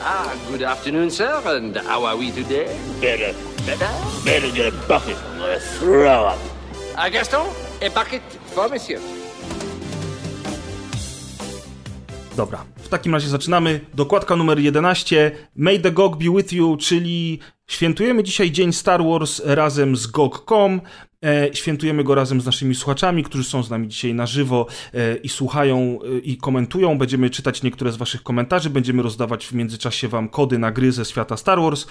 Ah, good afternoon, sir, and how are we today? Better, Better? better get a bucket. I'm gonna throw up. Ah, Gaston, a bucket for monsieur. Dobra, w takim razie zaczynamy. Dokładka numer 11. May the GOG be with you, czyli świętujemy dzisiaj Dzień Star Wars razem z GOG.com. E, świętujemy go razem z naszymi słuchaczami, którzy są z nami dzisiaj na żywo e, i słuchają e, i komentują. Będziemy czytać niektóre z waszych komentarzy, będziemy rozdawać w międzyczasie wam kody na gry ze świata Star Wars.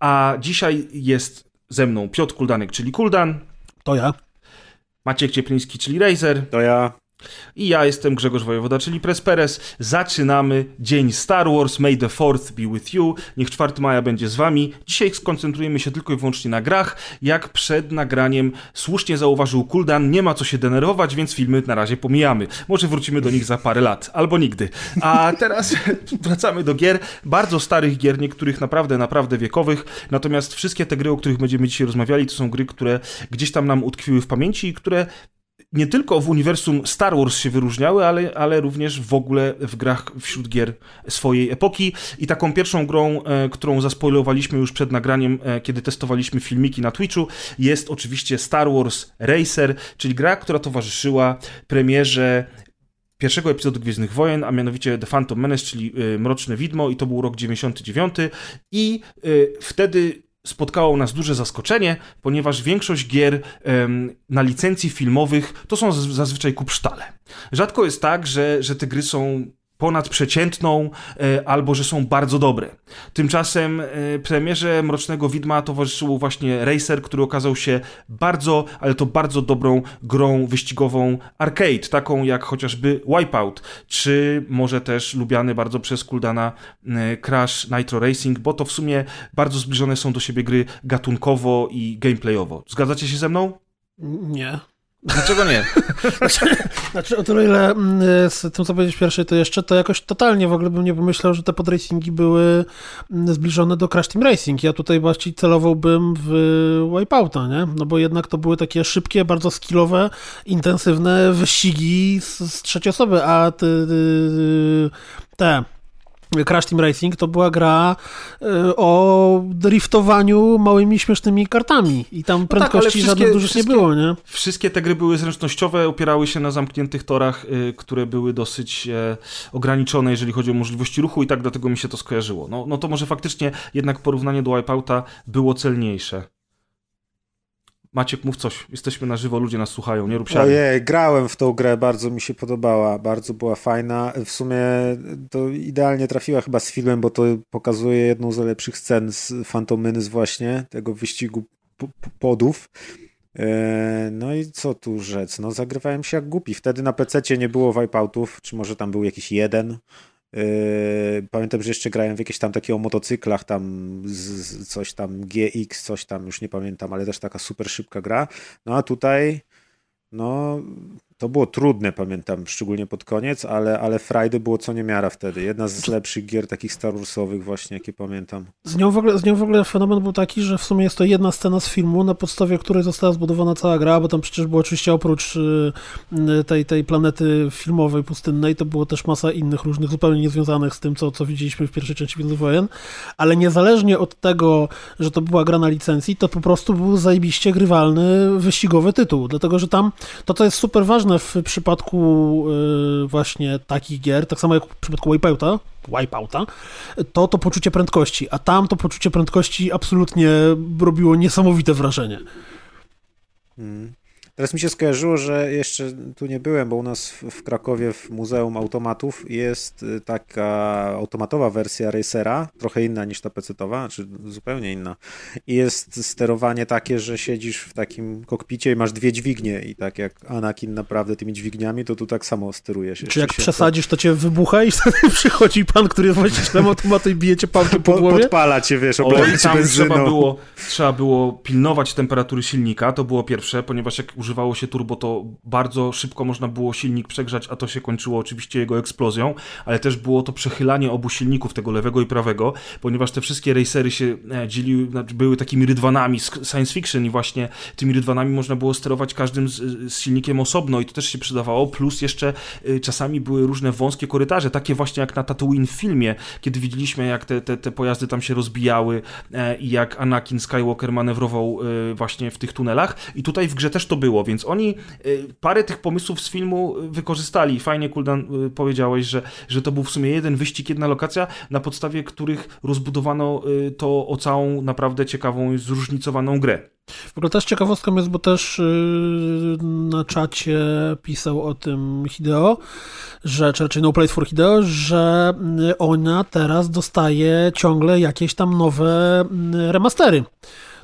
A dzisiaj jest ze mną Piotr Kuldanek, czyli Kuldan, To ja. Maciek Ciepliński, czyli Razer. To ja. I ja jestem Grzegorz Wojewoda, czyli Presperes. Zaczynamy dzień Star Wars. May the 4th be with you. Niech 4 maja będzie z wami. Dzisiaj skoncentrujemy się tylko i wyłącznie na grach. Jak przed nagraniem słusznie zauważył Kuldan, nie ma co się denerwować, więc filmy na razie pomijamy. Może wrócimy do nich za parę lat, albo nigdy. A teraz wracamy do gier. Bardzo starych gier, niektórych naprawdę, naprawdę wiekowych. Natomiast wszystkie te gry, o których będziemy dzisiaj rozmawiali, to są gry, które gdzieś tam nam utkwiły w pamięci i które nie tylko w uniwersum Star Wars się wyróżniały, ale, ale również w ogóle w grach wśród gier swojej epoki. I taką pierwszą grą, e, którą zaspoilowaliśmy już przed nagraniem, e, kiedy testowaliśmy filmiki na Twitchu, jest oczywiście Star Wars Racer, czyli gra, która towarzyszyła premierze pierwszego epizodu Gwiezdnych Wojen, a mianowicie The Phantom Menace, czyli y, Mroczne Widmo i to był rok 99 i wtedy spotkało nas duże zaskoczenie, ponieważ większość gier na licencji filmowych to są zaz- zazwyczaj kupsztale. Rzadko jest tak, że, że te gry są ponadprzeciętną e, albo że są bardzo dobre. Tymczasem e, premierze Mrocznego Widma towarzyszył właśnie Racer, który okazał się bardzo, ale to bardzo dobrą grą wyścigową arcade, taką jak chociażby Wipeout, czy może też lubiany bardzo przez Kuldana e, Crash Nitro Racing, bo to w sumie bardzo zbliżone są do siebie gry gatunkowo i gameplayowo. Zgadzacie się ze mną? Nie. Dlaczego nie? Znaczy, o tyle, ile mm, z tym, co powiedzieć pierwszy, to jeszcze to jakoś totalnie w ogóle bym nie pomyślał, że te podracingi były mm, zbliżone do Crash Team Racing. Ja tutaj właściwie celowałbym w Wipeouta, nie? No bo jednak to były takie szybkie, bardzo skillowe, intensywne wyścigi z, z trzeciej osoby, a ty, ty, te Crash Team Racing to była gra y, o driftowaniu małymi, śmiesznymi kartami i tam tak, prędkości wszystkie- żadnych dużych nie było, nie? Wszystkie te gry były zręcznościowe, opierały się na zamkniętych torach, y, które były dosyć e, ograniczone, jeżeli chodzi o możliwości ruchu i tak dlatego mi się to skojarzyło. No, no to może faktycznie jednak porównanie do Wipeouta było celniejsze. Maciek, mów coś. Jesteśmy na żywo, ludzie nas słuchają, nie rób siary. Ojej, grałem w tą grę, bardzo mi się podobała, bardzo była fajna. W sumie to idealnie trafiła chyba z filmem, bo to pokazuje jedną z lepszych scen z Menace właśnie, tego wyścigu podów. E, No i co tu rzec? No zagrywałem się jak głupi. Wtedy na PC nie było wipeoutów, czy może tam był jakiś jeden. E, Pamiętam, że jeszcze grałem w jakieś tam takie o motocyklach, tam z coś tam GX, coś tam, już nie pamiętam, ale też taka super szybka gra. No a tutaj, no to było trudne, pamiętam, szczególnie pod koniec, ale, ale frajdy było co niemiara wtedy. Jedna z lepszych gier takich Star Warsowych właśnie, jakie pamiętam. Z nią, w ogóle, z nią w ogóle fenomen był taki, że w sumie jest to jedna scena z filmu, na podstawie której została zbudowana cała gra, bo tam przecież było oczywiście oprócz y, y, tej, tej planety filmowej, pustynnej, to było też masa innych różnych, zupełnie niezwiązanych z tym, co, co widzieliśmy w pierwszej części Gwiezdnych Wojen, ale niezależnie od tego, że to była gra na licencji, to po prostu był zajebiście grywalny, wyścigowy tytuł, dlatego, że tam to, co jest super ważne w przypadku y, właśnie takich gier, tak samo jak w przypadku Wipeouta, Wipeouta, to to poczucie prędkości, a tam to poczucie prędkości absolutnie robiło niesamowite wrażenie. Mm. Teraz mi się skojarzyło, że jeszcze tu nie byłem, bo u nas w, Krakowie w Muzeum Automatów jest y, taka automatowa wersja Racera, trochę inna niż ta PC-towa, znaczy zupełnie inna. I jest sterowanie takie, że siedzisz w takim kokpicie i masz dwie dźwignie i tak jak Anakin naprawdę tymi dźwigniami, to tu tak samo sterujesz. Czy jak się przesadzisz, to cię wybucha i wtedy przychodzi pan, który jest właścicielem automatu i bije cię pałkiem po głowie? podpala cię, wiesz, O, oblewa i cię tam benzyną. trzeba było, trzeba było pilnować temperatury silnika, to było pierwsze, ponieważ jak używało się turbo, to bardzo szybko można było silnik przegrzać, a to się kończyło oczywiście jego eksplozją, ale też było to przechylanie obu silników, tego lewego i prawego, ponieważ te wszystkie racery się e, dzieliły, znaczy były takimi rydwanami science fiction i właśnie tymi rydwanami można było sterować każdym z, z silnikiem osobno i to też się przydawało, plus jeszcze y, czasami były różne wąskie korytarze, takie właśnie jak na Tatooine w filmie, kiedy widzieliśmy jak te, te, te pojazdy tam się rozbijały e, i jak Anakin Skywalker manewrował e, właśnie w tych tunelach. I tutaj w grze też to było, więc oni e, parę tych pomysłów z filmu wykorzystali. Fajnie, Kuldan, e, powiedziałeś, że, że to był w sumie jeden wyścig, jedna lokacja, na podstawie których rozbudowano to o całą naprawdę ciekawą i zróżnicowaną grę. W ogóle też ciekawostką jest, bo też na czacie pisał o tym Hideo, że, czy raczej No Place for Hideo, że ona teraz dostaje ciągle jakieś tam nowe remastery.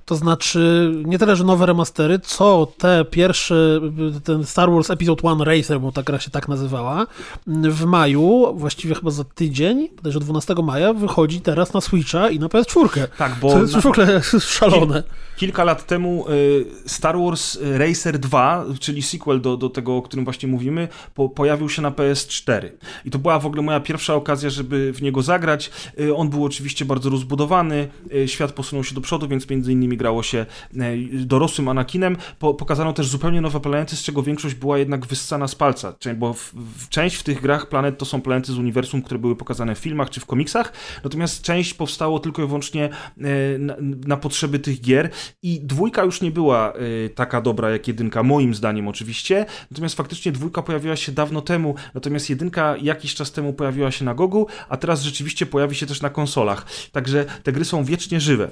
To znaczy, nie tyle, że nowe remastery, co te pierwsze, ten Star Wars Episode 1 Racer, bo ta gra się tak nazywała, w maju, właściwie chyba za tydzień, bodajże 12 maja, wychodzi teraz na Switcha i na PS4. Tak, bo To jest na- w ogóle szalone. Kilka lat temu y, Star Wars Racer 2, czyli sequel do, do tego, o którym właśnie mówimy, po, pojawił się na PS4. I to była w ogóle moja pierwsza okazja, żeby w niego zagrać. Y, On był oczywiście bardzo rozbudowany, y, świat posunął się do przodu, więc między innymi grało się y, dorosłym Anakinem. Po, pokazano też zupełnie nowe planety, z czego większość była jednak wyssana z palca, bo w, w, część w tych grach planet to są planety z uniwersum, które były pokazane w filmach czy w komiksach, natomiast część powstało tylko i wyłącznie y, na, na potrzeby tych gier i dwójka już nie była y, taka dobra jak jedynka, moim zdaniem oczywiście, natomiast faktycznie dwójka pojawiła się dawno temu, natomiast jedynka jakiś czas temu pojawiła się na Gogu, a teraz rzeczywiście pojawi się też na konsolach. Także te gry są wiecznie żywe.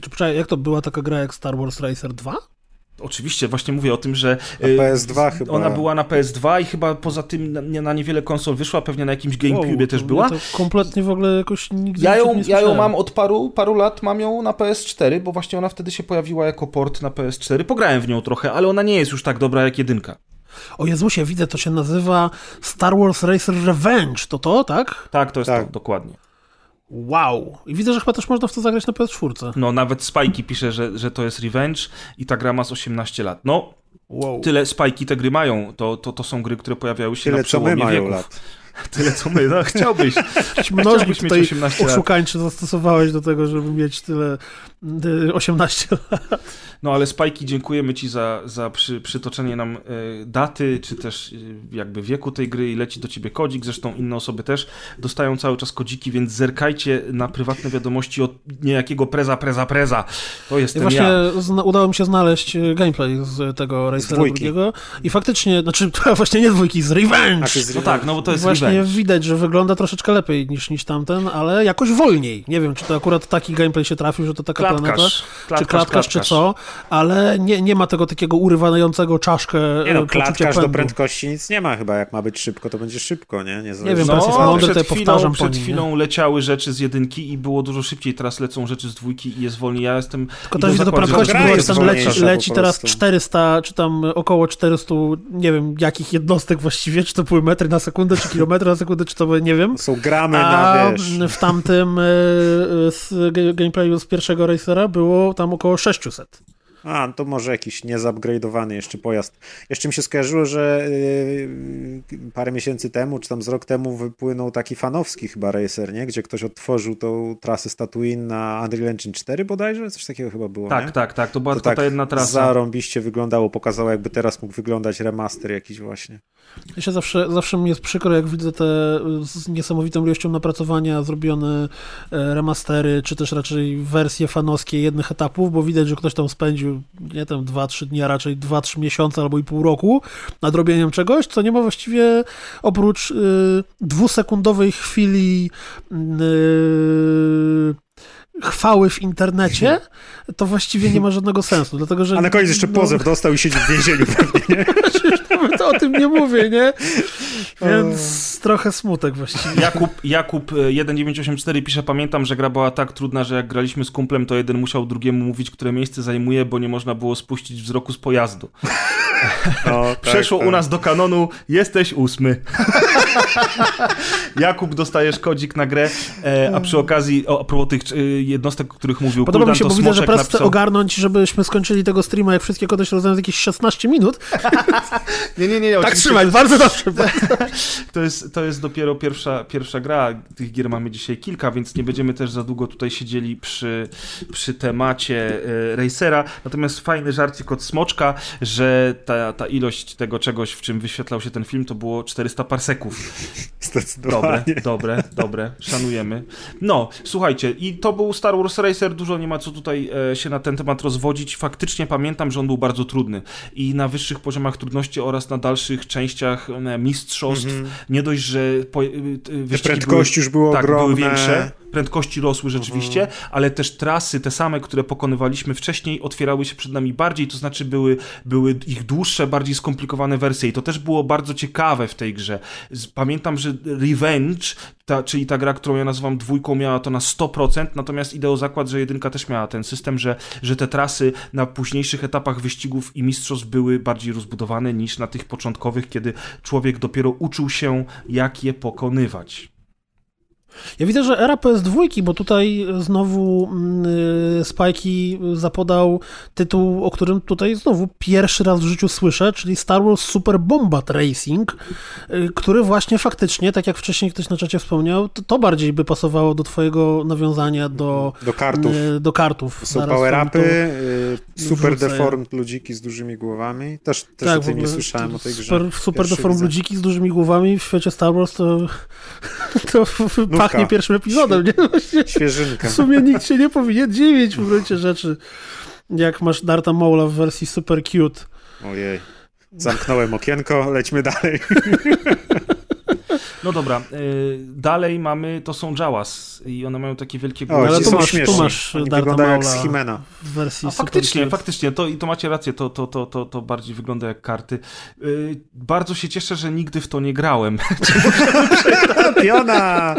Czy poczekaj, jak to była taka gra jak Star Wars Racer 2? Oczywiście, właśnie mówię o tym, że Na y, PS2 chyba. ona była na PS2 i chyba poza tym na, nie- na niewiele konsol wyszła, pewnie na jakimś GameCube Wow, też to była. To kompletnie w ogóle jakoś nigdy Ja ją, nie ja ją słyszałem. mam od paru, paru lat, mam ją na PS4, bo właśnie ona wtedy się pojawiła jako port na PS4. Pograłem w nią trochę, ale ona nie jest już tak dobra jak jedynka. O Jezusie, widzę, to się nazywa Star Wars Racer Revenge. To to, tak? Tak, to jest Tak. to, dokładnie. Wow. I widzę, że chyba też można w to zagrać na PS4. No, nawet Spajki pisze, że, że to jest Revenge i ta gra ma z 18 lat. No, Wow. tyle Spajki te gry mają. To, to, to są gry, które pojawiały się Tyle, na co przełomie mają wieków. lat. Tyle, co my. No, chciałbyś. Mnożnik Chciałbyś mieć tutaj 18 lat. oszukańczy zastosowałeś do tego, żeby mieć tyle 18 lat. No, ale Spajki, dziękujemy Ci za, za przy, przytoczenie nam e, daty, czy też e, jakby wieku tej gry i leci do Ciebie kodzik. Zresztą inne osoby też dostają cały czas kodziki, więc zerkajcie na prywatne wiadomości od niejakiego preza, preza, preza. To właśnie ja. zna, udało mi się znaleźć y, gameplay z tego Racera drugiego i faktycznie, znaczy to właśnie nie dwójki, z Revenge. A, jest No tak, no bo to jest Właśnie Revenge. widać, że wygląda troszeczkę lepiej niż, niż tamten, ale jakoś wolniej. Nie wiem, czy to akurat taki gameplay się trafił, że to taka Klatkarz, czy klatkarz, klatkarz, czy co, ale nie, nie ma tego takiego urywającego czaszkę Nie no, e, klatkarz do pędu. prędkości nic nie ma chyba. Jak ma być szybko, to będzie szybko, nie? Nie, Nie wiem, No, teraz jest mądry, przed to chwilą, powtarzam po przed nim, chwilą leciały rzeczy z jedynki i było dużo szybciej. Teraz lecą rzeczy z dwójki i jest wolniej. Ja jestem... Tylko też do że prędkości, bo tam leci, leci teraz prostu. 400, czy tam około 400, nie wiem jakich jednostek właściwie, czy to były metry na sekundę, czy kilometry na sekundę, czy to były, nie wiem. Są gramy A na, wiesz... w tamtym e, e, z gameplayu z pierwszego Racera było tam około 600. A, to może jakiś niezupgrade'owany jeszcze pojazd. Jeszcze mi się skojarzyło, że yy, parę miesięcy temu, czy tam z rok temu wypłynął taki fanowski chyba racer, nie? Gdzie ktoś odtworzył tą trasę z Tatooine na Unreal Engine 4 bodajże? Coś takiego chyba było, Tak, nie? tak, tak. To była To tylko tak ta jedna trasa. zarąbiście wyglądało, pokazało jakby teraz mógł wyglądać remaster jakiś właśnie. Ja się zawsze, zawsze mi jest przykro, jak widzę te z niesamowitą ilością napracowania zrobione e, remastery, czy też raczej wersje fanowskie jednych etapów, bo widać, że ktoś tam spędził nie tam 2-3 dni, a raczej 2-3 miesiące albo i pół roku nad robieniem czegoś, co nie ma właściwie oprócz y, dwusekundowej chwili y, chwały w internecie, to właściwie nie ma żadnego sensu, dlatego że... A na koniec jeszcze no- pozew dostał i siedzi w więzieniu pewnie, nie? Nawet o tym nie mówię, nie? Więc trochę smutek właściwie. Jakub, Jakub e, 1984 pisze, pamiętam, że gra była tak trudna, że jak graliśmy z kumplem, to jeden musiał drugiemu mówić, które miejsce zajmuje, bo nie można było spuścić wzroku z pojazdu. No, tak, Przeszło tak. u nas do kanonu, jesteś ósmy. Jakub, dostajesz kodzik na grę, e, a przy okazji, o, a propos tych e, jednostek, o których mówił Podoba Kuldan, mi się, to bo widzę, że press chce ogarnąć, żebyśmy skończyli tego streama, jak wszystkie kody się w jakieś 16 minut. Nie, nie, nie. Tak oczywiście trzymaj, to- bardzo dobrze. To jest, to jest dopiero pierwsza, pierwsza gra. Tych gier mamy dzisiaj kilka, więc nie będziemy też za długo tutaj siedzieli przy, przy temacie e, Racera. Natomiast fajny żarcik od Smoczka, że ta, ta ilość tego czegoś, w czym wyświetlał się ten film, to było 400 parseków. Dobre, Zdecydowanie. dobre, dobre, szanujemy. No, słuchajcie, i to był Star Wars Racer, dużo nie ma co tutaj e, się na ten temat rozwodzić. Faktycznie pamiętam, że on był bardzo trudny i na wyższych poziomach trudności oraz na dalszych częściach e, mistrzostw, nie dość, że po, e, prędkości już były tak, ogromne. były większe, prędkości rosły rzeczywiście, ale też trasy, te same, które pokonywaliśmy wcześniej, otwierały się przed nami bardziej, to znaczy były, były ich dłuższe, bardziej skomplikowane wersje i to też było bardzo ciekawe w tej grze. Pamiętam, że Revenge, ta, czyli ta gra, którą ja nazywam dwójką, miała to na 100%, natomiast ideo zakład, że jedynka też miała ten system, że, że te trasy na późniejszych etapach wyścigów i mistrzostw były bardziej rozbudowane niż na tych początkowych, kiedy człowiek dopiero uczył się, jak je pokonywać. Ja widzę, że era PS2, bo tutaj znowu mm, Spikey zapodał tytuł, o którym tutaj znowu pierwszy raz w życiu słyszę, czyli Star Wars Super Bombat Racing, y, który właśnie faktycznie, tak jak wcześniej ktoś na czacie wspomniał, to, bardziej by pasowało do twojego nawiązania do, Do kartów. y, do kartów. Są Zaraz power wam upy, to- y, super wrzucę. deformed ludziki z dużymi głowami. Też, też Tak, o tym nie słyszałem o tej grze. Super, super Pierwszy deform widzę. ludziki z dużymi głowami w świecie Star Wars to, to pachnie pierwszym epizodem, nie? Właśnie Świeżynka. w sumie nikt się nie powinien dziwić w gruncie rzeczy. Jak masz Darta Maula w wersji super cute. Ojej. Zamknąłem okienko, lećmy dalej. No dobra, y, dalej mamy, to są Jawas i one mają takie wielkie głowy. ale tu masz- tu masz wyglądają jak z Himena. W wersji A super faktycznie, cute. faktycznie, to, i to macie rację, to, to, to, to, to bardziej wygląda jak karty. Y, bardzo się cieszę, że nigdy w to nie grałem. Piona!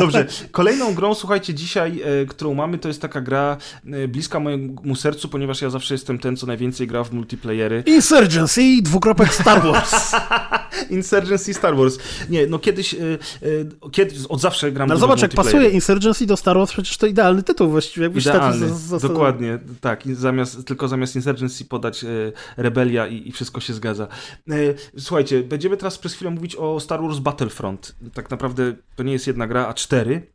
Dobrze, kolejną grą, słuchajcie, dzisiaj, e, którą mamy, to jest taka gra e, bliska mojemu sercu, ponieważ ja zawsze jestem ten, co najwięcej gra w multiplayery. Insurgency, dwukropek Star Wars. Insurgency Star Wars. Nie, no kiedyś, e, e, kiedy, od zawsze gram No zobacz, jak pasuje Insurgency do Star Wars, przecież to idealny tytuł właściwie. Jakbyś Idealny, tak z- dokładnie, tak. Zamiast, tylko zamiast Insurgency podać e, Rebelia i, i wszystko się zgadza. Słuchajcie, będziemy teraz przez chwilę mówić o Star Wars Battlefront. Tak naprawdę to nie jest jedna gra, a cztery.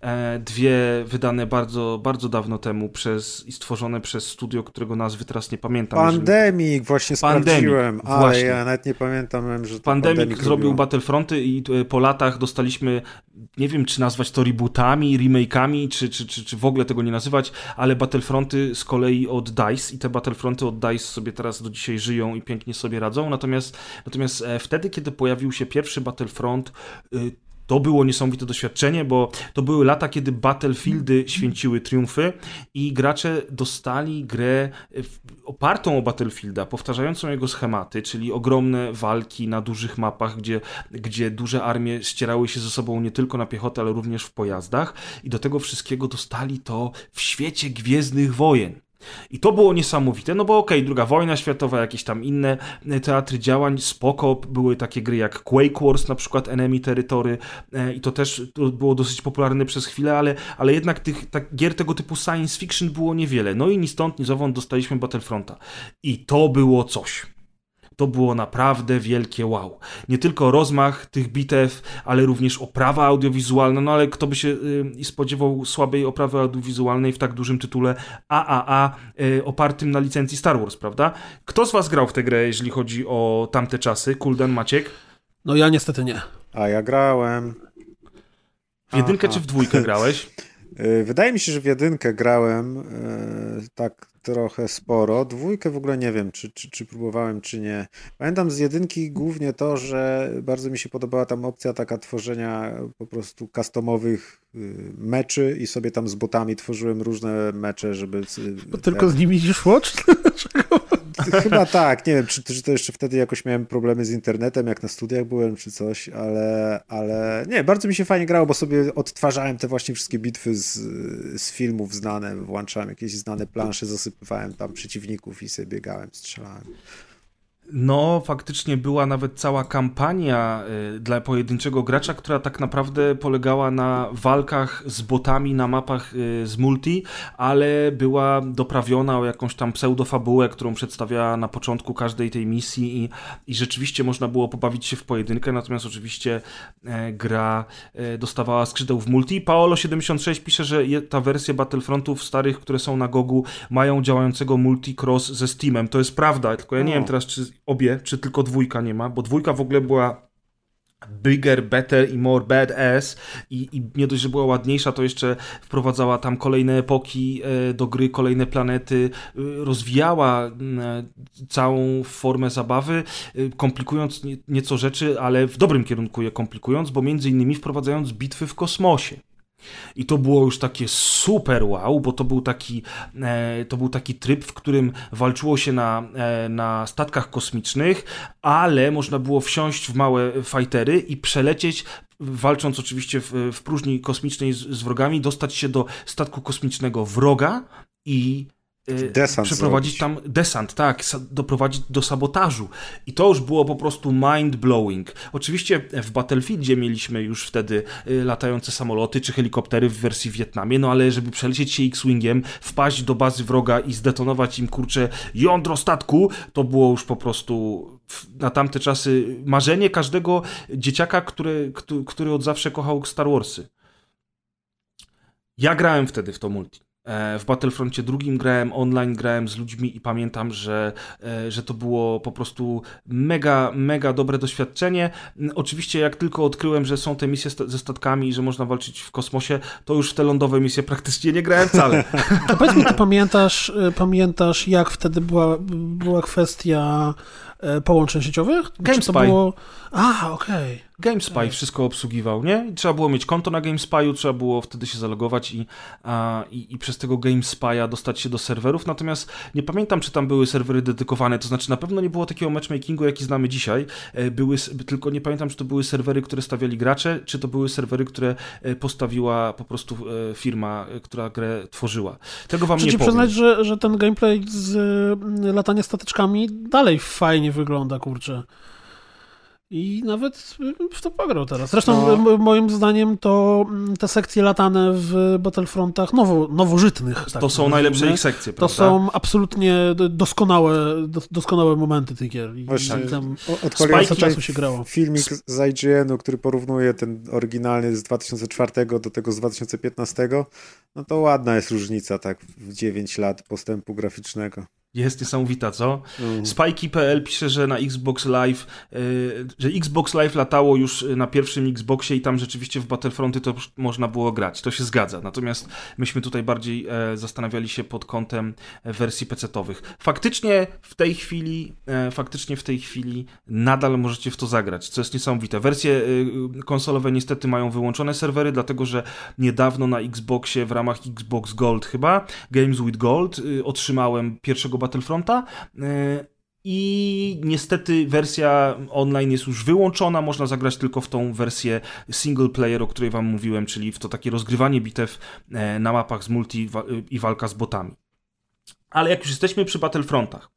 E, dwie wydane bardzo, bardzo dawno temu przez i stworzone przez studio, którego nazwy teraz nie pamiętam. jeżeli- Pandemic, właśnie Pandemic, sprawdziłem, ale właśnie. ja nawet nie pamiętam, że to Pandemic, Pandemic zrobił robiło. Battlefronty i e, po latach dostaliśmy, nie wiem czy nazwać to rebootami, remake'ami, czy, czy, czy, czy w ogóle tego nie nazywać, ale Battlefronty z kolei od DICE i te Battlefronty od DICE sobie teraz do dzisiaj żyją i pięknie sobie radzą, natomiast, natomiast e, wtedy, kiedy pojawił się pierwszy Battlefront, y, to było niesamowite doświadczenie, bo to były lata, kiedy Battlefieldy święciły triumfy i gracze dostali grę e, opartą o Battlefielda, powtarzającą jego schematy, czyli ogromne walki na dużych mapach, gdzie, gdzie duże armie ścierały się ze sobą nie tylko na piechotę, ale również w pojazdach i do tego wszystkiego dostali to w świecie Gwiezdnych Wojen. I to było niesamowite, no bo okej, druga wojna światowa, jakieś tam inne e, teatry działań, spoko, były takie gry jak Quake Wars, na przykład Enemy Territory e, i to też było dosyć popularne przez chwilę, ale, ale jednak tych tak, gier tego typu science fiction było niewiele. No i ni stąd, ni zowąd dostaliśmy Battlefronta. I to było coś. To było naprawdę wielkie wow. Nie tylko rozmach tych bitew, ale również oprawa audiowizualna, no ale kto by się y, spodziewał słabej oprawy audiowizualnej w tak dużym tytule AAA y, opartym na licencji Star Wars, prawda? Kto z was grał w tę grę, jeżeli chodzi o tamte czasy? Kuldan, Maciek? No ja niestety nie. A ja grałem. W jedynkę Aha. czy w dwójkę grałeś? Y, Wydaje mi się, że w jedynkę grałem y, tak trochę sporo. Dwójkę w ogóle nie wiem, czy, czy, czy próbowałem, czy nie. Pamiętam z jedynki głównie to, że bardzo mi się podobała tam opcja taka tworzenia po prostu customowych y, meczy i sobie tam z botami tworzyłem różne mecze, żeby... Bo tylko z nimi dziś watch? Chyba tak, nie wiem, czy, czy to jeszcze wtedy jakoś miałem problemy z internetem, jak na studiach byłem, czy coś, ale, ale nie, bardzo mi się fajnie grało, bo sobie odtwarzałem te właśnie wszystkie bitwy z, z filmów znane, włączałem jakieś znane plansze, zasypywałem tam przeciwników i sobie biegałem, strzelałem. No, faktycznie była nawet cała kampania y, dla pojedynczego gracza, która tak naprawdę polegała na walkach z botami na mapach y, z multi, ale była doprawiona o jakąś tam pseudofabułę, którą przedstawiała na początku każdej tej misji i, i rzeczywiście można było pobawić się w pojedynkę, natomiast oczywiście e, gra e, dostawała skrzydeł w multi. Paolo76 pisze, że ta wersja Battlefrontów starych, które są na Gogu, mają działającego multi-cross ze Steamem. To jest prawda, tylko ja nie O. wiem teraz, czy obie, czy tylko dwójka nie ma, bo dwójka w ogóle była bigger, better i more badass i, i nie dość, że była ładniejsza, to jeszcze wprowadzała tam kolejne epoki e, do gry, kolejne planety, e, rozwijała e, całą formę zabawy, komplikując nie, nieco rzeczy, ale w dobrym kierunku je komplikując, bo między innymi wprowadzając bitwy w kosmosie. I to było już takie super wow, bo to był taki, e, to był taki tryb, w którym walczyło się na, e, na statkach kosmicznych, ale można było wsiąść w małe fajtery i przelecieć walcząc oczywiście w, w próżni kosmicznej z, z wrogami, dostać się do statku kosmicznego wroga i Desant przeprowadzić zrobić. tam desant, tak, doprowadzić do sabotażu. I to już było po prostu mind-blowing. Oczywiście w Battlefieldzie mieliśmy już wtedy y, latające samoloty czy helikoptery w wersji w Wietnamie, no ale żeby przelecieć się X-Wingiem, wpaść do bazy wroga i zdetonować im, kurczę, jądro statku, to było już po prostu na tamte czasy marzenie każdego dzieciaka, który, który od zawsze kochał Star Warsy. Ja grałem wtedy w to multi. E, W Battlefroncie drugim grałem online, grałem z ludźmi i pamiętam, że, e, że to było po prostu mega, mega dobre doświadczenie. Oczywiście jak tylko odkryłem, że są te misje ze statkami i że można walczyć w kosmosie, to już w te lądowe misje praktycznie nie grałem wcale. A powiedz mi, ty pamiętasz, y, pamiętasz jak wtedy była, była kwestia e, połączeń sieciowych? GameSpy. było... A, okej. GameSpy wszystko obsługiwał, nie? I trzeba było mieć konto na GameSpy'u, trzeba było wtedy się zalogować i, a, i, i przez tego GameSpy'a dostać się do serwerów, natomiast nie pamiętam, czy tam były serwery dedykowane, to znaczy na pewno nie było takiego matchmakingu, jaki znamy dzisiaj, E, były, tylko nie pamiętam, czy to były serwery, które stawiali gracze, czy to były serwery, które e, postawiła po prostu e, firma, e, która grę tworzyła. Tego wam Muszę nie powiem. przyznać, że, że ten gameplay z latania statyczkami dalej fajnie wygląda, kurczę. I nawet y, w to pograł teraz. Zresztą No. moim zdaniem to mm, te sekcje latane w Battlefrontach nowo, nowożytnych. tak To są najlepsze ich sekcje, To prawda? są absolutnie doskonałe, dos- doskonałe momenty tych gier. Właśnie. tam O- Odpaliłem czasu się grało. filmik z IGN-u, który porównuje ten oryginalny z 2004 do tego z 2015. No to ładna jest różnica, tak, w 9 lat postępu graficznego. Jest niesamowita, co? Mhm. Spikey.pl pisze, że na Xbox Live, y, że Xbox Live latało już na pierwszym Xboxie i tam rzeczywiście w Battlefronty to można było grać. To się zgadza. Natomiast myśmy tutaj bardziej e, zastanawiali się pod kątem wersji PC-towych. Faktycznie w tej chwili, e, faktycznie w tej chwili nadal możecie w to zagrać, co jest niesamowite. Wersje y, konsolowe niestety mają wyłączone serwery, dlatego że niedawno na Xboxie w ramach Xbox Gold chyba, Games with Gold, y, otrzymałem pierwszego Battlefronta. y, I niestety wersja online jest już wyłączona, można zagrać tylko w tą wersję single player, o której wam mówiłem, czyli w to takie rozgrywanie bitew e, na mapach z multi i walka z botami. Ale jak już jesteśmy przy Battlefrontach,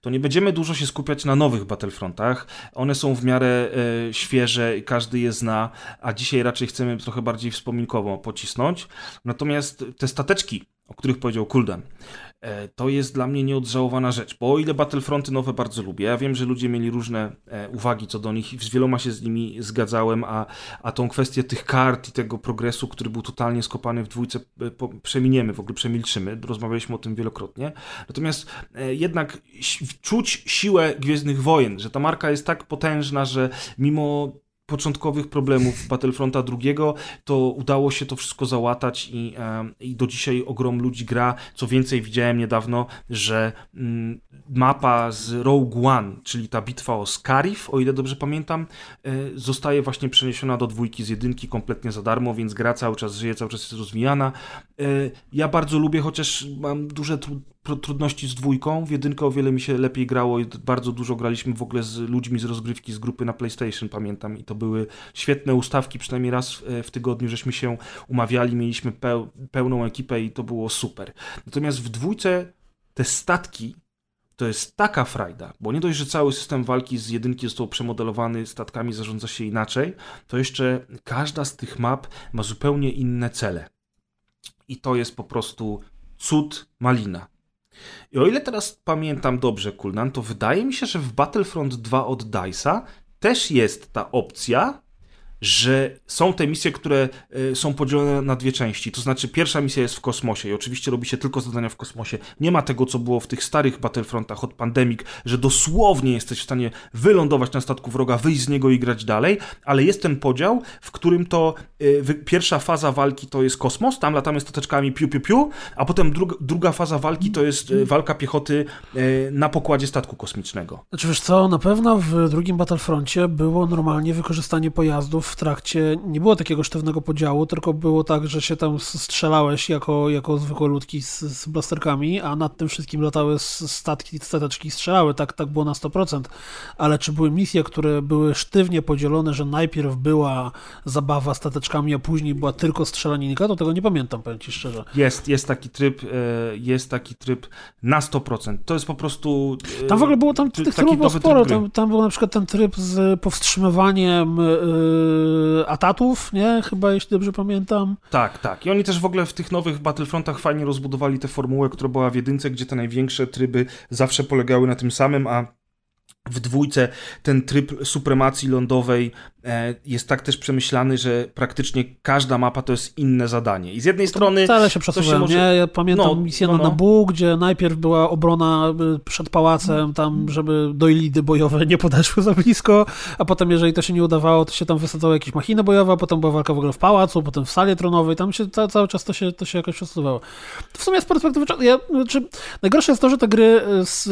to nie będziemy dużo się skupiać na nowych Battlefrontach. One są w miarę e, świeże, każdy je zna, a dzisiaj raczej chcemy trochę bardziej wspominkowo pocisnąć. Natomiast te stateczki, o których powiedział Kuldan, to jest dla mnie nieodżałowana rzecz, bo o ile Battlefronty nowe bardzo lubię, ja wiem, że ludzie mieli różne e, uwagi co do nich i z wieloma się z nimi zgadzałem, a, a tą kwestię tych kart i tego progresu, który był totalnie skopany w dwójce, e, przeminiemy, w ogóle przemilczymy, rozmawialiśmy o tym wielokrotnie. Natomiast e, jednak czuć siłę Gwiezdnych Wojen, że ta marka jest tak potężna, że mimo początkowych problemów Battlefronta II, to udało się to wszystko załatać i, em, i do dzisiaj ogrom ludzi gra. Co więcej, widziałem niedawno, że mm, mapa z Rogue One, czyli ta bitwa o Scarif, o ile dobrze pamiętam, e, zostaje właśnie przeniesiona do dwójki z jedynki kompletnie za darmo, więc gra cały czas żyje, cały czas jest rozwijana. E, Ja bardzo lubię, chociaż mam duże tru- pro- trudności z dwójką. W jedynkę o wiele mi się lepiej grało i bardzo dużo graliśmy w ogóle z ludźmi z rozgrywki z grupy na PlayStation, pamiętam. I to były świetne ustawki, przynajmniej raz w, w tygodniu, żeśmy się umawiali, mieliśmy peł, pełną ekipę i to było super. Natomiast w dwójce te statki to to jest taka frajda, bo nie dość, że cały system walki z jedynki został przemodelowany, statkami zarządza się inaczej, to jeszcze każda z tych map ma zupełnie inne cele. I to jest po prostu cud malina. I o ile teraz pamiętam dobrze, Kulnan, to wydaje mi się, że w Battlefront 2 od DICE'a też jest ta opcja, że są te misje, które y, są podzielone na dwie części. To znaczy, pierwsza misja jest w kosmosie i oczywiście robi się tylko zadania w kosmosie. Nie ma tego, co było w tych starych Battlefrontach od Pandemic, że dosłownie jesteś w stanie wylądować na statku wroga, wyjść z niego i grać dalej, ale jest ten podział, w którym to y, pierwsza faza walki to jest kosmos, tam latamy stateczkami piu piu piu, a potem druga, druga faza walki to jest y, walka piechoty na pokładzie statku kosmicznego. Znaczy wiesz co, na pewno w drugim Battlefroncie było normalnie wykorzystanie pojazdów w trakcie nie było takiego sztywnego podziału, tylko było tak, że się tam strzelałeś jako, jako zwykłe ludki z, z blasterkami, a nad tym wszystkim latały statki, stateczki strzelały, tak, tak było na 100%. Ale czy były misje, które były sztywnie podzielone, że najpierw była zabawa stateczkami, a później była tylko strzelaninka, to tego nie pamiętam, powiem ci szczerze. Jest, jest taki tryb, e, jest taki tryb na 100%. To jest po prostu... E, tam w ogóle było tam tych trybów było sporo. Tam, tam był na przykład ten tryb z powstrzymywaniem e, atatów, nie? Chyba, jeśli dobrze pamiętam. Tak, tak. I oni też w ogóle w tych nowych Battlefrontach fajnie rozbudowali tę formułę, która była w jedynce, gdzie te największe tryby zawsze polegały na tym samym, a w dwójce ten tryb supremacji lądowej jest tak też przemyślany, że praktycznie każda mapa to jest inne zadanie. I z jednej strony... Wcale się przesuwałem, może... nie? Ja pamiętam no, misję no, no. na Nabu, gdzie najpierw była obrona y, przed pałacem, tam, żeby do ilidy bojowe nie podeszły za blisko, a potem, jeżeli to się nie udawało, to się tam wysadzało jakieś machiny bojowe, potem była walka w ogóle w pałacu, potem w sali tronowej, tam się ca cały czas to się, to się jakoś przesuwało. W sumie z perspektywy czasu... Ja, znaczy, najgorsze jest to, że te gry z,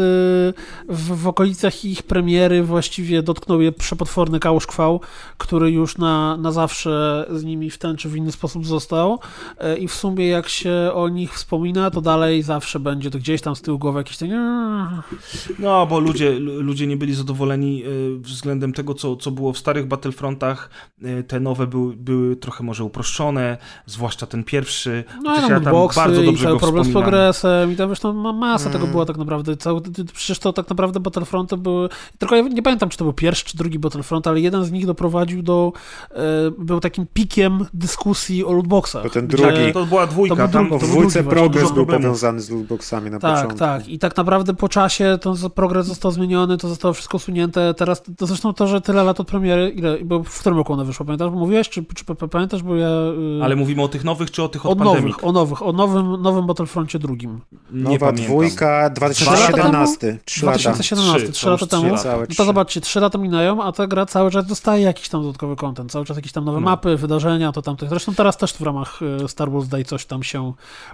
w, w okolicach ich premiery właściwie dotknął je przepotworny kałuż kwał, który już na, na zawsze z nimi w ten czy w inny sposób został e, i w sumie jak się o nich wspomina, to dalej zawsze będzie to gdzieś tam z tyłu głowy jakieś takie... No, bo ludzie, ludzie nie byli zadowoleni e, względem tego, co, co było w starych Battlefrontach. E, te nowe były, były trochę może uproszczone, zwłaszcza ten pierwszy. No, ja tam bardzo dobrze i cały problem z progresem i tam wiesz, tam masa mm. tego była tak naprawdę. Cały, przecież to tak naprawdę Battlefronty były tylko ja nie pamiętam, czy to był pierwszy, czy drugi Battlefront, ale jeden z nich doprowadził do, e, był takim pikiem dyskusji o lootboxach. To ten drugi. To była dwójka. To tam, w dwójce progres był powiązany z lootboxami na tak, początku. Tak, tak. I tak naprawdę po czasie ten progres został zmieniony, to zostało wszystko usunięte. Teraz, to zresztą to, że tyle lat od premiery, ile, bo w którym roku ona wyszła, pamiętasz? Mówiłeś, czy, czy pamiętasz, bo ja... Yy... Ale mówimy o tych nowych, czy o tych od, od nowych, o nowych, o nowym, nowym Battlefroncie drugim. Nowa pamiętam. dwójka, 2017. 3 lata 2017, 3 lata temu. No to zobaczcie, 3 lata minają, a ta gra cały czas dostaje jakiś tam dodatkowy content, cały czas jakieś tam nowe no. mapy, wydarzenia, to tamto. Zresztą teraz też w ramach e, Star Wars Day coś tam się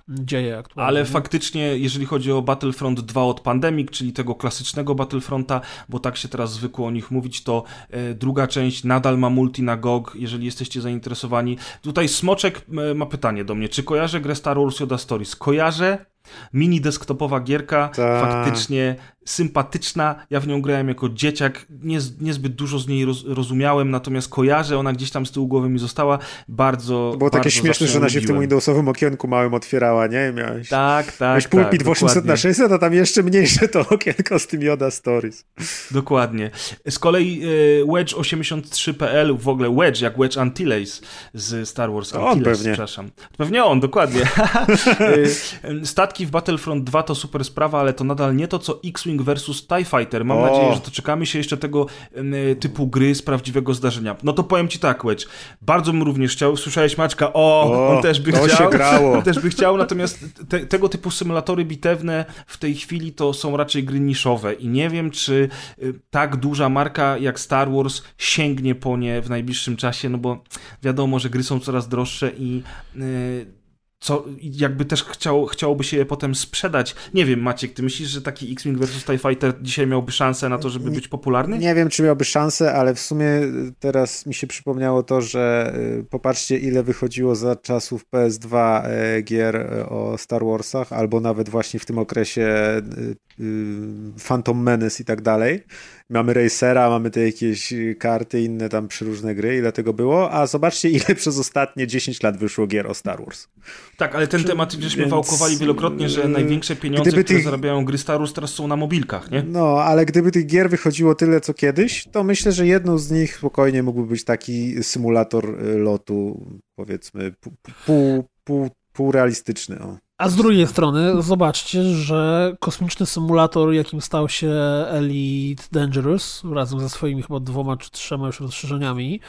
dzieje aktualnie. Ale faktycznie, jeżeli chodzi o Battlefront 2 od Pandemic, czyli tego klasycznego Battlefronta, bo tak się teraz zwykło o nich mówić, to e, druga część nadal ma multi na GOG, jeżeli jesteście zainteresowani. Tutaj Smoczek ma pytanie do mnie, czy kojarzę grę Star Wars Yoda Stories? Kojarzę, Mini desktopowa gierka, Ta. faktycznie sympatyczna. Ja w nią grałem jako dzieciak, nie, niezbyt dużo z niej roz, rozumiałem, natomiast kojarzę, ona gdzieś tam z tyłu głowy mi została. Bardzo. To było bardzo takie śmieszne, że ona się w tym Windowsowym okienku małym otwierała, nie? Miałeś, tak, tak. Miałeś pulpit tak, w 800 dokładnie. na 600, a tam jeszcze mniejsze to okienko z tym Yoda Stories. Dokładnie. Z kolei e, Wedge83.pl, w ogóle Wedge, jak Wedge Antilles z Star Wars Antilles, on pewnie. przepraszam. Pewnie on, dokładnie. E, statki w Battlefront 2 to super sprawa, ale to nadal nie to, co X-Wing Versus TIE Fighter. Mam o. nadzieję, że doczekamy się jeszcze tego typu gry z prawdziwego zdarzenia. No to powiem ci tak, Wedge. Bardzo bym również chciał. Słyszałeś Maćka, o, o on też by chciał. Się grało. On też by chciał, natomiast te, tego typu symulatory bitewne w tej chwili to są raczej gry niszowe i nie wiem, czy y, tak duża marka jak Star Wars sięgnie po nie w najbliższym czasie, no bo wiadomo, że gry są coraz droższe i yy, co jakby też chciał, chciałoby się je potem sprzedać. Nie wiem, Maciek, ty myślisz, że taki X-Wing vs TIE Fighter dzisiaj miałby szansę na to, żeby być popularny? Nie wiem, czy miałby szansę, ale w sumie teraz mi się przypomniało to, że y, popatrzcie, ile wychodziło za czasów PS2 y, gier y, o Star Warsach, albo nawet właśnie w tym okresie Phantom Menace i tak dalej. Mamy Racera, mamy te jakieś karty, inne tam przeróżne gry, ile tego było, a zobaczcie, ile przez ostatnie 10 lat wyszło gier o Star Wars. Tak, ale ten temat żeśmy więc, wałkowali wielokrotnie, że yy, największe pieniądze, gdyby które tych- zarabiają gry Star Wars teraz są na mobilkach, nie? No, ale gdyby tych gier wychodziło tyle, co kiedyś, to myślę, że jedną z nich spokojnie mógłby być taki symulator y, lotu, powiedzmy, pół, pół, pół, półrealistyczny. O. A z drugiej strony zobaczcie, że kosmiczny symulator, jakim stał się Elite Dangerous, razem ze swoimi chyba dwoma czy trzema już rozszerzeniami,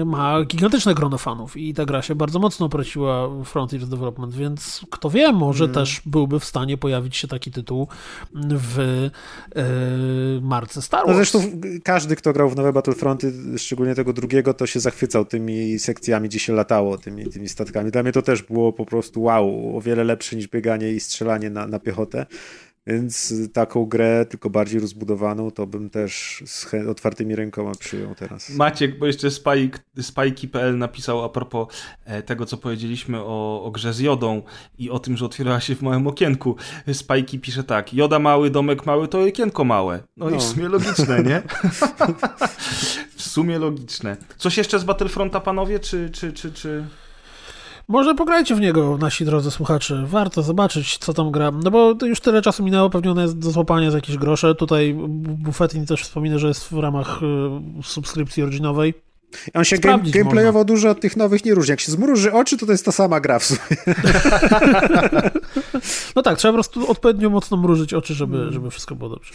y, ma gigantyczne grono fanów i ta gra się bardzo mocno opraciła Frontiers Development, więc kto wie, może Mm. też byłby w stanie pojawić się taki tytuł w y, marce Star No Wars. zresztą każdy, kto grał w nowe Battlefronty, szczególnie tego drugiego, to się zachwycał tymi sekcjami, gdzie się latało, tymi, tymi statkami. Dla mnie to też było po prostu wow, o wiele lepsze niż bieganie i strzelanie na, na piechotę. Więc taką grę, tylko bardziej rozbudowaną, to bym też z otwartymi rękoma przyjął teraz. Maciek, bo jeszcze Spajki.pl napisał a propos e, tego, co powiedzieliśmy o, o grze z Jodą i o tym, że otwierała się w małym okienku. Spajki pisze tak, Joda mały, domek mały, to okienko małe. No, i No. w sumie logiczne, nie? w sumie logiczne. Coś jeszcze z Battlefronta, panowie, czy... czy, czy, czy... Może pograjcie w niego, nasi drodzy słuchacze. Warto zobaczyć, co tam gra. No bo to już tyle czasu minęło, pewnie one jest do złapania za jakieś grosze. Tutaj Buffetin też wspomina, że jest w ramach y, subskrypcji originowej. On się game, gameplayowo dużo od tych nowych nie różni. Jak się zmruży oczy, to to jest ta sama gra w sumie. No tak, trzeba po prostu odpowiednio mocno mrużyć oczy, żeby, żeby wszystko było dobrze.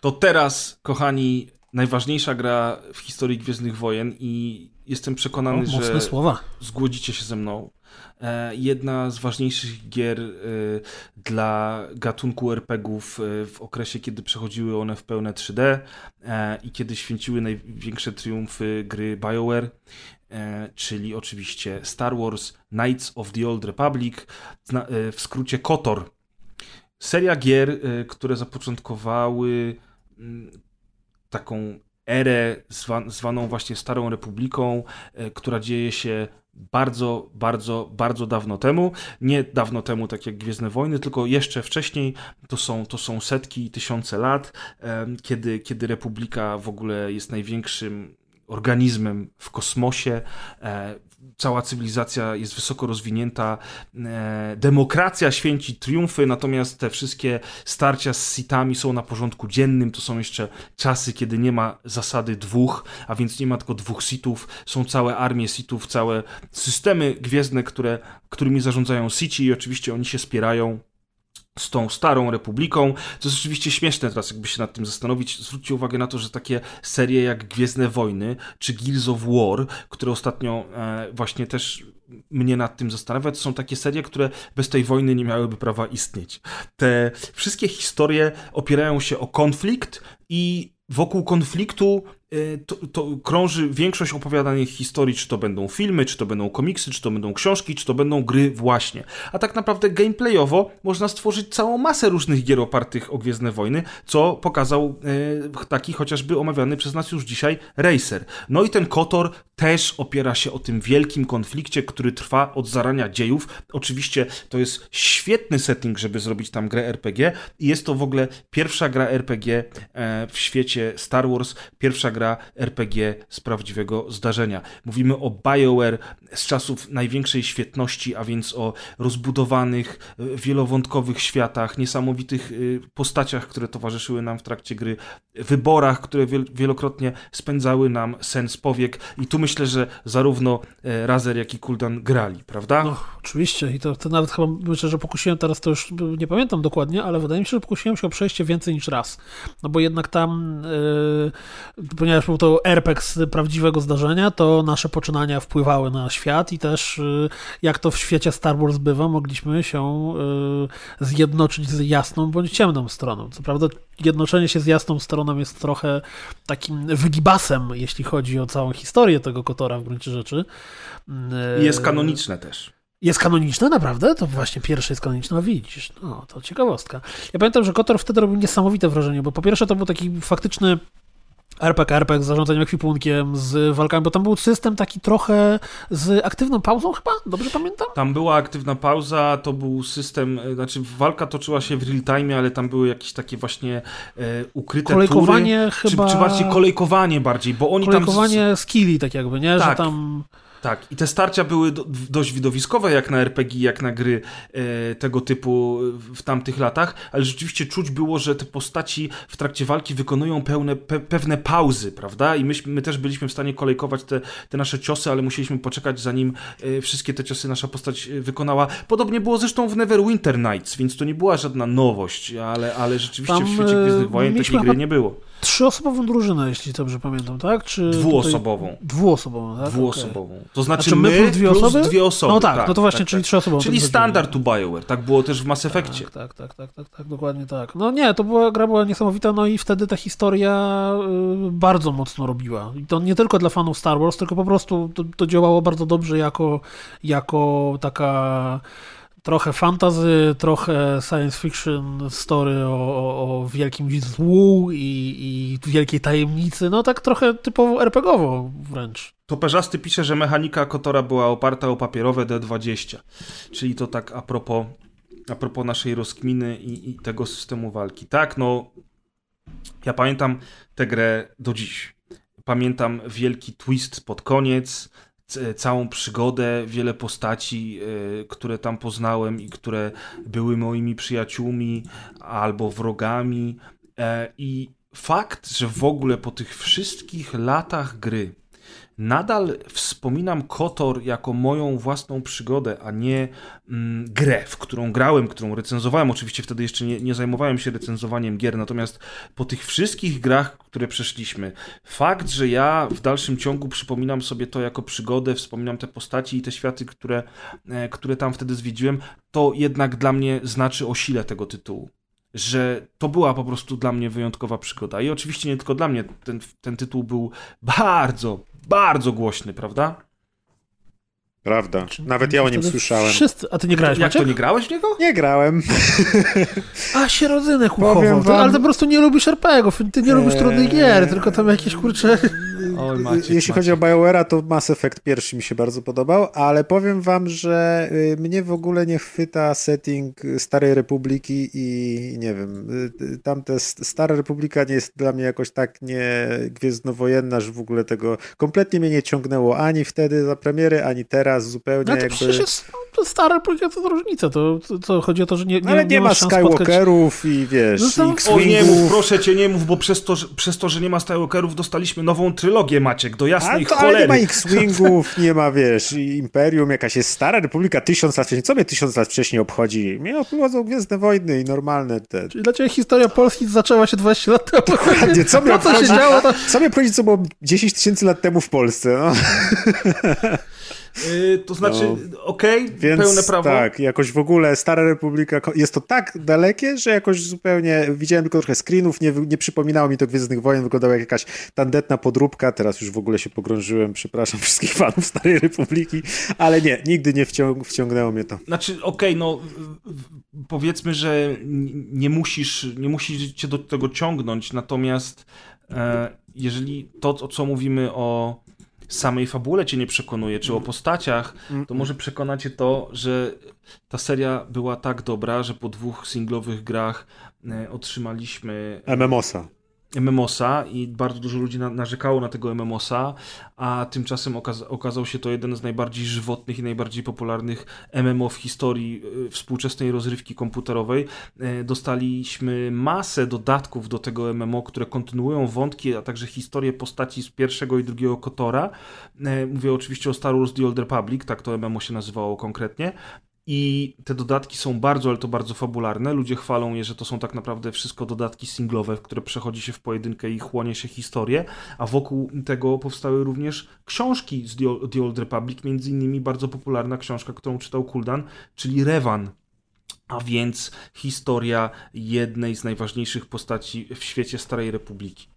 To teraz, kochani, najważniejsza gra w historii Gwiezdnych Wojen i jestem O, przekonany, mocne że słowa. zgodzicie się ze mną. E, Jedna z ważniejszych gier e, dla gatunku RPGów e, w okresie, kiedy przechodziły one w pełne 3D e, i kiedy święciły największe triumfy gry BioWare, czyli oczywiście Star Wars Knights of the Old Republic, w skrócie KOTOR. Seria gier, które zapoczątkowały mm, taką erę zwa, zwaną właśnie Starą Republiką, e, która dzieje się bardzo, bardzo, bardzo dawno temu. Nie dawno temu, tak jak Gwiezdne Wojny, tylko jeszcze wcześniej. To są, to są setki i tysiące lat, kiedy, kiedy Republika w ogóle jest największym organizmem w kosmosie. Cała cywilizacja jest wysoko rozwinięta, e, demokracja święci triumfy, natomiast te wszystkie starcia z sitami są na porządku dziennym. To są jeszcze czasy, kiedy nie ma zasady dwóch, a więc nie ma tylko dwóch sitów. Są całe armie sitów, całe systemy gwiezdne, które, którymi zarządzają sici i oczywiście oni się spierają z tą starą republiką. To jest oczywiście śmieszne teraz, jakby się nad tym zastanowić. Zwróćcie uwagę na to, że takie serie jak Gwiezdne Wojny czy Gears of War, które ostatnio e, właśnie też mnie nad tym zastanawia, to są takie serie, które bez tej wojny nie miałyby prawa istnieć. Te wszystkie historie opierają się o konflikt i wokół konfliktu to, to krąży większość opowiadanych historii, czy to będą filmy, czy to będą komiksy, czy to będą książki, czy to będą gry właśnie. A tak naprawdę gameplayowo można stworzyć całą masę różnych gier opartych o Gwiezdne Wojny, co pokazał e, taki chociażby omawiany przez nas już dzisiaj Racer. No i ten KOTOR też opiera się o tym wielkim konflikcie, który trwa od zarania dziejów. Oczywiście to jest świetny setting, żeby zrobić tam grę RPG i jest to w ogóle pierwsza gra RPG e, w świecie Star Wars, pierwsza gra RPG z prawdziwego zdarzenia. Mówimy o BioWare z czasów największej świetności, a więc o rozbudowanych, e, wielowątkowych światach, niesamowitych e, postaciach, które towarzyszyły nam w trakcie gry, wyborach, które wiel- wielokrotnie spędzały nam sens powiek i tu myślę, że zarówno e, Razer, jak i Kuldan grali, prawda? No, oczywiście. I to, to nawet chyba myślę, że pokusiłem teraz, to już nie pamiętam dokładnie, ale wydaje mi się, że pokusiłem się o przejście więcej niż raz. No bo jednak tam, yy, ponieważ był to RPG z prawdziwego zdarzenia, to nasze poczynania wpływały na świat i też, yy, jak to w świecie Star Wars bywa, mogliśmy się yy, zjednoczyć z jasną bądź ciemną stroną. Co prawda, jednoczenie się z jasną stroną jest trochę takim wygibasem, jeśli chodzi o całą historię tego Kotora w gruncie rzeczy. I jest kanoniczne też. Jest kanoniczne, naprawdę? To właśnie pierwsze jest kanoniczne, no widzisz, no to ciekawostka. Ja pamiętam, że Kotor wtedy robił niesamowite wrażenie, bo po pierwsze to był taki faktyczny RPG, RPG z zarządzaniem ekwipunkiem, z walkami, bo tam był system taki trochę z aktywną pauzą chyba? Dobrze pamiętam? Tam była aktywna pauza, to był system, e, znaczy walka toczyła się w real time, ale tam były jakieś takie właśnie e, ukryte Kolejkowanie tury, chyba... Czy, czy bardziej kolejkowanie bardziej, bo oni kolejkowanie tam... skilli tak jakby, nie? Tak. Że tam... Tak, i te starcia były do, dość widowiskowe jak na RPG, jak na gry e, tego typu w tamtych latach, ale rzeczywiście czuć było, że te postaci w trakcie walki wykonują pełne, pe, pewne pauzy, prawda? I my, my też byliśmy w stanie kolejkować te, te nasze ciosy, ale musieliśmy poczekać, zanim e, wszystkie te ciosy nasza postać e, wykonała. Podobnie było zresztą w Neverwinter Nights, więc to nie była żadna nowość, ale, ale rzeczywiście Tam, w świecie Gwiezdnych Wojen takiej gry nie było. Trzyosobową drużynę, jeśli dobrze pamiętam, tak? Czy Dwuosobową. Tutaj... Dwuosobową, tak? Dwuosobową. Okay. To znaczy A czy my, my plus dwie plus osoby? dwie osoby. No tak, tak no to właśnie, tak, czyli tak. trzyosobową. Czyli standard BioWare. Tak było też w Mass Effectie. Tak, tak, tak, tak, tak, tak, dokładnie tak. No nie, to była gra była niesamowita, no i wtedy ta historia y, bardzo mocno robiła. I to nie tylko dla fanów Star Wars, tylko po prostu to, to działało bardzo dobrze jako, jako taka trochę fantazy, trochę science fiction story o, o, wielkim złu i, i wielkiej tajemnicy, no tak trochę typowo RPGowo wręcz. Toperzasty pisze, że mechanika Kotora była oparta o papierowe D20, czyli to tak a propos, a propos naszej rozkminy i, i tego systemu walki. Tak, no ja pamiętam tę grę do dziś. Pamiętam wielki twist pod koniec, całą przygodę, wiele postaci, y, które tam poznałem i które były moimi przyjaciółmi albo wrogami. E, I fakt, że w ogóle po tych wszystkich latach gry nadal wspominam Kotor jako moją własną przygodę, a nie mm, grę, w którą grałem, którą recenzowałem. Oczywiście wtedy jeszcze nie, nie, zajmowałem się recenzowaniem gier, natomiast po tych wszystkich grach, które przeszliśmy, fakt, że ja w dalszym ciągu przypominam sobie to jako przygodę, wspominam te postaci i te światy, które, e, które tam wtedy zwiedziłem, to jednak dla mnie znaczy o sile tego tytułu że to była po prostu dla mnie wyjątkowa przygoda. I oczywiście nie tylko dla mnie, ten, ten tytuł był bardzo, bardzo głośny, prawda? Prawda. Nawet ja o nim słyszałem. Wszyscy, a ty nie grałeś, Jak Maciek? to, nie grałeś w niego? Nie grałem. A, się rodzynek uchował. To, wam- ale ty po prostu nie lubisz RPGów, ty nie lubisz trudnych Eee. gier, tylko tam jakieś kurcze... Oj, Maciek, Jeśli chodzi o Maciek. BioWare'a, to Mass Effect pierwszy mi się bardzo podobał, ale powiem wam, że y, mnie w ogóle nie chwyta setting Starej Republiki i nie wiem, y, y, tamte Stara Republika nie jest dla mnie jakoś tak nie gwiezdnowojenna, że w ogóle tego kompletnie mnie nie ciągnęło ani wtedy za premiery, ani teraz zupełnie No to jakby... przecież jest to stare pójdzie, to różnica. To, to, to chodzi o to, że nie, nie, No, ale nie, ma szans spotkać... Skywalkerów i wiesz, No to- Oj, nie mów, proszę cię, nie mów, bo przez to, że, przez to, że nie ma Skywalkerów, dostaliśmy nową trylogię, Maciek, do A jasnej to, ale nie cholery. ma X-Wingów, nie ma, wiesz, i Imperium, jakaś jest stara republika tysiąc lat wcześniej. Co mnie tysiąc lat wcześniej obchodzi? Mnie obchodzą Gwiezdne Wojny i normalne te... Czyli dla ciebie historia Polski zaczęła się 20 lat temu. Dokładnie, co mnie To, co się obchodzi, działo, to... co mnie obchodzi, co było 10 tysięcy lat temu w Polsce, no. Yy, to znaczy, okej, Więc pełne prawo. tak, jakoś w ogóle Stara Republika, jest to tak dalekie, że jakoś zupełnie, widziałem tylko trochę screenów, nie, nie przypominało mi to Gwiezdnych Wojen, wyglądało jak jakaś tandetna podróbka, teraz już w ogóle się pogrążyłem, przepraszam wszystkich fanów Starej Republiki, ale nie, nigdy nie wciąg wciągnęło mnie to. Znaczy, okej, no w- w- powiedzmy, że nie musisz, nie musisz cię do tego ciągnąć, natomiast e, jeżeli to, o co mówimy o samej fabule cię nie przekonuje, czy o postaciach, to może przekonać cię to, że ta seria była tak dobra, że po dwóch singlowych grach e, otrzymaliśmy MMOSa. MMOSa i bardzo dużo ludzi na, narzekało na tego MMOSa, a tymczasem okaz okazał się to jeden z najbardziej żywotnych i najbardziej popularnych MMO w historii y, współczesnej rozrywki komputerowej. E, dostaliśmy masę dodatków do tego MMO, które kontynuują wątki, a także historię postaci z pierwszego i drugiego Kotora. E, mówię oczywiście o Star Wars The Old Republic, tak to MMO się nazywało konkretnie. I te dodatki są bardzo, ale to bardzo fabularne. Ludzie chwalą je, że to są tak naprawdę wszystko dodatki singlowe, w które przechodzi się w pojedynkę i chłonie się historię, a wokół tego powstały również książki z The Old- Republic, między innymi bardzo popularna książka, którą czytał Kuldan, czyli Revan. A więc historia jednej z najważniejszych postaci w świecie Starej Republiki.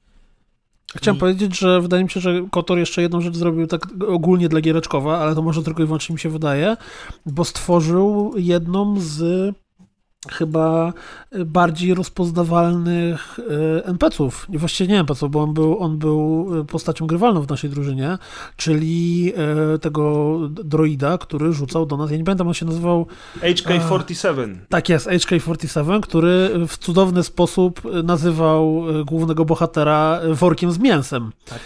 Chciałem I- powiedzieć, że wydaje mi się, że Kotor jeszcze jedną rzecz zrobił tak ogólnie dla Giereczkowa, ale to może tylko i wyłącznie mi się wydaje, bo stworzył jedną z chyba bardziej rozpoznawalnych e, NPC-ów. Właściwie nie NPC-ów, bo on był, on był postacią grywalną w naszej drużynie, czyli e, tego droida, który rzucał do nas, ja nie pamiętam, on się nazywał... HK-47. Tak jest, HK-47, który w cudowny sposób nazywał głównego bohatera workiem z mięsem. Tak.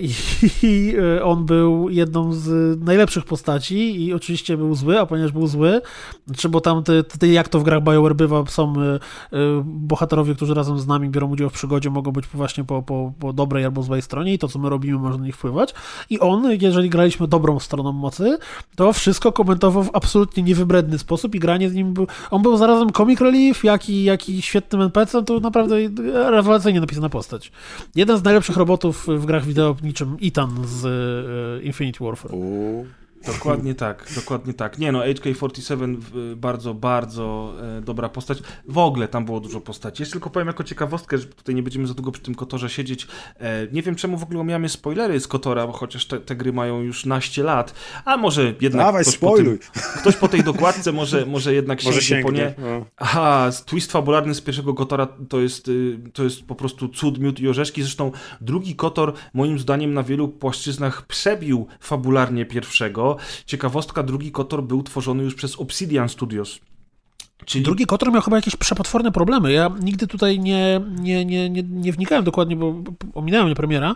I, I on był jedną z najlepszych postaci i oczywiście był zły, a ponieważ był zły, czy bo tam te, te jak to w grach BioWare bywa, są y, y, bohaterowie, którzy razem z nami biorą udział w przygodzie, mogą być właśnie po, po, po dobrej albo złej stronie i to, co my robimy, może na nich wpływać. I on, jeżeli graliśmy dobrą stroną mocy, to wszystko komentował w absolutnie niewybredny sposób i granie z nim był, on był zarazem comic relief, jak i, jak i świetnym NPC, to naprawdę rewelacyjnie napisana postać. Jeden z najlepszych robotów w grach wideo niczym Ethan z y, Infinity Warfare. Dokładnie tak, dokładnie tak. Nie no, HK-47 bardzo, bardzo e, dobra postać. W ogóle tam było dużo postaci. Jeszcze tylko powiem jako ciekawostkę, że tutaj nie będziemy za długo przy tym Kotorze siedzieć. E, nie wiem czemu w ogóle omijamy spoilery z Kotora, bo chociaż te, te, gry mają już naście lat, a może jednak Dawaj, ktoś, po tym, ktoś po tej dokładce może, może jednak sięgnie, sięgnie po nie. No. Aha, twist fabularny z pierwszego Kotora to jest, y, to jest po prostu cud, miód i orzeszki. Zresztą drugi Kotor moim zdaniem na wielu płaszczyznach przebił fabularnie pierwszego. Ciekawostka, drugi Kotor był tworzony już przez Obsidian Studios. Czyli... Drugi Kotor miał chyba jakieś przepotworne problemy. Ja nigdy tutaj nie, nie, nie, nie, nie wnikałem dokładnie, bo ominąłem mnie premiera,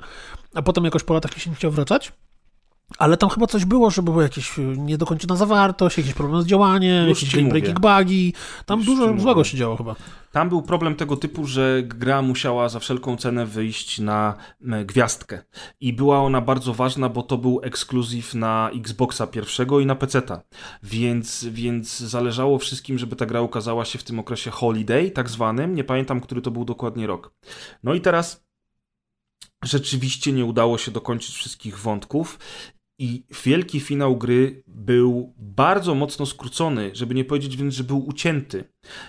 a potem jakoś po latach się nie chciał wracać. Ale tam chyba coś było, że była jakaś niedokończona zawartość, jakiś problem z działaniem, Już jakieś breaking bugi. Tam Już dużo złego się działo chyba. Tam był problem tego typu, że gra musiała za wszelką cenę wyjść na gwiazdkę. I była ona bardzo ważna, bo to był ekskluzyw na Xboxa pierwszego i na PC-ta. Więc, więc zależało wszystkim, żeby ta gra ukazała się w tym okresie holiday, tak zwanym. Nie pamiętam, który to był dokładnie rok. No i teraz rzeczywiście nie udało się dokończyć wszystkich wątków i wielki finał gry był bardzo mocno skrócony, żeby nie powiedzieć wręcz, że był ucięty.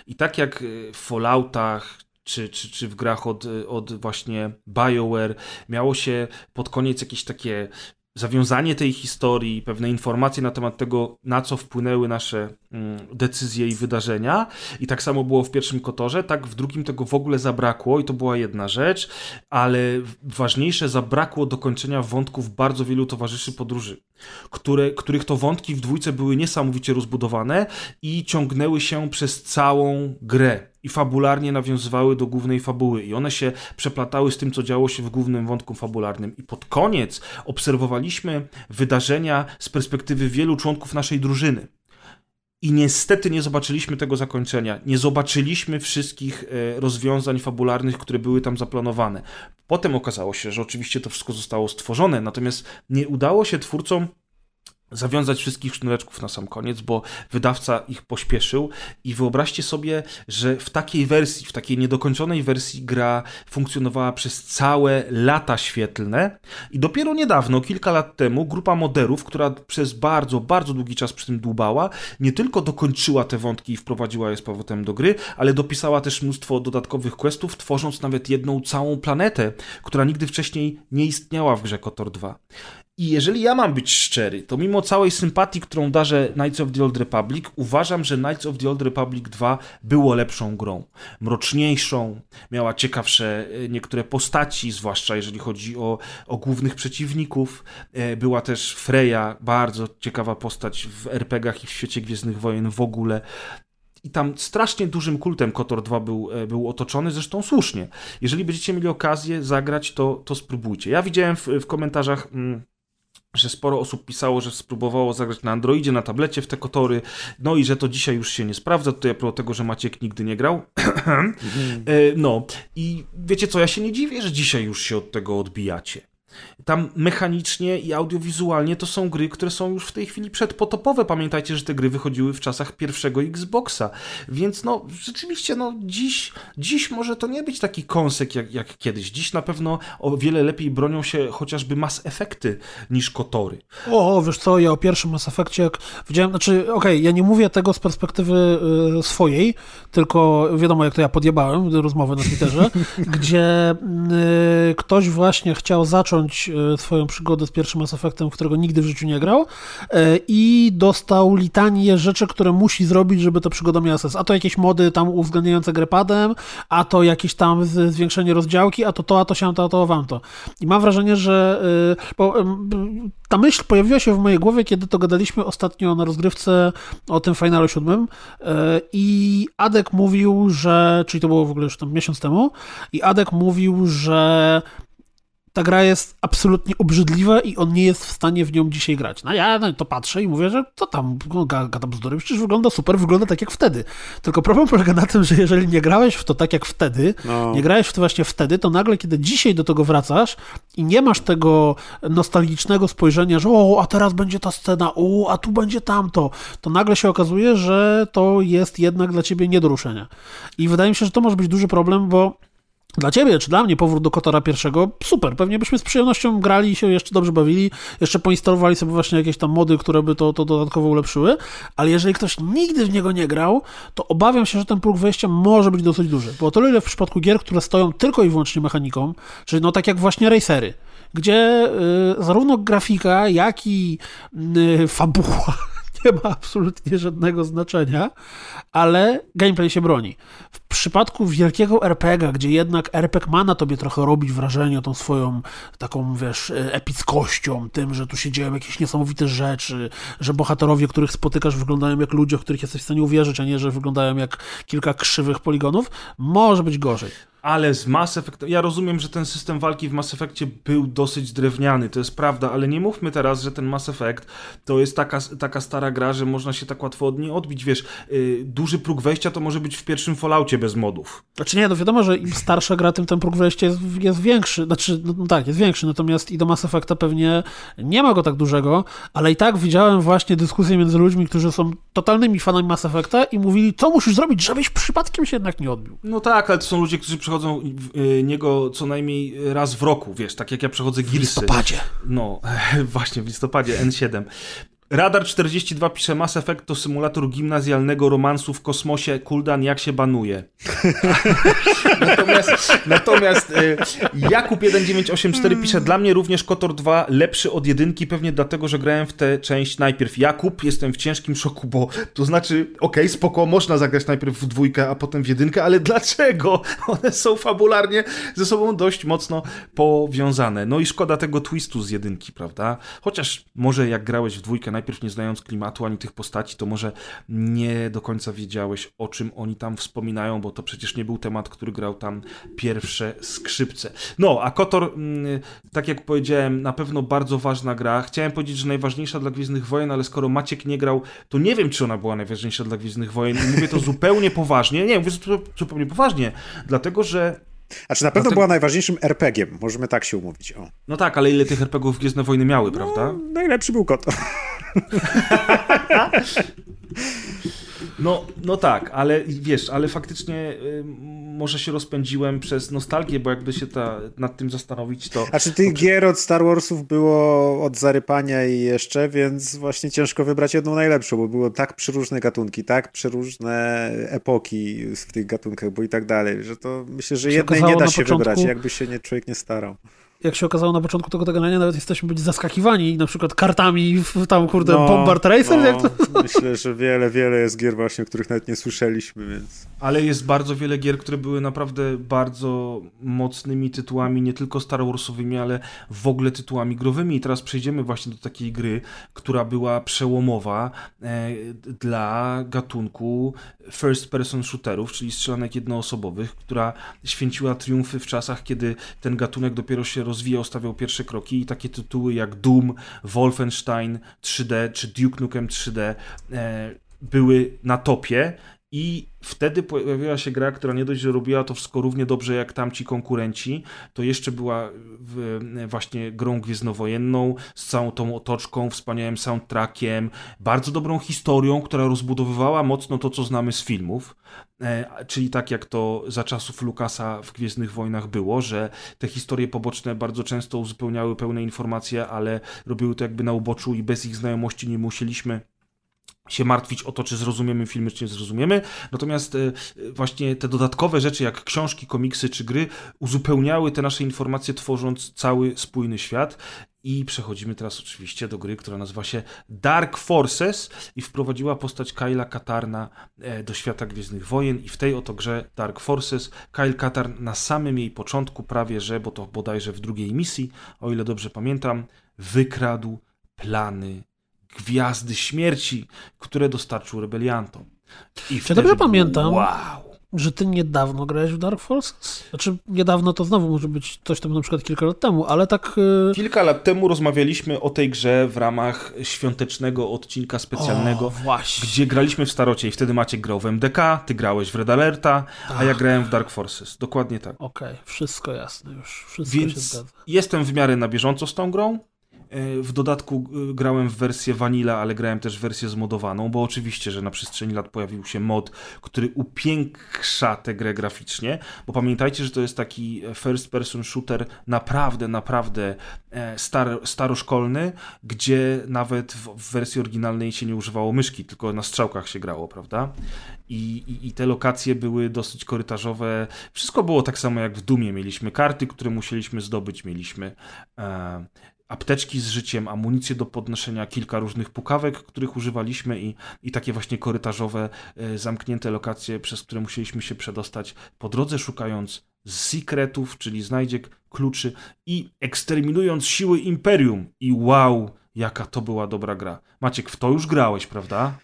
I tak jak w Falloutach czy, czy, czy w grach od, od właśnie BioWare miało się pod koniec jakieś takie zawiązanie tej historii, pewne informacje na temat tego, na co wpłynęły nasze mm, decyzje i wydarzenia. I tak samo było w pierwszym Kotorze, tak w drugim tego w ogóle zabrakło i to była jedna rzecz, ale ważniejsze, zabrakło dokończenia wątków bardzo wielu towarzyszy podróży, które, których to wątki w dwójce były niesamowicie rozbudowane i ciągnęły się przez całą grę i fabularnie nawiązywały do głównej fabuły i one się przeplatały z tym, co działo się w głównym wątku fabularnym. I pod koniec obserwowaliśmy wydarzenia z perspektywy wielu członków naszej drużyny. I niestety nie zobaczyliśmy tego zakończenia. Nie zobaczyliśmy wszystkich e, rozwiązań fabularnych, które były tam zaplanowane. Potem okazało się, że oczywiście to wszystko zostało stworzone, natomiast nie udało się twórcom zawiązać wszystkich sznureczków na sam koniec, bo wydawca ich pośpieszył i wyobraźcie sobie, że w takiej wersji, w takiej niedokończonej wersji gra funkcjonowała przez całe lata świetlne i dopiero niedawno, kilka lat temu, grupa moderów, która przez bardzo, bardzo długi czas przy tym dłubała, nie tylko dokończyła te wątki i wprowadziła je z powrotem do gry, ale dopisała też mnóstwo dodatkowych questów, tworząc nawet jedną całą planetę, która nigdy wcześniej nie istniała w grze KOTOR 2. I jeżeli ja mam być szczery, to mimo całej sympatii, którą darzę Knights of the Old Republic, uważam, że Knights of the Old Republic 2 było lepszą grą. Mroczniejszą, miała ciekawsze e, niektóre postaci, zwłaszcza jeżeli chodzi o, o głównych przeciwników. E, była też Freya, bardzo ciekawa postać w RPGach i w świecie Gwiezdnych Wojen w ogóle. I tam strasznie dużym kultem KOTOR 2 był, e, był otoczony, zresztą słusznie. Jeżeli będziecie mieli okazję zagrać, to, to spróbujcie. Ja widziałem w, w komentarzach. Mm, że sporo osób pisało, że spróbowało zagrać na Androidzie, na tablecie w te kotory, no i że to dzisiaj już się nie sprawdza, tutaj a propos tego, że Maciek nigdy nie grał. E, no i wiecie co, ja się nie dziwię, że dzisiaj już się od tego odbijacie. Tam mechanicznie i audiowizualnie to są gry, które są już w tej chwili przedpotopowe. Pamiętajcie, że te gry wychodziły w czasach pierwszego Xboxa. Więc no, rzeczywiście, no, dziś, dziś może to nie być taki kąsek jak, jak kiedyś. Dziś na pewno o wiele lepiej bronią się chociażby Mass Effecty niż Kotory. O, wiesz co, ja o pierwszym Mass Effectie jak widziałem, znaczy, okej, okay, ja nie mówię tego z perspektywy y, swojej, tylko wiadomo, jak to ja podjebałem rozmowy na Twitterze, gdzie y, ktoś właśnie chciał zacząć e, swoją przygodę z pierwszym Mass Effectem, którego nigdy w życiu nie grał e, i dostał litanię rzeczy, które musi zrobić, żeby ta przygoda miała sens. A to jakieś mody tam uwzględniające grę padem, a to jakieś tam zwiększenie rozdziałki, a to to, a to się, to, a to wam to. I mam wrażenie, że bo, ta myśl pojawiła się w mojej głowie, kiedy to gadaliśmy ostatnio na rozgrywce o tym finalu siódmym i Adek mówił, że, czyli to było w ogóle już tam miesiąc temu, i Adek mówił, że ta gra jest absolutnie obrzydliwa i on nie jest w stanie w nią dzisiaj grać. No ja to patrzę i mówię, że to tam, no, gadam bzdury, przecież wygląda super, wygląda tak jak wtedy. Tylko problem polega na tym, że jeżeli nie grałeś w to tak jak wtedy, no. nie grałeś w to właśnie wtedy, to nagle, kiedy dzisiaj do tego wracasz i nie masz tego nostalgicznego spojrzenia, że o, a teraz będzie ta scena, o, a tu będzie tamto, to nagle się okazuje, że to jest jednak dla ciebie nie do ruszenia. I wydaje mi się, że to może być duży problem, bo dla ciebie, czy dla mnie powrót do Kotora pierwszego, super, pewnie byśmy z przyjemnością grali i się jeszcze dobrze bawili, jeszcze poinstalowali sobie właśnie jakieś tam mody, które by to, to dodatkowo ulepszyły, ale jeżeli ktoś nigdy w niego nie grał, to obawiam się, że ten próg wejścia może być dosyć duży, bo tyle ile w przypadku gier, które stoją tylko i wyłącznie mechaniką, czyli no tak jak właśnie racery, gdzie y, zarówno grafika, jak i y, fabuła nie ma absolutnie żadnego znaczenia, ale gameplay się broni. W przypadku wielkiego RPG, gdzie jednak RPG ma na tobie trochę robić wrażenie tą swoją taką, wiesz, epickością, tym, że tu się dzieją jakieś niesamowite rzeczy, że bohaterowie, których spotykasz, wyglądają jak ludzie, o których jesteś w stanie uwierzyć, a nie, że wyglądają jak kilka krzywych poligonów, może być gorzej. Ale z Mass Effect, ja rozumiem, że ten system walki w Mass Effectie był dosyć drewniany, to jest prawda, ale nie mówmy teraz, że ten Mass Effect to jest taka, taka stara gra, że można się tak łatwo od niej odbić, wiesz, yy, duży próg wejścia to może być w pierwszym Falloutie bez modów. Znaczy nie, no wiadomo, że im starsza gra, tym ten próg wejścia jest, jest większy, znaczy, no, no tak, jest większy, natomiast i do Mass Effecta pewnie nie ma go tak dużego, ale i tak widziałem właśnie dyskusje między ludźmi, którzy są totalnymi fanami Mass Effecta i mówili, co musisz zrobić, żebyś przypadkiem się jednak nie odbił. No tak, ale to są ludzie, którzy przychodzą przechodzą y, niego co najmniej raz w roku, wiesz, tak jak ja przechodzę Gearsy. W listopadzie. No, właśnie, w listopadzie, N7. Radar 42 pisze Mass Effect to symulator gimnazjalnego romansu w kosmosie. Kuldan jak się banuje. natomiast natomiast y, Jakub 1984 pisze dla mnie również Kotor 2 lepszy od jedynki, pewnie dlatego, że grałem w tę część najpierw. Jakub, jestem w ciężkim szoku, bo to znaczy, okej, okay, spoko, można zagrać najpierw w dwójkę, a potem w jedynkę, ale dlaczego? One są fabularnie ze sobą dość mocno powiązane. No i szkoda tego twistu z jedynki, prawda? Chociaż może jak grałeś w dwójkę najpierw nie znając klimatu ani tych postaci, to może nie do końca wiedziałeś, o czym oni tam wspominają, bo to przecież nie był temat, który grał tam pierwsze skrzypce. No, a Kotor, mm, tak jak powiedziałem, na pewno bardzo ważna gra. Chciałem powiedzieć, że najważniejsza dla Gwiezdnych Wojen, ale skoro Maciek nie grał, to nie wiem, czy ona była najważniejsza dla Gwiezdnych Wojen. Mówię to zupełnie poważnie. Nie, mówię to zupełnie poważnie, dlatego że a czy na pewno Dlatego... była najważniejszym RPG-iem, możemy tak się umówić. O. No tak, ale ile tych RPGów Gwiezdne Wojny miały, no, prawda? Najlepszy był kot. No, no tak, ale wiesz, ale faktycznie y, może się rozpędziłem przez nostalgię, bo jakby się ta, nad tym zastanowić, to... A czy tych to... gier od Star Warsów było od zarypania i jeszcze, więc właśnie ciężko wybrać jedną najlepszą, bo było tak przeróżne gatunki, tak przeróżne epoki w tych gatunkach, bo i tak dalej, że to myślę, że jednej nie da się początku... wybrać, jakby się nie, człowiek nie starał jak się okazało na początku tego gadania, nawet jesteśmy być zaskakiwani na przykład kartami w tam, kurde, no, Bombard Racer. No, jak to... Myślę, że wiele, wiele jest gier właśnie, o których nawet nie słyszeliśmy, więc... Ale jest bardzo wiele gier, które były naprawdę bardzo mocnymi tytułami, nie tylko Star Warsowymi, ale w ogóle tytułami growymi. I teraz przejdziemy właśnie do takiej gry, która była przełomowa e, dla gatunku first person shooterów, czyli strzelanek jednoosobowych, która święciła triumfy w czasach, kiedy ten gatunek dopiero się rozwijał, stawiał pierwsze kroki i takie tytuły jak Doom, Wolfenstein 3D czy Duke Nukem 3D e, były na topie i wtedy pojawiła się gra, która nie dość, że robiła to wszystko równie dobrze jak tamci konkurenci, to jeszcze była właśnie grą gwiezdnowojenną, z całą tą otoczką, wspaniałym soundtrackiem, bardzo dobrą historią, która rozbudowywała mocno to, co znamy z filmów. E, czyli tak jak to za czasów Lukasa w Gwiezdnych Wojnach było, że te historie poboczne bardzo często uzupełniały pełne informacje, ale robiły to jakby na uboczu i bez ich znajomości nie musieliśmy się martwić o to, czy zrozumiemy filmy, czy nie zrozumiemy. Natomiast e, właśnie te dodatkowe rzeczy, jak książki, komiksy czy gry, uzupełniały te nasze informacje, tworząc cały spójny świat. I przechodzimy teraz oczywiście do gry, która nazywa się Dark Forces i wprowadziła postać Kyla Katarna e, do świata Gwiezdnych Wojen i w tej oto grze Dark Forces Kyle Katarn na samym jej początku prawie, że, bo to bodajże w drugiej misji, o ile dobrze pamiętam, wykradł plany Gwiazdy Śmierci, które dostarczył rebeliantom. I Czy dobrze pamiętam? Wow! że ty niedawno grałeś w Dark Forces? Znaczy, niedawno to znowu może być coś tam na przykład kilka lat temu, ale tak... Yy... Kilka lat temu rozmawialiśmy o tej grze w ramach świątecznego odcinka specjalnego, o, gdzie graliśmy w starocie i wtedy Maciek grał w MDK, ty grałeś w Red Alerta, Ach. a ja grałem w Dark Forces. Dokładnie tak. Okej, okay, wszystko jasne już, wszystko Więc się zgadza. jestem w miarę na bieżąco z tą grą. E, w dodatku e, grałem w wersję vanilla, ale grałem też w wersję zmodowaną, bo oczywiście, że na przestrzeni lat pojawił się mod, który upiększa tę grę graficznie, bo pamiętajcie, że to jest taki first person shooter naprawdę, naprawdę e, star, staroszkolny, gdzie nawet w, wersji oryginalnej się nie używało myszki, tylko na strzałkach się grało, prawda? I, i, I, te lokacje były dosyć korytarzowe. Wszystko było tak samo jak w Dumie. Mieliśmy karty, które musieliśmy zdobyć, mieliśmy e, apteczki z życiem, amunicję do podnoszenia, kilka różnych pukawek, których używaliśmy i, i takie właśnie korytarzowe, e, zamknięte lokacje, przez które musieliśmy się przedostać po drodze, szukając secretów, czyli znajdziek, kluczy i eksterminując siły Imperium. I wow, jaka to była dobra gra. Maciek, w to już grałeś, prawda?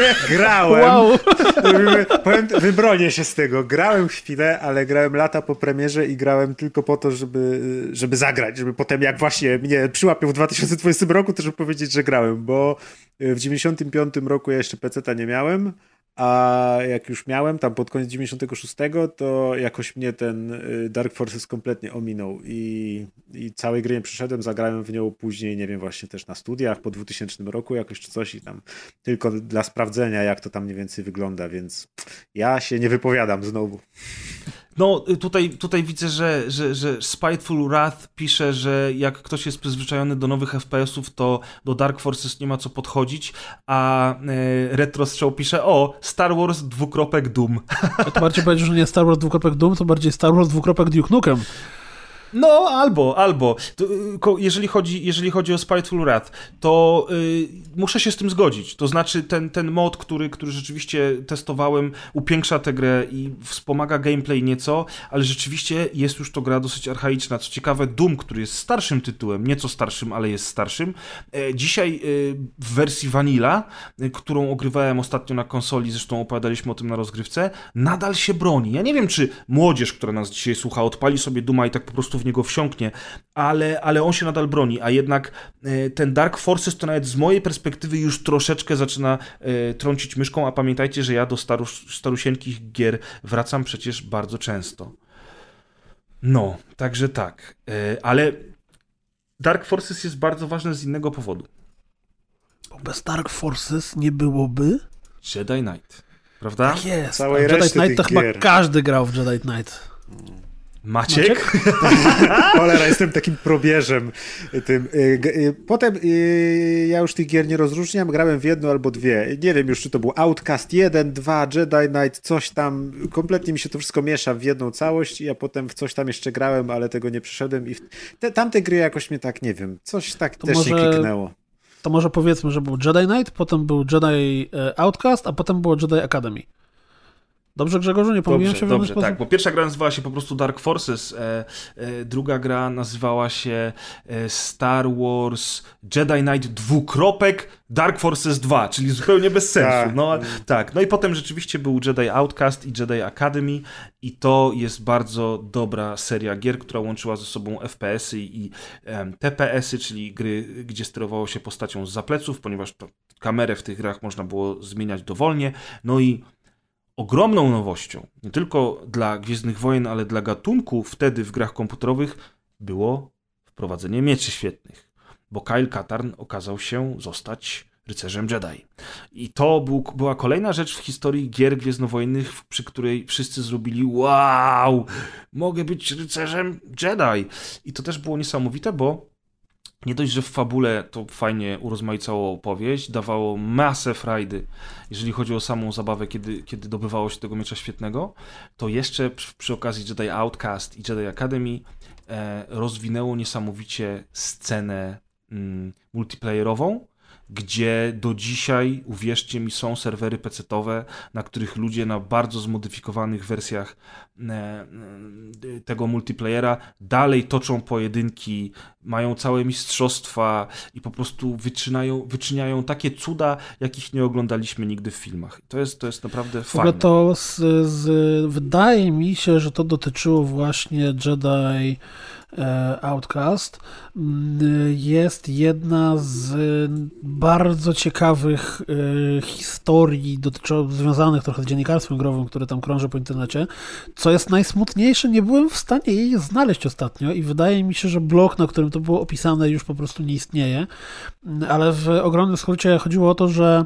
Nie, grałem. Wow. Powiem, wybronię się z tego. Grałem chwilę, ale grałem lata po premierze i grałem tylko po to, żeby, żeby zagrać, żeby potem jak właśnie mnie przyłapią w 2020 roku, to żeby powiedzieć, że grałem, bo w 95 roku ja jeszcze PC-ta nie miałem, a jak już miałem tam pod koniec 96, to jakoś mnie ten y, Dark Forces kompletnie ominął i, i całej gry nie przeszedłem, zagrałem w nią później, nie wiem, właśnie też na studiach po 2000 roku jakoś czy coś i tam tylko dla sprawdzenia, jak to tam mniej więcej wygląda, więc ja się nie wypowiadam znowu. No, y, tutaj, tutaj widzę, że, że, że Spiteful Wrath pisze, że jak ktoś jest przyzwyczajony do nowych FPS-ów, to do Dark Forces nie ma co podchodzić, a e, Retro Strzał pisze, o, Star Wars dwukropek Doom. Ja to bardziej powiedzieć, że nie Star Wars dwukropek Doom, to bardziej Star Wars dwukropek Duke Nukem. No, albo, albo. To, y, jeżeli, chodzi, jeżeli chodzi o Spiteful Wrath, to y, muszę się z tym zgodzić. To znaczy, ten, ten mod, który, który rzeczywiście testowałem, upiększa tę grę i wspomaga gameplay nieco, ale rzeczywiście jest już to gra dosyć archaiczna. Co ciekawe, Doom, który jest starszym tytułem, nieco starszym, ale jest starszym, e, dzisiaj e, w wersji Vanilla, e, którą ogrywałem ostatnio na konsoli, zresztą opowiadaliśmy o tym na rozgrywce, nadal się broni. Ja nie wiem, czy młodzież, która nas dzisiaj słucha, odpali sobie Duma i tak po prostu w niego wsiąknie, ale, ale on się nadal broni, a jednak e, ten Dark Forces to nawet z mojej perspektywy już troszeczkę zaczyna e, trącić myszką, a pamiętajcie, że ja do staru, starusieńkich gier wracam przecież bardzo często. No, także tak, e, ale Dark Forces jest bardzo ważne z innego powodu. Bez Dark Forces nie byłoby Jedi Knight, prawda? Tak jest. Całej Jedi Knight to chyba każdy grał w Jedi Knight. Maciek? Cholera, jestem takim probierzem. Tym. Y, y, potem y, ja już tych gier nie rozróżniam, grałem w jedno albo dwie. Nie wiem już, czy to był Outcast 1, 2, Jedi Knight, coś tam. Kompletnie mi się to wszystko miesza w jedną całość i ja potem w coś tam jeszcze grałem, ale tego nie przeszedłem i te, tamte gry jakoś mnie tak, nie wiem, coś tak to też może... nie kliknęło. To może powiedzmy, że był Jedi Knight, potem był Jedi e, Outcast, a potem było Jedi Academy. Dobrze, Grzegorzu, nie pomyliłem się w Dobrze, tak, bo pierwsza gra nazywała się po prostu Dark Forces, e, e, druga gra nazywała się e, Star Wars Jedi Knight dwukropek Dark Forces 2, czyli zupełnie bez sensu. Tak. No, tak, no i potem rzeczywiście był Jedi Outcast i Jedi Academy i to jest bardzo dobra seria gier, która łączyła ze sobą FPS-y i TPS-y, czyli gry, gdzie sterowało się postacią z zapleców, ponieważ to, kamerę w tych grach można było zmieniać dowolnie, no i ogromną nowością, nie tylko dla Gwiezdnych Wojen, ale dla gatunku wtedy w grach komputerowych było wprowadzenie mieczy świetnych, bo Kyle Katarn okazał się zostać rycerzem Jedi. I to był, była kolejna rzecz w historii gier gwiezdnowojennych, przy której wszyscy zrobili wow, mogę być rycerzem Jedi. I to też było niesamowite, bo nie dość, że w fabule to fajnie urozmaicało opowieść, dawało masę frajdy, jeżeli chodzi o samą zabawę, kiedy, kiedy dobywało się tego miecza świetnego, to jeszcze przy, przy okazji Jedi Outcast i Jedi Academy e, rozwinęło niesamowicie scenę mm, multiplayerową, gdzie do dzisiaj, uwierzcie mi, są serwery pecetowe, na których ludzie na bardzo zmodyfikowanych wersjach tego multiplayera dalej toczą pojedynki, mają całe mistrzostwa i po prostu wyczynają, wyczyniają takie cuda, jakich nie oglądaliśmy nigdy w filmach. To jest, to jest naprawdę fajne. to z, z, wydaje mi się, że to dotyczyło właśnie Jedi e, Outcast. Mm, Jest jedna z bardzo ciekawych e, historii dotyczących, związanych trochę z dziennikarstwem growym, które tam krąży po internecie. Co jest najsmutniejsze, nie byłem w stanie jej znaleźć ostatnio i wydaje mi się, że blog, na którym to było opisane, już po prostu nie istnieje. Ale w ogromnym skrócie chodziło o to, że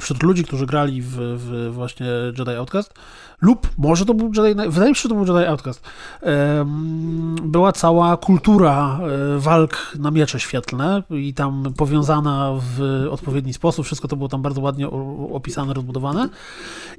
wśród ludzi, którzy grali w, w właśnie Jedi Outcast, lub może to był Jedi, wydaje mi się, że to był Jedi Outcast, była cała kultura e, walk na miecze świetlne i tam powiązana w odpowiedni sposób, wszystko to było tam bardzo ładnie opisane, rozbudowane.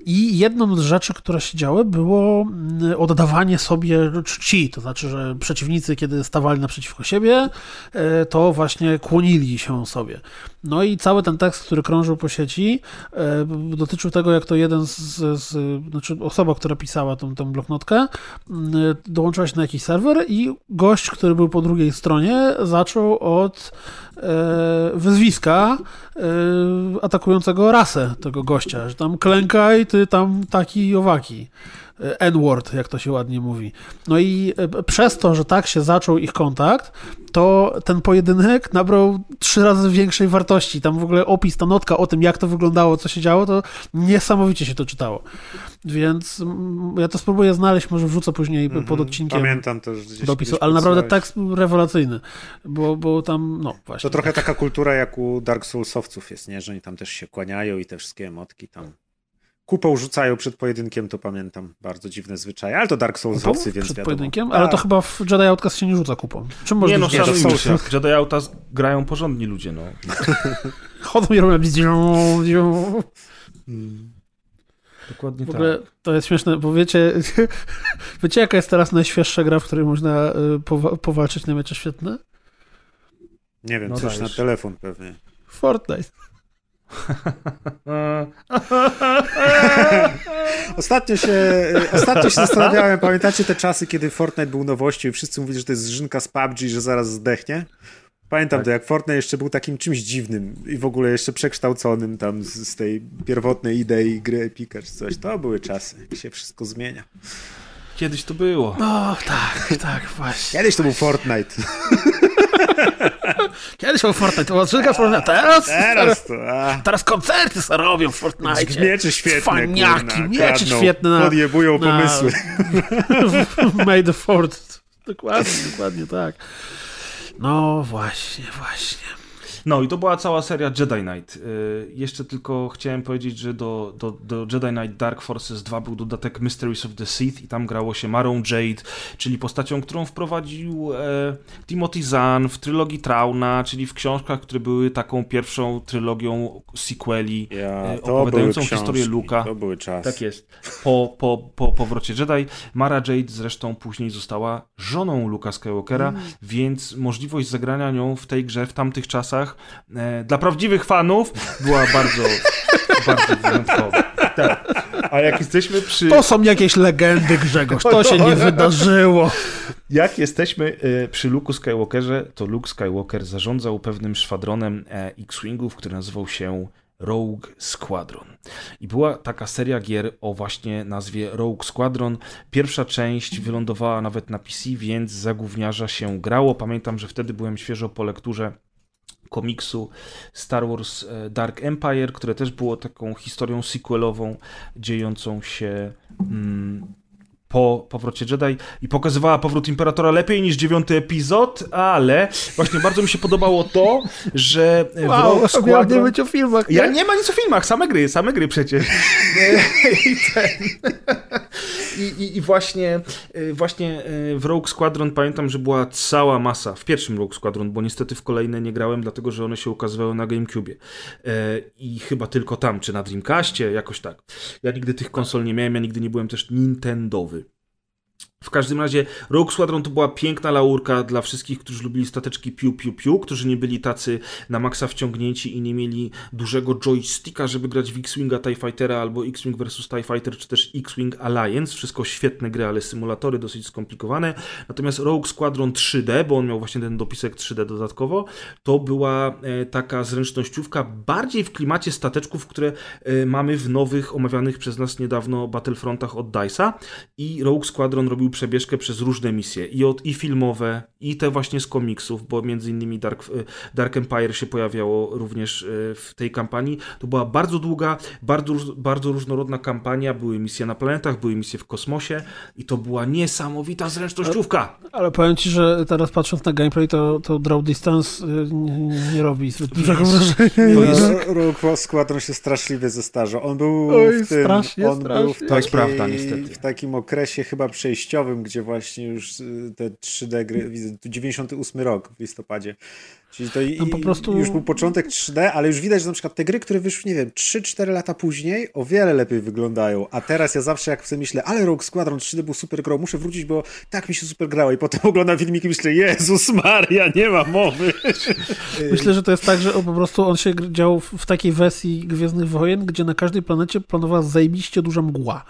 I jedną z rzeczy, które się działy, było mm, oddawanie sobie czci, to znaczy, że przeciwnicy, kiedy stawali naprzeciwko siebie, e, to właśnie kłonili się sobie. No i cały ten tekst, który krążył po sieci, e, dotyczył tego, jak to jeden z, z znaczy osoba, która pisała tą, tą bloknotkę, m, dołączyła się na jakiś serwer i gość, który był po drugiej stronie, zaczął od e, wyzwiska e, atakującego rasę tego gościa, że tam klękaj, ty tam taki owaki. E, N-word, jak to się ładnie mówi. No i e, przez to, że tak się zaczął ich kontakt, to ten pojedynek nabrał trzy razy większej wartości. Tam w ogóle opis, ta notka o tym, jak to wyglądało, co się działo, to niesamowicie się to czytało. Więc mm, ja to spróbuję znaleźć, może wrzucę później pod odcinkiem Pamiętam to, że gdzieś do opisu, ale naprawdę tekst był rewelacyjny, bo, bo tam, no właśnie. To trochę taka kultura jak u Dark Soulsowców jest, nie? Że oni tam też się kłaniają i te wszystkie emotki tam kupą rzucają przed pojedynkiem, to pamiętam. Bardzo dziwne zwyczaje, ale to Dark Soulsowcy, więc przed wiadomo. pojedynkiem, ale to Tak. chyba w Jedi Outcast się nie rzuca kupą. Czym Nie no, szanujmy się. Jedi Outcast grają porządni ludzie, no. Chodzą i robią bziu. Dokładnie W tak. ogóle to jest śmieszne, bo wiecie, wiecie jaka jest teraz najświeższa gra, w której można y, powa- powalczyć na miecze świetne? Nie wiem, No coś na dajesz. telefon pewnie. Fortnite. E, Ostatnio się, ostatnio się zastanawiałem, pamiętacie te czasy, kiedy Fortnite był nowością i wszyscy mówili, że to jest żynka z PUBG, że zaraz zdechnie? Pamiętam Tak. to, jak Fortnite jeszcze był takim czymś dziwnym i w ogóle jeszcze przekształconym tam z, z tej pierwotnej idei gry Epica czy coś. To były czasy, jak się wszystko zmienia. Kiedyś to było. No tak, tak, właśnie. Kiedyś to był Fortnite, Kiedyś był Fortnite, to odżynka Fortnite, teraz, teraz to... A. teraz koncerty se robią w Fortnite. Miecze świetne, kurna, miecze kradną, świetne na- Podjebują na- pomysły. May the Fort. Dokładnie, dokładnie tak. No właśnie, właśnie. No i to była cała seria Jedi Knight. Y, jeszcze tylko chciałem powiedzieć, że do, do, do Jedi Knight Dark Forces 2 był dodatek Mysteries of the Sith i tam grało się Marą Jade, czyli postacią, którą wprowadził e, Timothy Zahn w trylogii Trauna, czyli w książkach, które były taką pierwszą trylogią sequeli Ja, e, opowiadającą historię Luka. To były czasy. Tak jest. Po, po, po powrocie Jedi. Mara Jade zresztą później została żoną Luka Skywalkera, Mm. więc możliwość zagrania nią w tej grze w tamtych czasach e, dla prawdziwych fanów była bardzo, bardzo wyjątkowa. Tak. A jak jesteśmy przy... To są jakieś legendy, Grzegorz, to się nie wydarzyło. Jak jesteśmy e, przy Luke'u Skywalkerze, to Luke Skywalker zarządzał pewnym szwadronem e, X-Wingów, który nazywał się Rogue Squadron. I była taka seria gier o właśnie nazwie Rogue Squadron. Pierwsza część wylądowała nawet na PC, więc za gówniarza się grało. Pamiętam, że wtedy byłem świeżo po lekturze komiksu Star Wars e, Dark Empire, które też było taką historią sequelową dziejącą się mm, po powrocie Jedi i pokazywała powrót Imperatora lepiej niż dziewiąty epizod, ale właśnie bardzo mi się podobało to, że w Wow, Rogue miał nie być o filmach. Ja nie? nie ma nic o filmach, same gry, same gry przecież. I ten... I, i, i właśnie, y, właśnie y, w Rogue Squadron pamiętam, że była cała masa, w pierwszym Rogue Squadron, bo niestety w kolejne nie grałem, dlatego że one się ukazywały na GameCube. I chyba tylko tam, czy na Dreamcastie, jakoś tak. Ja nigdy tych konsol nie miałem, ja nigdy nie byłem też Nintendowy. W każdym razie Rogue Squadron to była piękna laurka dla wszystkich, którzy lubili stateczki piu piu piu, którzy nie byli tacy na maksa wciągnięci i nie mieli dużego joysticka, żeby grać w X-Winga TIE Fightera albo X-Wing vs TIE Fighter, czy też X-Wing Alliance. Wszystko świetne gry, ale symulatory dosyć skomplikowane. Natomiast Rogue Squadron 3D, bo on miał właśnie ten dopisek 3D dodatkowo, to była e, taka zręcznościówka bardziej w klimacie stateczków, które e, mamy w nowych, omawianych przez nas niedawno Battlefrontach od DICE'a i Rogue Squadron robił przebieżkę przez różne misje, i, od, i filmowe, i te właśnie z komiksów, bo między innymi Dark, e, Dark Empire się pojawiało również e, w tej kampanii. To była bardzo długa, bardzo, bardzo różnorodna kampania, były misje na planetach, były misje w kosmosie i to była niesamowita zręcznościówka. Ale, ale powiem ci, że teraz patrząc na gameplay, to, to Draw Distance e, nie, nie robi zbyt dużego wrażenia. To jest... Rogue Squadron się straszliwie zestarzał. On był Oj, w tym, strasznie, on strasznie. był w, takiej, prawda, w takim okresie chyba przejściowym gdzie właśnie już y, te 3D gry, widzę, tu 98 rok w listopadzie. Czyli to i, po prostu... już był początek 3D, ale już widać, że na przykład te gry, które wyszły, nie wiem, 3-4 lata później, o wiele lepiej wyglądają. A teraz ja zawsze jak sobie myślę, ale Rogue Squadron 3D był super grą, muszę wrócić, bo tak mi się super grało. I potem oglądam filmiki i myślę, Jezus Maria, nie ma mowy. Myślę, że to jest tak, że po prostu on się dział w takiej wersji Gwiezdnych Wojen, gdzie na każdej planecie planowała zajebiście duża mgła.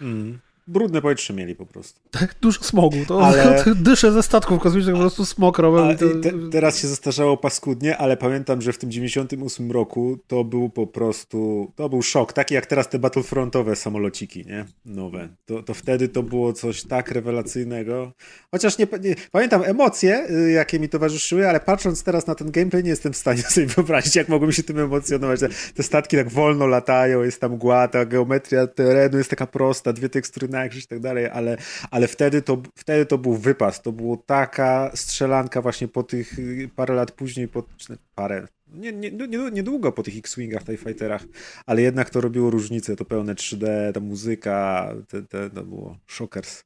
Mm brudne powietrze mieli po prostu. Tak, dużo smogu. To ale... dysze ze statków kosmicznych po prostu smog robią. To... Te, teraz się zastarzało paskudnie, ale pamiętam, że w tym 98 roku to był po prostu, to był szok. Taki jak teraz te battlefrontowe samolociki, nie? Nowe. To, to wtedy to było coś tak rewelacyjnego. Chociaż nie, nie, pamiętam emocje, y, jakie mi towarzyszyły, ale patrząc teraz na ten gameplay, nie jestem w stanie sobie wyobrazić, jak mogłem się tym emocjonować. Te, te statki tak wolno latają, jest tam mgła, ta geometria terenu jest taka prosta, dwie tekstury na i tak dalej, ale, ale wtedy, to, wtedy to był wypas, to była taka strzelanka właśnie po tych parę lat później, po, parę, nie, nie, nie, niedługo po tych X-Wingach, TIE Fighterach, ale jednak to robiło różnicę, to pełne 3D, ta muzyka, te, te, to było shockers.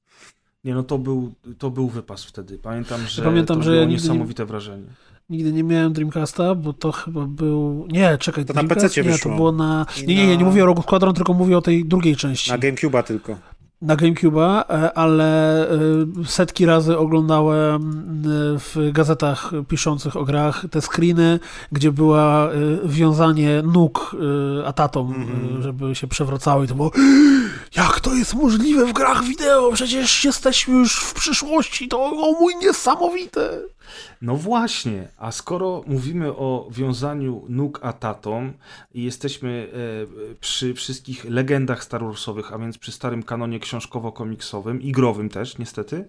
Nie, no to był, to był wypas wtedy. Pamiętam, że Pamiętam, to że było ja niesamowite nie, wrażenie. Nigdy nie miałem Dreamcasta, bo to chyba był... Nie, czekaj. To Dreamcast? na PC Nie, wyszło. to było na... Nie, nie, nie, nie mówię o Rogue Squadron, tylko mówię o tej drugiej części. Na GameCube'a tylko na GameCube'a, e, ale e, setki razy oglądałem e, w gazetach piszących o grach te screeny, gdzie była wiązanie nóg atatom, mm -hmm. żeby się przewracały i to było jak to jest możliwe w grach wideo? Przecież jesteśmy już w przyszłości, to o mój niesamowite! No właśnie, a skoro mówimy o wiązaniu nóg atatom i jesteśmy e, przy wszystkich legendach Star Warsowych, a więc przy starym kanonie książkowo-komiksowym, igrowym też niestety,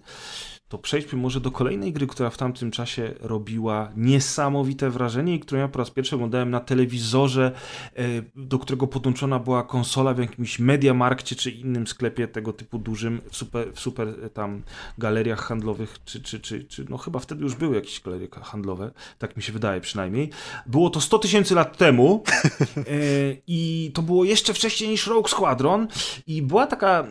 to przejdźmy może do kolejnej gry, która w tamtym czasie robiła niesamowite wrażenie i którą ja po raz pierwszy oglądałem na telewizorze, e, do którego podłączona była konsola w jakimś Mediamarkcie czy innym sklepie tego typu dużym, w super, w super e, tam galeriach handlowych, czy, czy, czy, czy no chyba wtedy już były jakieś galerie handlowe, tak mi się wydaje przynajmniej. Było to 100 tysięcy lat temu e, i to było jeszcze wcześniej niż Rogue Squadron i była taka,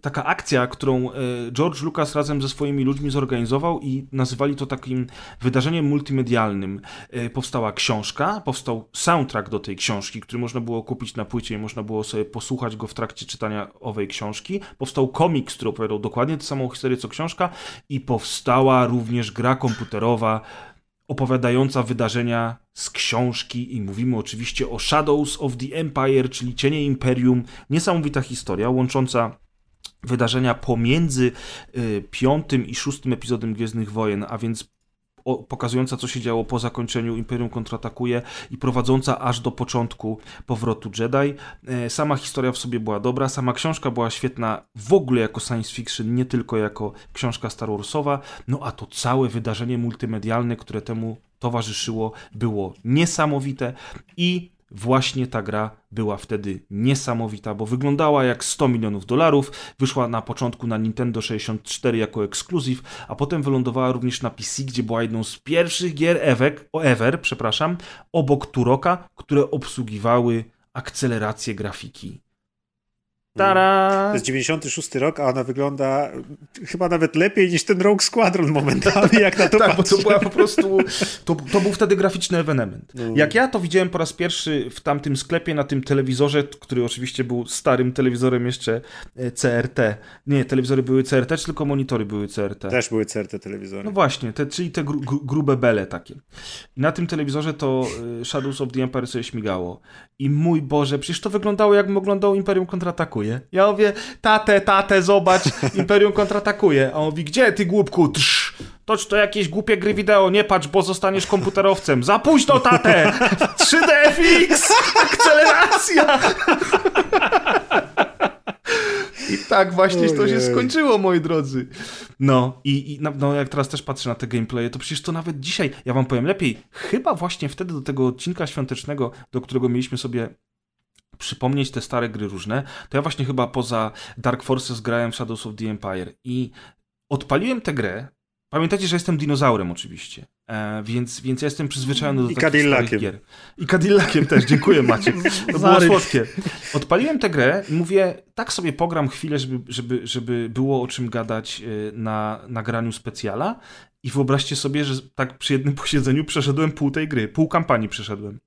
taka akcja, którą George Lucas razem ze swoimi ludźmi zorganizował i nazywali to takim wydarzeniem multimedialnym. E, powstała książka, powstał soundtrack do tej książki, który można było kupić na płycie i można było sobie posłuchać go w trakcie czytania owej książki. Powstał komiks, który opowiadał dokładnie tę samą historię co książka i powstała również gra komputerowa opowiadająca wydarzenia z książki i mówimy oczywiście o Shadows of the Empire, czyli Cienie Imperium. Niesamowita historia łącząca wydarzenia pomiędzy y, piątym i szóstym epizodem Gwiezdnych Wojen, a więc pokazująca, co się działo po zakończeniu Imperium kontratakuje i prowadząca aż do początku powrotu Jedi. E, sama historia w sobie była dobra, sama książka była świetna w ogóle jako science fiction, nie tylko jako książka Star Warsowa, no a to całe wydarzenie multimedialne, które temu towarzyszyło, było niesamowite i Właśnie ta gra była wtedy niesamowita, bo wyglądała jak 100 milionów dolarów, wyszła na początku na Nintendo 64 jako ekskluzyw, a potem wylądowała również na PC, gdzie była jedną z pierwszych gier ever, przepraszam, obok Turoka, które obsługiwały akcelerację grafiki. Tara! To jest 96 rok, a ona wygląda chyba nawet lepiej niż ten Rogue Squadron momentami, jak na to Tak, bo to była po prostu. To, to był wtedy graficzny ewenement. No. Jak ja to widziałem po raz pierwszy w tamtym sklepie, na tym telewizorze, który oczywiście był starym telewizorem jeszcze e, CRT. Nie, telewizory były CRT, czy tylko monitory były CRT. Też były CRT telewizory. No właśnie, te, czyli te gru, gru, grube bele takie. I na tym telewizorze to y, Shadows of the Empire sobie śmigało. I mój Boże, przecież to wyglądało jakbym oglądał Imperium kontratakuje. Ja mówię, tatę, tatę, zobacz, Imperium kontratakuje. A on mówi, gdzie ty głupku? Trz, Tocz to jakieś głupie gry wideo, nie patrz, bo zostaniesz komputerowcem. Za późno, tatę! 3DFX! Akceleracja! I tak właśnie to się Ojej. skończyło, moi drodzy. No i, i no, jak teraz też patrzę na te gameplaye, to przecież to nawet dzisiaj, ja wam powiem lepiej, chyba właśnie wtedy do tego odcinka świątecznego, do którego mieliśmy sobie przypomnieć te stare gry różne, to ja właśnie chyba poza Dark Forces grałem w Shadows of the Empire i odpaliłem tę grę. Pamiętacie, że jestem dinozaurem oczywiście, e, więc, więc ja jestem przyzwyczajony do I takich Cadillaciem. gier. I Cadillaciem też, dziękuję Maciek. To było słodkie. Odpaliłem tę grę i mówię, tak sobie pogram chwilę, żeby, żeby, żeby było o czym gadać e, na nagraniu specjala i wyobraźcie sobie, że tak przy jednym posiedzeniu przeszedłem pół tej gry, pół kampanii przeszedłem.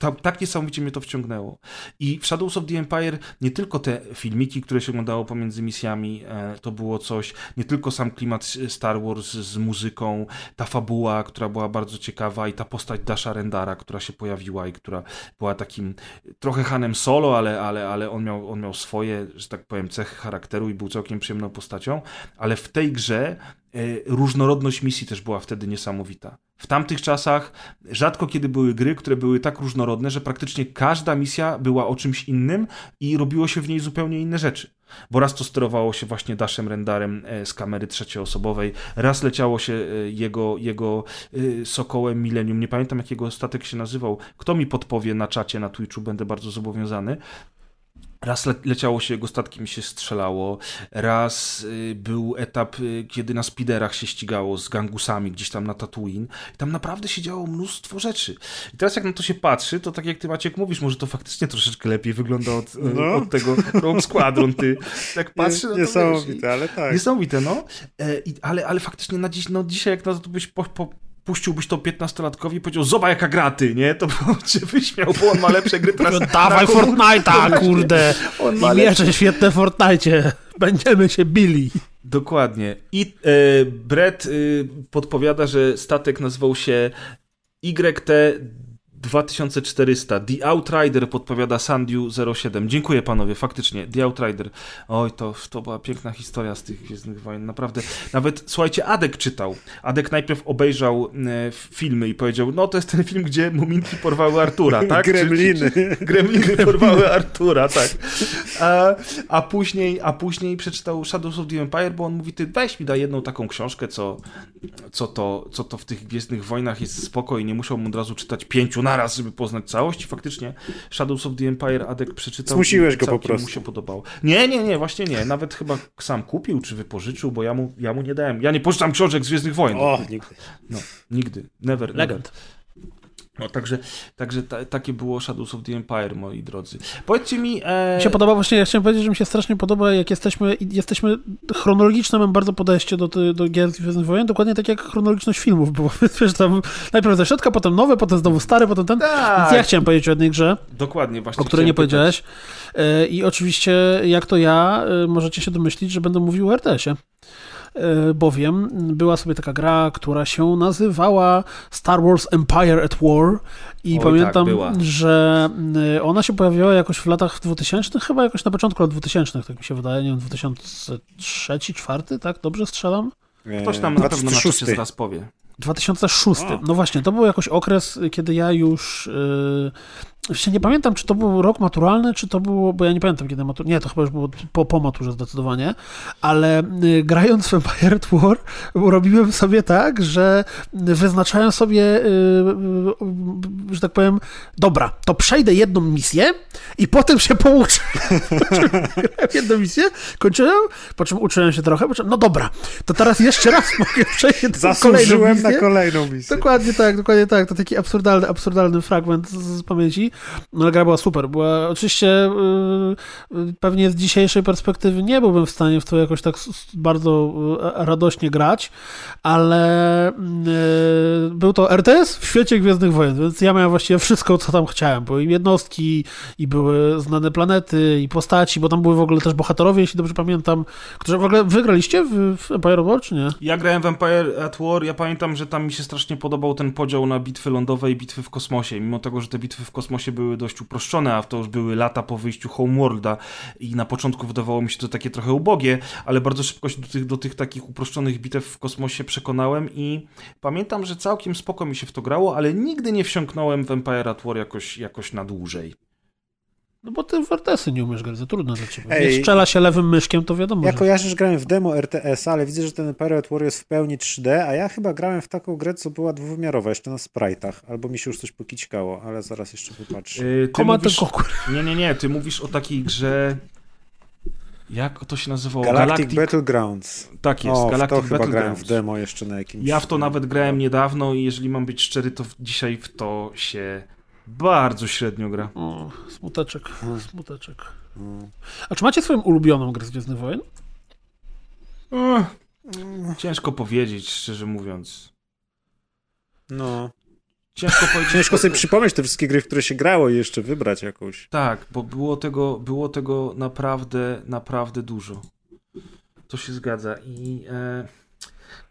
Ta, tak niesamowicie mnie to wciągnęło. I w Shadows of the Empire nie tylko te filmiki, które się oglądało pomiędzy misjami, e, to było coś, nie tylko sam klimat Star Wars z muzyką, ta fabuła, która była bardzo ciekawa i ta postać Dasha Rendara, która się pojawiła i która była takim trochę Hanem Solo, ale, ale, ale on, miał, on miał swoje, że tak powiem, cechy charakteru i był całkiem przyjemną postacią, ale w tej grze e, różnorodność misji też była wtedy niesamowita. W tamtych czasach rzadko kiedy były gry, które były tak różnorodne, że praktycznie każda misja była o czymś innym i robiło się w niej zupełnie inne rzeczy. Bo raz to sterowało się właśnie Dashem Rendarem e, z kamery trzecioosobowej, raz leciało się e, jego, jego e, Sokołem Millennium. Nie pamiętam, jak jego statek się nazywał. Kto mi podpowie na czacie na Twitchu, będę bardzo zobowiązany. Raz le leciało się jego statkiem się strzelało, raz y, był etap, y, kiedy na spiderach się ścigało z gangusami gdzieś tam na Tatooine. I tam naprawdę się działo mnóstwo rzeczy. I teraz jak na to się patrzy, to tak jak ty Maciek mówisz, może to faktycznie troszeczkę lepiej wygląda od, y, No. od tego Rogue Squadron, ty. Tak patrzy, no to wiesz, Niesamowite, ale i, tak. Niesamowite, no. E, i, ale, ale faktycznie na dziś, no dzisiaj jak na to byś po, po, puściłbyś to 15-latkowi i powiedział, zobacz jaka gra ty, nie? To by cię wyśmiał, bo on ma lepsze gry teraz. Dawaj Fortnite'a, kurde! On I ma miecze świetne w Fortnite. Będziemy się bili. Dokładnie. I e, Brett e, podpowiada, że statek nazywał się YT 2400. The Outrider podpowiada Sandiu 07. Dziękuję panowie, faktycznie. The Outrider. Oj, to, to była piękna historia z tych Gwiezdnych Wojen, naprawdę. Nawet, słuchajcie, Adek czytał. Adek najpierw obejrzał e, filmy i powiedział, no to jest ten film, gdzie muminki porwały Artura, tak? Czy- Gremliny. Czy, czy, gremliny porwały Artura, tak. A, a, później, a później przeczytał Shadows of the Empire, bo on mówi, ty weź mi daj jedną taką książkę, co, co, to, co to w tych Gwiezdnych Wojnach jest spoko i nie musiałbym od razu czytać pięciu naraz, żeby poznać całość. I faktycznie Shadows of the Empire Adek przeczytał. Zmusiłeś go po prostu. mu się podobało. Nie, nie, nie, właśnie nie. Nawet chyba sam kupił czy wypożyczył, bo ja mu, ja mu nie dałem. Ja nie pożyczam książek z Gwiezdnych Wojen. O, nigdy. No, nigdy. Never, never. No, także także ta, takie było Shadows of the Empire, moi drodzy. Powiedzcie mi... E... Mi się podoba właśnie, ja chciałem powiedzieć, że mi się strasznie podoba, jak jesteśmy, jesteśmy chronologiczne, mam bardzo podejście do, do gier Gwiezdnych Wojen, dokładnie tak jak chronologiczność filmów było. Wiesz, tam najpierw ze środka, potem nowe, potem znowu stare, potem ten. Tak. Więc ja chciałem powiedzieć o jednej grze, Dokładnie, właśnie. o której nie chciałem pytać. powiedziałeś. E, I oczywiście, jak to ja, e, możecie się domyślić, że będę mówił o RTS-ie. E, Bowiem była sobie taka gra, która się nazywała Star Wars Empire at War i Oj, pamiętam, tak, że e, ona się pojawiła jakoś w latach 2000, chyba jakoś na początku lat 2000, tak mi się wydaje, nie wiem, 2003, 2004, tak? Dobrze strzelam? Ktoś tam na pewno na 2006. zaraz powie. 2006. O. No właśnie, to był jakoś okres, kiedy ja już. Yy, nie pamiętam, czy to był rok maturalny, czy to było, bo ja nie pamiętam kiedy matur... Nie, to chyba już było po, po maturze zdecydowanie, ale y, grając w Empire at War robiłem sobie tak, że wyznaczałem sobie, y, y, że tak powiem, dobra, to przejdę jedną misję i potem się pouczę. Jedną misję, kończyłem, po czym uczyłem się trochę, po czym, no dobra, to teraz jeszcze raz mogę przejść kolejną misję. Na kolejną misję. Dokładnie tak, dokładnie tak. To taki absurdalny, absurdalny fragment z, z pamięci. no ale gra była super. Była oczywiście yy, pewnie z dzisiejszej perspektywy nie byłbym w stanie w to jakoś tak bardzo yy, radośnie grać, ale yy, był to RTS w świecie Gwiezdnych Wojen, więc ja miałem właściwie wszystko, co tam chciałem. Były jednostki i były znane planety i postaci, bo tam były w ogóle też bohaterowie, jeśli dobrze pamiętam, którzy w ogóle wygraliście w, w Empire War, czy nie? Ja grałem w Empire at War, ja pamiętam, że tam mi się strasznie podobał ten podział na bitwy lądowe i bitwy w kosmosie, mimo tego, że te bitwy w kosmosie były dość uproszczone, a to już były lata po wyjściu Homeworlda i na początku wydawało mi się to takie trochę ubogie, ale bardzo szybko się do tych, do tych takich uproszczonych bitew w kosmosie przekonałem i pamiętam, że całkiem spoko mi się w to grało, ale nigdy nie wsiąknąłem w Empire at War jakoś, jakoś na dłużej. No bo ty w RTS-y nie umiesz grać, za trudno dla ciebie. Ej. Jak strzela się lewym myszkiem, to wiadomo, Ja że... grałem w demo RTS, ale widzę, że ten War jest w pełni 3D, a ja chyba grałem w taką grę, co była dwuwymiarowa, jeszcze na sprite'ach, albo mi się już coś pokićkało, ale zaraz jeszcze popatrzę. Yy, Command mówisz... and Conquer. Nie, nie, nie, ty mówisz o takiej grze... Jak to się nazywało? Galactic, Battlegrounds. Tak jest, o, Galactic to chyba grałem Battlegrounds. w demo jeszcze na jakimś... Ja w to nawet grałem niedawno i jeżeli mam być szczery, to dzisiaj w to się bardzo średnio gra. O, smuteczek, smuteczek. A czy macie swoją ulubioną grę z Gwiezdnych Wojen? Ciężko powiedzieć, szczerze mówiąc. No. Ciężko powiedzieć. Ciężko sobie przypomnieć te wszystkie gry, w które się grało i jeszcze wybrać jakąś. Tak, bo było tego, było tego naprawdę, naprawdę dużo. To się zgadza i e,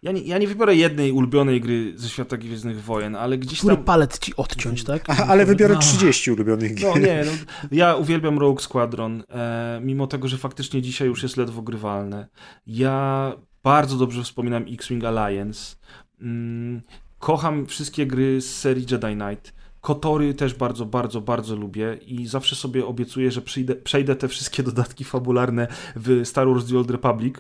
ja, nie, ja nie wybiorę jednej ulubionej gry ze świata Gwiezdnych Wojen, ale gdzieś Który tam... palec ci odciąć, tak? Aha, ale wybiorę No. 30 ulubionych gier. No nie, no, ja uwielbiam Rogue Squadron, e, mimo tego, że faktycznie dzisiaj już jest ledwo grywalne. Ja bardzo dobrze wspominam X-Wing Alliance. Mm, kocham wszystkie gry z serii Jedi Knight. Kotory też bardzo, bardzo, bardzo lubię i zawsze sobie obiecuję, że przyjdę, przejdę te wszystkie dodatki fabularne w Star Wars The Old Republic,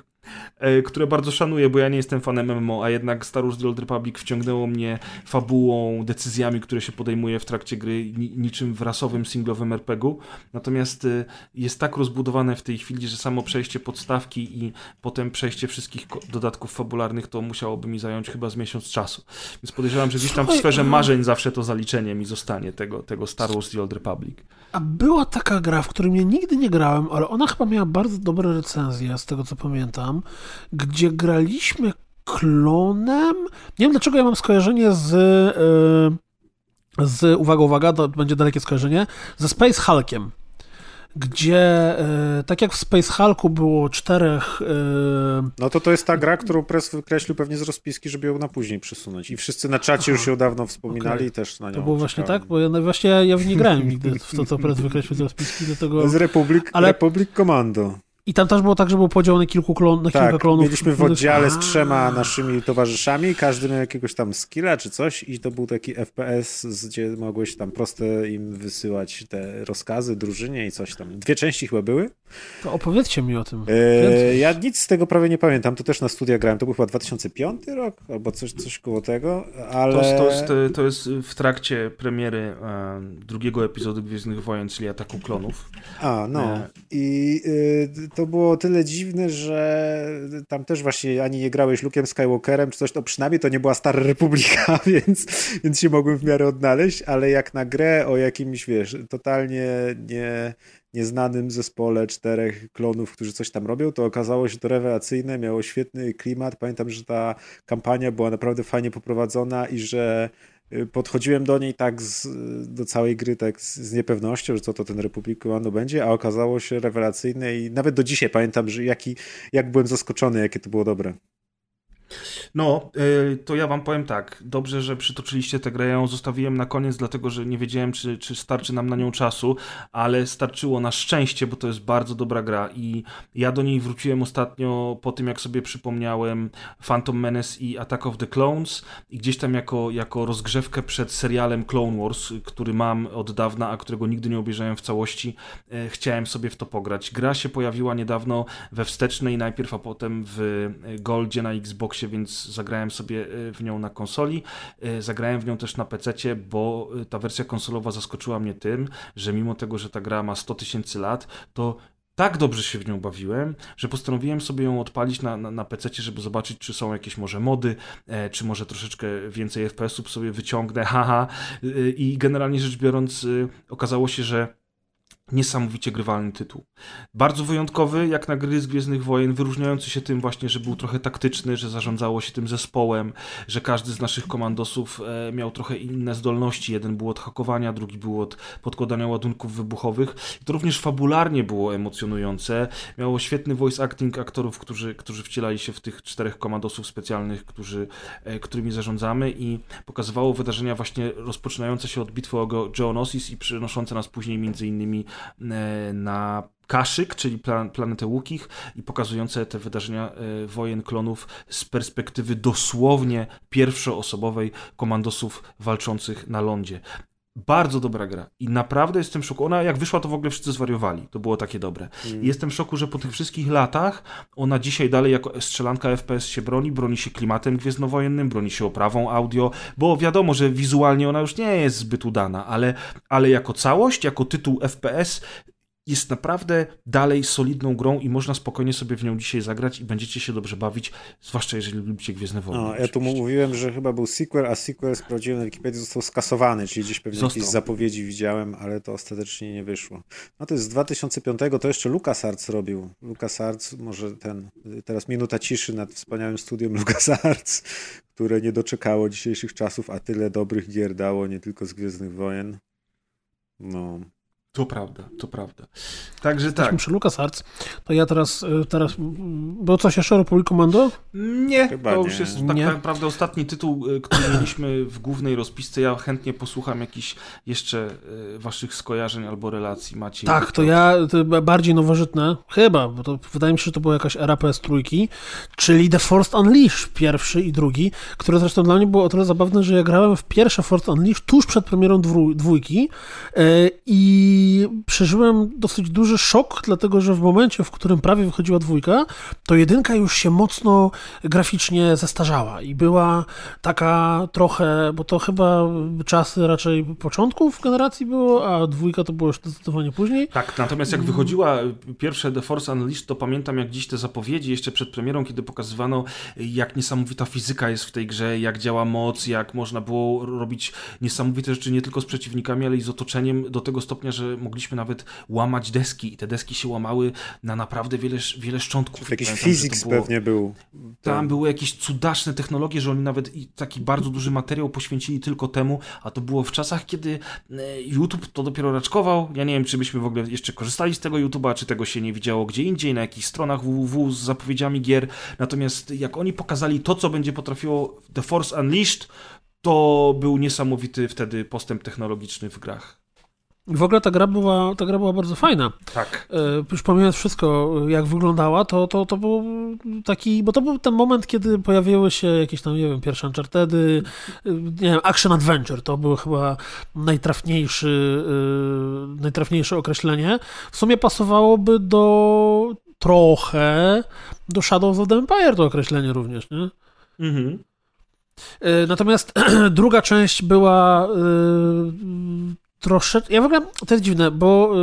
które bardzo szanuję, bo ja nie jestem fanem MMO, a jednak Star Wars The Old Republic wciągnęło mnie fabułą, decyzjami, które się podejmuje w trakcie gry, ni niczym w rasowym, singlowym RPG-u. Natomiast e, jest tak rozbudowane w tej chwili, że samo przejście podstawki i potem przejście wszystkich dodatków fabularnych to musiałoby mi zająć chyba z miesiąc czasu. Więc podejrzewam, że gdzieś tam w sferze marzeń zawsze to zaliczenie mi zostanie tego, tego Star Wars The Old Republic. A była taka gra, w której ja nigdy nie grałem, ale ona chyba miała bardzo dobre recenzje, z tego co pamiętam, gdzie graliśmy klonem. Nie wiem dlaczego ja mam skojarzenie z. e, z uwaga, uwaga, to będzie dalekie skojarzenie, ze Space Hulkiem. Gdzie, e, tak jak w Space Hulku było czterech e, No to to jest ta gra, którą Press wykreślił pewnie z rozpiski, żeby ją na później przesunąć. I wszyscy na czacie już ją dawno wspominali Okej. i też na nią To było właśnie czekałem. tak? Bo ja no właśnie ja w nie grałem nigdy w to, co Prez wykreślił z rozpiski, dlatego... Z Republic, Ale- Republic Commando. I tam też było tak, że było podział na kilku klon, na kilka Tak, klonów. mieliśmy w oddziale z trzema naszymi towarzyszami, każdy miał jakiegoś tam skilla czy coś i to był taki FPS, gdzie mogłeś tam proste im wysyłać te rozkazy drużynie i coś tam. Dwie części chyba były. To opowiedzcie mi o tym. Więcej. ja nic z tego prawie nie pamiętam, to też na studia grałem, to był chyba 2005 rok albo coś, coś koło tego, ale... To, jest- to, jest, e, to jest w trakcie premiery e, drugiego epizodu Gwiezdnych Wojen, czyli Ataku Klonów. A, no. Nie. I y, to było tyle dziwne, że tam też właśnie ani nie grałeś Luke'em Skywalkerem czy coś, to przynajmniej to nie była Stara Republika, więc, więc się mogłem w miarę odnaleźć, ale jak na grę o jakimś, wiesz, totalnie nie, nieznanym zespole czterech klonów, którzy coś tam robią, to okazało się to rewelacyjne, miało świetny klimat. Pamiętam, że ta kampania była naprawdę fajnie poprowadzona i że podchodziłem do niej tak z, do całej gry tak z, z niepewnością, że co to ten Republic Commando będzie, a okazało się rewelacyjne i nawet do dzisiaj pamiętam, że jaki, jak byłem zaskoczony, jakie to było dobre. No, y, to ja wam powiem tak. Dobrze, że przytoczyliście tę grę. Ja ją zostawiłem na koniec, dlatego że nie wiedziałem, czy, czy starczy nam na nią czasu, ale starczyło na szczęście, bo to jest bardzo dobra gra i ja do niej wróciłem ostatnio po tym, jak sobie przypomniałem Phantom Menace i Attack of the Clones i gdzieś tam jako, jako rozgrzewkę przed serialem Clone Wars, który mam od dawna, a którego nigdy nie obejrzałem w całości, e, chciałem sobie w to pograć. Gra się pojawiła niedawno we wstecznej najpierw, a potem w e, Goldzie na Xboxie, więc zagrałem sobie e, w nią na konsoli. E, Zagrałem w nią też na PC, bo e, ta wersja konsolowa zaskoczyła mnie tym, że mimo tego, że ta gra ma 100 tysięcy lat, to tak dobrze się w nią bawiłem, że postanowiłem sobie ją odpalić na, na, na PC, żeby zobaczyć, czy są jakieś może mody, e, czy może troszeczkę więcej FPS-ów sobie wyciągnę, haha. I generalnie rzecz biorąc, e, okazało się, że niesamowicie grywalny tytuł. Bardzo wyjątkowy, jak na gry z Gwiezdnych Wojen, wyróżniający się tym właśnie, że był trochę taktyczny, że zarządzało się tym zespołem, że każdy z naszych komandosów e, miał trochę inne zdolności. Jeden był od hakowania, drugi był od podkładania ładunków wybuchowych. I to również fabularnie było emocjonujące. Miało świetny voice acting aktorów, którzy, którzy wcielali się w tych czterech komandosów specjalnych, którzy, e, którymi zarządzamy i pokazywało wydarzenia właśnie rozpoczynające się od bitwy o Geonosis i przynoszące nas później między innymi na Kaszyk, czyli plan, planetę Łukich i pokazujące te wydarzenia e, wojen klonów z perspektywy dosłownie pierwszoosobowej komandosów walczących na lądzie. Bardzo dobra gra i naprawdę jestem w szoku. Ona jak wyszła, to w ogóle wszyscy zwariowali. To było takie dobre. Mm. I jestem w szoku, że po tych wszystkich latach ona dzisiaj dalej jako strzelanka FPS się broni, broni się klimatem gwiezdnowojennym, broni się oprawą audio, bo wiadomo, że wizualnie ona już nie jest zbyt udana, ale, ale jako całość, jako tytuł FPS jest naprawdę dalej solidną grą i można spokojnie sobie w nią dzisiaj zagrać i będziecie się dobrze bawić, zwłaszcza jeżeli lubicie Gwiezdne Wojny. No, ja tu mówiłem, że chyba był sequel, a sequel sprawdziłem na Wikipedii został skasowany, czyli gdzieś pewnie został. jakieś zapowiedzi widziałem, ale to ostatecznie nie wyszło. No to jest z 2005, to jeszcze LucasArts robił. LucasArts, może ten, teraz minuta ciszy nad wspaniałym studium LucasArts, które nie doczekało dzisiejszych czasów, a tyle dobrych gier dało, nie tylko z Gwiezdnych Wojen. No, to prawda, to prawda. Także tak. przy LucasArts, to ja teraz, y, teraz bo coś jeszcze Republic Commando? Nie, Chyba to już jest tak nie. naprawdę ostatni tytuł, y, który mieliśmy w głównej rozpisce. Ja chętnie posłucham jakichś jeszcze y, waszych skojarzeń albo relacji macie. Tak, to ja to bardziej nowożytne, chyba, bo to wydaje mi się, że to była jakaś era PS3, czyli The Force Unleashed, pierwszy i drugi, które zresztą dla mnie było o tyle zabawne, że ja grałem w pierwsze Force Unleashed tuż przed premierą dwójki i i przeżyłem dosyć duży szok, dlatego że w momencie, w którym prawie wychodziła dwójka, to jedynka już się mocno graficznie zestarzała i była taka trochę, bo to chyba czasy raczej początków generacji było, a dwójka to było już zdecydowanie później. Tak, natomiast jak wychodziła pierwsze The Force Unleashed, to pamiętam jak dziś te zapowiedzi jeszcze przed premierą, kiedy pokazywano jak niesamowita fizyka jest w tej grze, jak działa moc, jak można było robić niesamowite rzeczy nie tylko z przeciwnikami, ale i z otoczeniem do tego stopnia, że mogliśmy nawet łamać deski i te deski się łamały na naprawdę wiele, wiele szczątków. Jakiś fizyks pewnie był. Tam były jakieś cudaczne technologie, że oni nawet taki bardzo duży materiał poświęcili tylko temu, a to było w czasach, kiedy e, YouTube to dopiero raczkował. Ja nie wiem, czy byśmy w ogóle jeszcze korzystali z tego YouTube'a, czy tego się nie widziało gdzie indziej, na jakichś stronach www z zapowiedziami gier. Natomiast jak oni pokazali to, co będzie potrafiło The Force Unleashed, to był niesamowity wtedy postęp technologiczny w grach. W ogóle ta gra była, ta gra była bardzo fajna. Tak. E, już pomijając wszystko, jak wyglądała, to, to, to był taki, bo to był ten moment, kiedy pojawiły się jakieś tam, nie wiem, pierwsze Unchartedy, e, nie wiem, Action Adventure, to był chyba najtrafniejszy, e, najtrafniejsze określenie. W sumie pasowałoby do trochę do Shadows of the Empire to określenie również, nie? Mhm. Natomiast druga część była troszeczkę. Ja w ogóle to jest dziwne, bo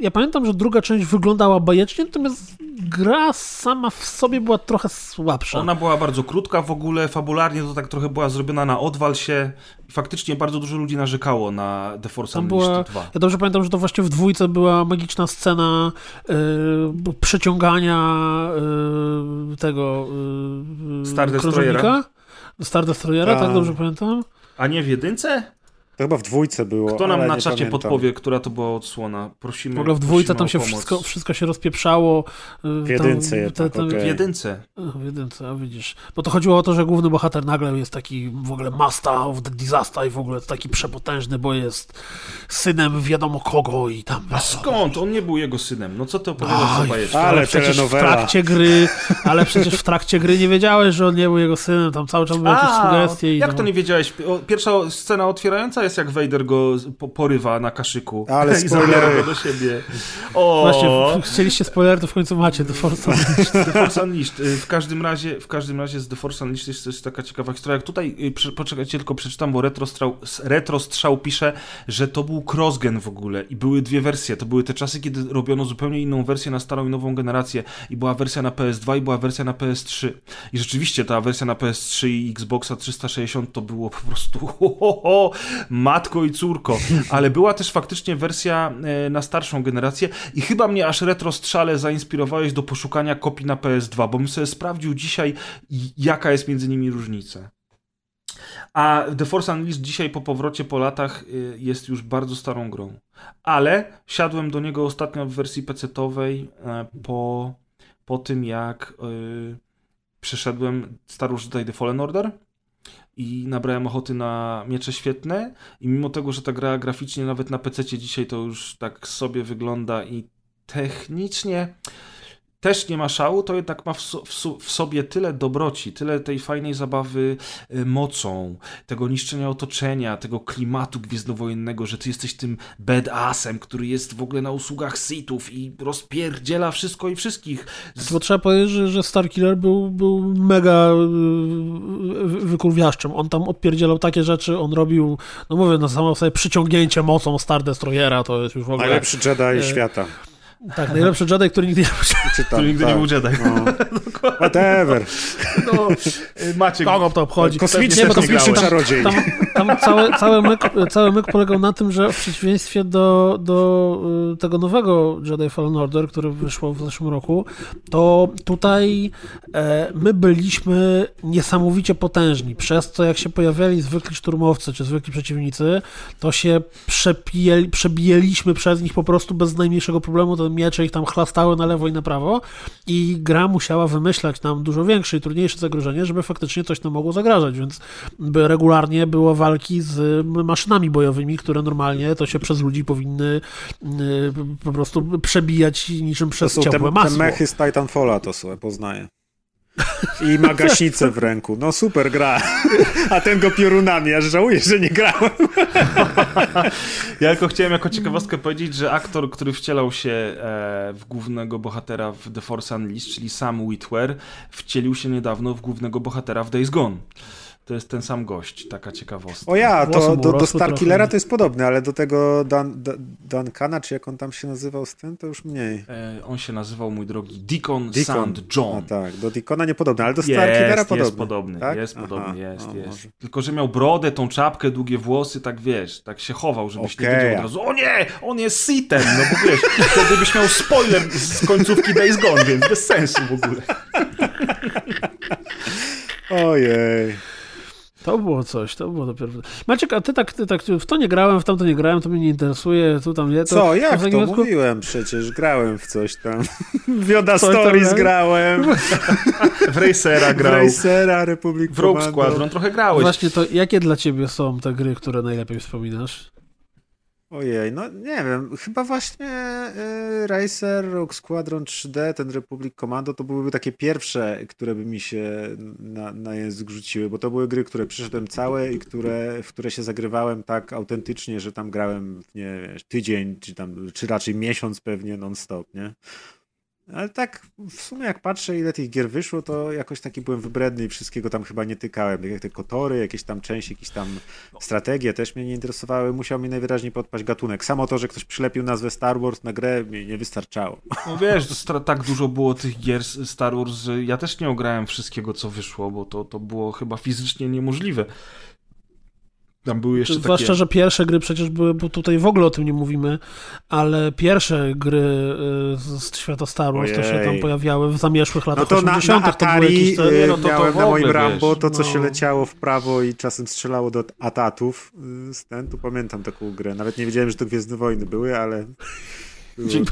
y, ja pamiętam, że druga część wyglądała bajecznie, natomiast gra sama w sobie była trochę słabsza. Ona była bardzo krótka w ogóle, fabularnie to tak trochę była zrobiona na odwal się. Faktycznie bardzo dużo ludzi narzekało na The Force Tam była, 2. Ja dobrze pamiętam, że to właśnie w dwójce była magiczna scena y, przeciągania y, tego y, Star Destroyera. Star Destroyera, tak dobrze pamiętam? A nie w jedynce? To chyba w dwójce było. Kto nam na czacie pamiętam. podpowie, która to była odsłona? Prosimy. W ogóle w dwójce tam się wszystko, wszystko się rozpieprzało. W jedynce tam, jednak, te, okay. W jedynce. W jedynce, a widzisz. Bo to chodziło o to, że główny bohater nagle jest taki w ogóle master of the disaster i w ogóle taki przepotężny, bo jest synem wiadomo kogo i tam... A skąd? On nie był jego synem. No co ty opowiadasz za Ale, ale przecież w trakcie gry, ale przecież w trakcie gry nie wiedziałeś, że on nie był jego synem. Tam cały czas były jakieś sugestie. Jak to nie wiedziałeś? Pierwsza scena otwierająca jest jest jak Vader go porywa na kaszyku Ale i zabiera go do siebie. O, Właśnie, chcieliście spoiler, to w końcu macie The Force Unleashed. The Force Unleashed. Y, W każdym razie, w każdym razie z The Force Unleashed jest też taka ciekawa historia. Jak tutaj, y, poczekajcie, tylko przeczytam, bo Retrostrzał, Retrostrzał pisze, że to był crossgen w ogóle i były dwie wersje. To były te czasy, kiedy robiono zupełnie inną wersję na starą i nową generację i była wersja na PS2 i była wersja na PS3. I rzeczywiście ta wersja na PS3 i Xboxa 360 to było po prostu ho, ho, ho, matko i córko. Ale była też faktycznie wersja e, na starszą generację i chyba mnie aż retrostrzale zainspirowałeś do poszukania kopii na PS2, bo bym sobie sprawdził dzisiaj, jaka jest między nimi różnica. A The Force Unleashed dzisiaj po powrocie po latach y, jest już bardzo starą grą. Ale siadłem do niego ostatnio w wersji PC-owej e, po, po tym, jak y, przeszedłem Star Wars Jedi The Fallen Order i nabrałem ochoty na miecze świetne. I mimo tego, że ta gra graficznie nawet na PC dzisiaj to już tak sobie wygląda i technicznie też nie ma szału, to jednak ma w, so, w, w sobie tyle dobroci, tyle tej fajnej zabawy y, mocą, tego niszczenia otoczenia, tego klimatu gwiezdnowojennego, że ty jesteś tym badassem, który jest w ogóle na usługach Sithów i rozpierdziela wszystko i wszystkich. Z- Bo trzeba powiedzieć, że, że Starkiller był, był mega y, wykurwiaszczem. On tam odpierdzielał takie rzeczy, on robił, no mówię, na samo sobie przyciągnięcie mocą Star Destroyera, to jest już w ogóle... Najlepszy Jedi E, świata. Tak, najlepszy Jedi, który nigdy nie Czy tam, który nigdy tak. nie był Jedi. No. Whatever. No, y, Maciek, Kogo to obchodzi? Kosmiczny, Nie, bo to- kosmiczny tam- czarodziej. Tam, tam cały, cały, myk, cały myk polegał na tym, że w przeciwieństwie do, do y, tego nowego Jedi Fallen Order, który wyszło w zeszłym roku, to tutaj e, my byliśmy niesamowicie potężni. Przez to, jak się pojawiali zwykli szturmowcy czy zwykli przeciwnicy, to się przepijeli, przebijaliśmy przez nich po prostu bez najmniejszego problemu. Te miecze ich tam chlastały na lewo i na prawo i gra musiała wymyślać nam dużo większe i trudniejsze zagrożenie, żeby faktycznie coś nam mogło zagrażać, więc by regularnie było walki z maszynami bojowymi, które normalnie to się przez ludzi powinny po prostu przebijać niczym To przez są te, ciepłe te masło. mechy z Titanfalla, to sobie poznaję. I ma gaśnicę w ręku. No super gra. A ten go piorunami, aż żałuję, że nie grałem. Ja tylko chciałem jako ciekawostkę powiedzieć, że aktor, który wcielał się e, w głównego bohatera w The Force Unleashed, czyli Sam Witwer, wcielił się niedawno w głównego bohatera w Days Gone. To jest ten sam gość, taka ciekawostka. O ja, to do, do Starkillera trochę. to jest podobne, ale do tego Dan, Dan, Duncana, czy jak on tam się nazywał z tym, to już mniej. E, on się nazywał, mój drogi, Deacon, Deacon. St. John. A tak, do Deacona niepodobne, ale do Starkillera podobny. jest podobny, tak? jest Aha, podobny, jest, o, jest. może. Tylko, że miał brodę, tą czapkę, długie włosy, tak wiesz, tak się chował, żebyś nie Okej. wiedział od razu, o nie, on jest Sithem, no bo wiesz, wtedy byś miał spoiler z końcówki Days Gone, więc bez sensu w ogóle. Ojej. To było coś, to było dopiero. Maciek, a ty tak, ty tak w to nie grałem, w tamto nie grałem, to mnie nie interesuje, tu tam nie. To, Co, jak w to? wypadku- Mówiłem przecież, grałem w coś tam. W Yoda Coś Stories grałem? grałem, W Racera w grał, Racera, Republic w Rogue. Squadron trochę grałeś. Właśnie to, jakie dla ciebie są te gry, które najlepiej wspominasz? Ojej, no nie wiem, chyba właśnie y, Racer, Rogue Squadron 3D, ten Republic Commando to byłyby takie pierwsze, które by mi się na, na język rzuciły, bo to były gry, które przeszedłem całe i które, w które się zagrywałem tak autentycznie, że tam grałem, nie tydzień, czy tam, czy raczej miesiąc pewnie non-stop, nie? Ale tak w sumie jak patrzę, ile tych gier wyszło, to jakoś taki byłem wybredny i wszystkiego tam chyba nie tykałem. Jak te kotory, jakieś tam części, jakieś tam strategie też mnie nie interesowały. Musiał mi najwyraźniej podpaść gatunek. Samo to, że ktoś przylepił nazwę Star Wars na grę, mi nie wystarczało. No wiesz, to tak dużo było tych gier Star Wars, ja też nie ograłem wszystkiego, co wyszło, bo to, to było chyba fizycznie niemożliwe. Tam były jeszcze Zwłaszcza, takie... że pierwsze gry przecież były, bo tutaj w ogóle o tym nie mówimy, ale pierwsze gry y, z, świata Star Wars to się tam pojawiały w zamieszłych No latach to na, na 80. to były Atari jakieś... te- nie, y, no to- to miałem w na moim ogóle, Rambo wiesz, to, co się no. leciało w prawo i czasem strzelało do atatów. y, Z ten, tu pamiętam taką grę. Nawet nie wiedziałem, że to Gwiezdne Wojny były, ale...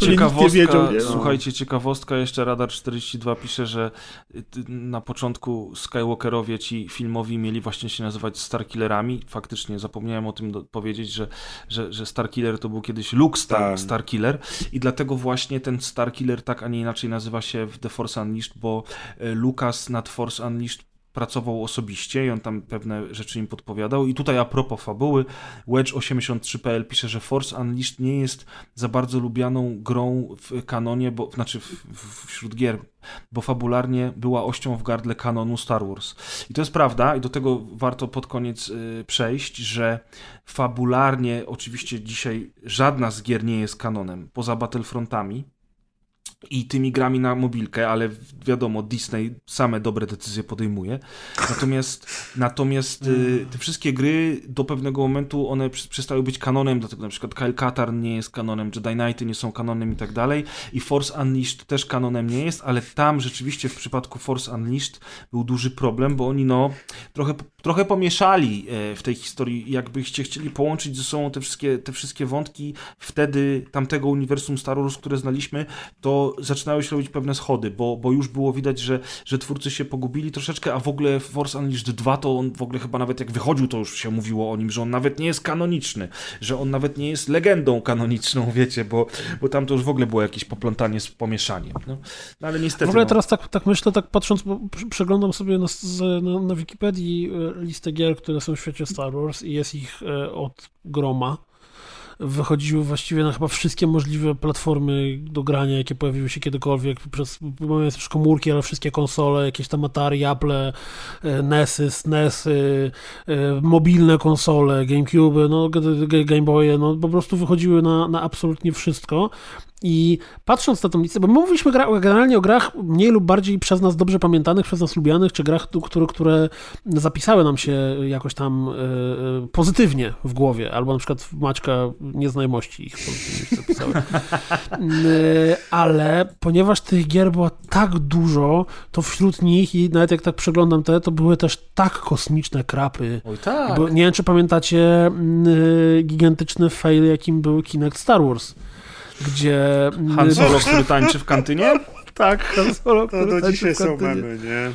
Ciekawostka, wiedział, nie? słuchajcie, ciekawostka, jeszcze Radar 42 pisze, że y, na początku Skywalkerowie ci filmowi mieli właśnie się nazywać Starkillerami. Faktycznie zapomniałem o tym do- powiedzieć, że, że, że Starkiller to był kiedyś Luke Star, Tak. Starkiller i dlatego właśnie ten Starkiller tak, a nie inaczej nazywa się w The Force Unleashed, bo y, Lucas nad Force Unleashed pracował osobiście i on tam pewne rzeczy im podpowiadał. I tutaj a propos fabuły, Wedge83.pl pisze, że Force Unleashed nie jest za bardzo lubianą grą w kanonie, bo, znaczy w, w, wśród gier, bo fabularnie była ością w gardle kanonu Star Wars. I to jest prawda i do tego warto pod koniec y, przejść, że fabularnie oczywiście dzisiaj żadna z gier nie jest kanonem, poza Battlefrontami, i tymi grami na mobilkę, ale wiadomo, Disney same dobre decyzje podejmuje. Natomiast, natomiast y, te wszystkie gry do pewnego momentu one przestały być kanonem, dlatego na przykład Kyle Katarn nie jest kanonem, Jedi Knighty nie są kanonem i tak dalej. I Force Unleashed też kanonem nie jest, ale tam rzeczywiście w przypadku Force Unleashed był duży problem, bo oni no trochę, trochę pomieszali e, w tej historii, jakbyście chcieli połączyć ze sobą te wszystkie, te wszystkie wątki wtedy tamtego uniwersum Star Wars, które znaliśmy, to zaczynały się robić pewne schody, bo, bo już było widać, że, że twórcy się pogubili troszeczkę, a w ogóle Force Unleashed 2 to on w ogóle chyba nawet jak wychodził, to już się mówiło o nim, że on nawet nie jest kanoniczny, że on nawet nie jest legendą kanoniczną, wiecie, bo, bo tam to już w ogóle było jakieś poplątanie z pomieszaniem. No, no ale niestety. W ogóle no. teraz tak, tak myślę, tak patrząc, bo przeglądam sobie na, na, na Wikipedii e, listę gier, które są w świecie Star Wars i jest ich e, od groma wychodziły właściwie na chyba wszystkie możliwe platformy do grania, jakie pojawiły się kiedykolwiek. Przez, mamy też komórki, ale wszystkie konsole, jakieś tam Atari, Apple, e, NESy, SNESy, e, mobilne konsole, GameCube, no, Game Boye, no po prostu wychodziły na, na absolutnie wszystko. I patrząc na tę listę, bo my mówiliśmy generalnie o grach mniej lub bardziej przez nas dobrze pamiętanych, przez nas lubianych, czy grach, które, które zapisały nam się jakoś tam y, pozytywnie w głowie, albo na przykład Maćka nieznajomości ich pozytywnie zapisały. y, ale ponieważ tych gier było tak dużo, to wśród nich i nawet jak tak przeglądam te, to były też tak kosmiczne krapy. Oj tak. Bo, nie wiem, czy pamiętacie y, gigantyczny fail, jakim był Kinect Star Wars gdzie... Han Solo, który tańczy w kantynie? tak, Han Solo, który To do dzisiaj w kantynie. są memy, nie?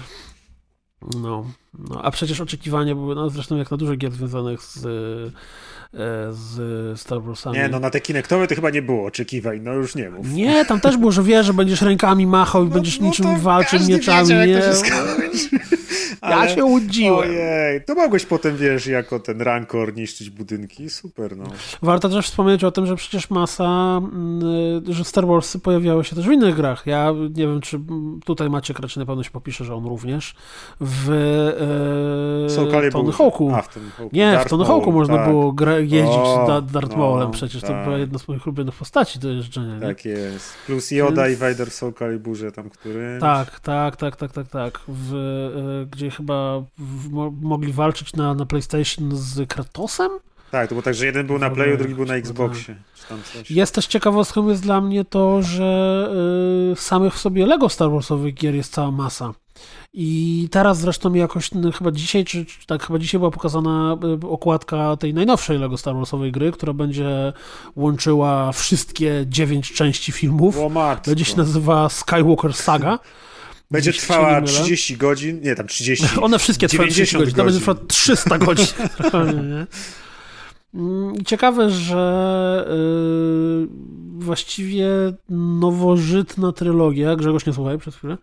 No, no, a przecież oczekiwania były, no zresztą jak na dużo gier związanych z, e, z Star Warsami. Nie, no na te kinektowe to chyba nie było oczekiwań, no już nie mów. Nie, tam też było, że wiesz, że będziesz rękami machał i No, będziesz no niczym walczył mieczami. wiedział, jak nie? to się skończy. Ja Ale- się łudziłem. Ojej, to mogłeś potem, wiesz, jako ten rankor niszczyć budynki, super, no. Warto też wspomnieć o tym, że przecież masa, mm, że Star Warsy pojawiały się też w innych grach. Ja nie wiem, czy tutaj Maciek raczej na pewno się popisze, że on również w e. Tony Hawku. A, w Tony Hawku. Nie, w Darth Tony Maul, Hawku można tak. było gra, jeździć O, da, Darth no, Maulem, przecież to tak. była jedna z moich ulubionych postaci do jeżdżenia. Nie? Tak jest. Plus Yoda Więc- i Vader w Soul Caliburze tam, który... Tak, tak, tak, tak, tak, tak. W, e, gdzie chyba w, mo, mogli walczyć na, na PlayStation z Kratosem? Tak, to było tak, że jeden był na Playu, drugi był na tak. Xboxie. Coś. Jest też ciekawostką jest dla mnie to, że y, samych w sobie Lego Star Warsowych gier jest cała masa. I teraz zresztą jakoś no, chyba dzisiaj, czy, czy tak chyba dzisiaj była pokazana y, okładka tej najnowszej Lego Star Warsowej gry, która będzie łączyła wszystkie dziewięć części filmów. Będzie się nazywała Skywalker Saga. Będzie trwała nie mylę. 30 godzin, nie, tam 30. One wszystkie trwają 30 90 godzin, to będzie trwać 300 godzin. Mm, ciekawe, że yy, właściwie nowożytna trylogia, Grzegorz nie słuchaj przez chwilę,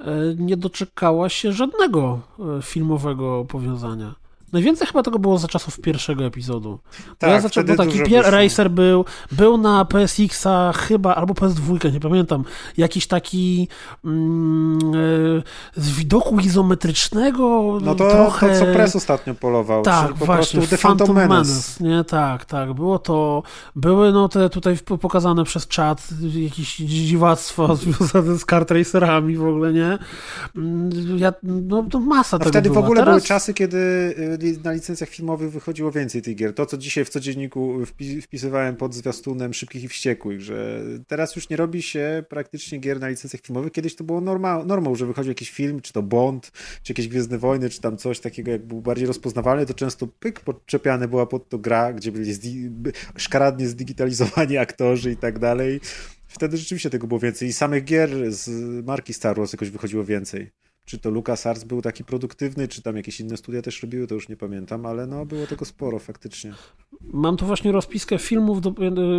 yy, nie doczekała się żadnego yy, filmowego powiązania. Najwięcej chyba tego było za czasów pierwszego epizodu. Bo Tak, ja zacząłem, bo taki pier-. Racer był, był na PSX-a chyba, albo PS2, nie pamiętam, jakiś taki mm, e, z widoku izometrycznego No to, trochę... to co Press ostatnio polował, Tak, po właśnie, prostu The Phantom, Menace. Nie, tak, tak. Było to, były no te tutaj w- pokazane przez czat jakieś dziwactwa związane z kart racerami w ogóle, nie? Mm, Ja, no to masa No tego wtedy w była. ogóle Teraz... były czasy, kiedy y, na licencjach filmowych wychodziło więcej tych gier. To, co dzisiaj w codzienniku wpi- wpisywałem pod zwiastunem Szybkich i Wściekłych, że teraz już nie robi się praktycznie gier na licencjach filmowych. Kiedyś to było norma, normą, że wychodził jakiś film, czy to Bond, czy jakieś Gwiezdne Wojny, czy tam coś takiego, jak był bardziej rozpoznawalny, to często pyk, podczepiane była pod to gra, gdzie byli zdi- szkaradnie zdigitalizowani aktorzy i tak dalej. Wtedy rzeczywiście tego było więcej. I samych gier z marki Star Wars jakoś wychodziło więcej. Czy to LucasArts był taki produktywny, czy tam jakieś inne studia też robiły, to już nie pamiętam, ale no było tego sporo faktycznie. Mam tu właśnie rozpiskę filmów, do,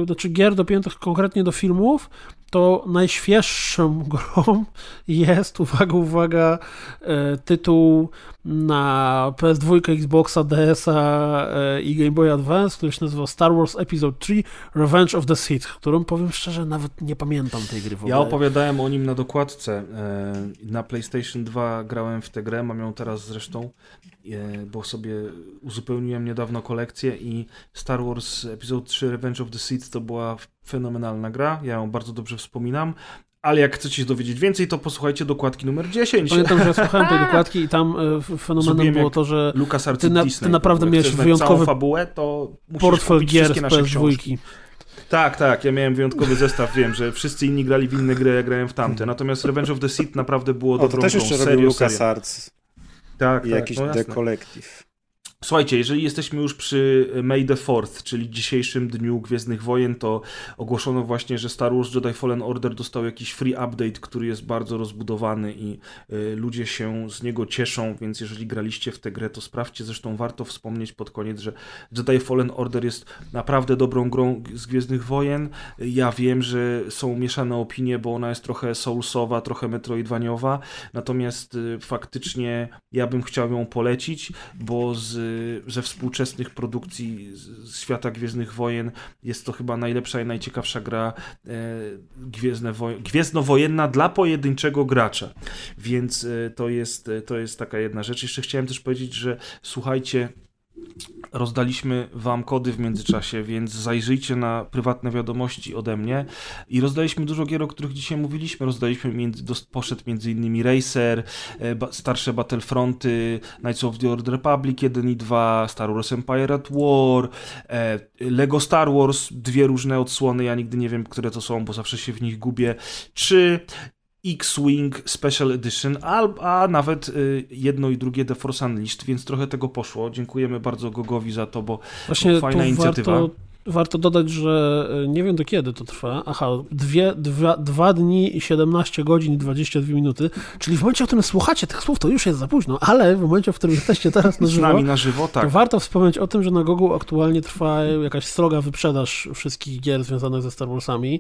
znaczy gier dopiętych konkretnie do filmów, to najświeższą grą jest, uwaga, uwaga, e, tytuł na PS2, Xboxa, DS-a e, i Game Boy Advance, który się nazywa Star Wars Episode 3 Revenge of the Sith, którą powiem szczerze, nawet nie pamiętam tej gry w ogóle. Ja opowiadałem o nim na dokładce. Na PlayStation 2 grałem w tę grę, mam ją teraz zresztą, bo sobie uzupełniłem niedawno kolekcję i Star Wars Episode 3 Revenge of the Sith to była fenomenalna gra, ja ją bardzo dobrze wspominam, ale jak chcecie się dowiedzieć więcej, to posłuchajcie dokładki numer 10. Pamiętam, że słuchałem tej dokładki i tam e, fenomenem było to, że ty, na, ty naprawdę miałeś wyjątkowy fabułę, to portfel gier z PS2. Tak, tak, ja miałem wyjątkowy zestaw, wiem, że wszyscy inni grali w inne gry, ja grałem w tamte. Natomiast Revenge of the Sith naprawdę było o, dobrą to też jeszcze grą. robił LucasArts. Tak, I tak, jakiś no The Collective. Słuchajcie, jeżeli jesteśmy już przy May the 4th, czyli dzisiejszym dniu Gwiezdnych Wojen, to ogłoszono właśnie, że Star Wars Jedi Fallen Order dostał jakiś free update, który jest bardzo rozbudowany i y, ludzie się z niego cieszą, więc jeżeli graliście w tę grę, to sprawdźcie. Zresztą warto wspomnieć pod koniec, że Jedi Fallen Order jest naprawdę dobrą grą z Gwiezdnych Wojen. Ja wiem, że są mieszane opinie, bo ona jest trochę soulsowa, trochę metroidwaniowa, natomiast y, faktycznie ja bym chciał ją polecić, bo z ze współczesnych produkcji świata Gwiezdnych Wojen jest to chyba najlepsza i najciekawsza gra e, Gwiezdne gwiezdnowojenna dla pojedynczego gracza. Więc e, to jest, e, to jest taka jedna rzecz. Jeszcze chciałem też powiedzieć, że słuchajcie, Rozdaliśmy wam kody w międzyczasie, więc zajrzyjcie na prywatne wiadomości ode mnie. I rozdaliśmy dużo gier, o których dzisiaj mówiliśmy. Rozdaliśmy, między, poszedł między innymi Racer, e, starsze Battlefronty, Knights of the Old Republic 1 i 2, Star Wars Empire at War, e, Lego Star Wars, dwie różne odsłony, ja nigdy nie wiem, które to są, bo zawsze się w nich gubię. Czy X-Wing Special Edition, a, a nawet y, jedno i drugie The Force Unleashed, więc trochę tego poszło. Dziękujemy bardzo Gogowi za to, bo, Właśnie fajna inicjatywa. Warto warto dodać, że e, nie wiem do kiedy to trwa. Aha, dwie, dwa, dwa dni i 17 godzin i 22 minuty. Czyli w momencie, w którym słuchacie tych słów, to już jest za późno, ale w momencie, w którym jesteście teraz na żywo, na żywo tak. to warto wspomnieć o tym, że na Google aktualnie trwa jakaś stroga wyprzedaż wszystkich gier związanych ze Star Warsami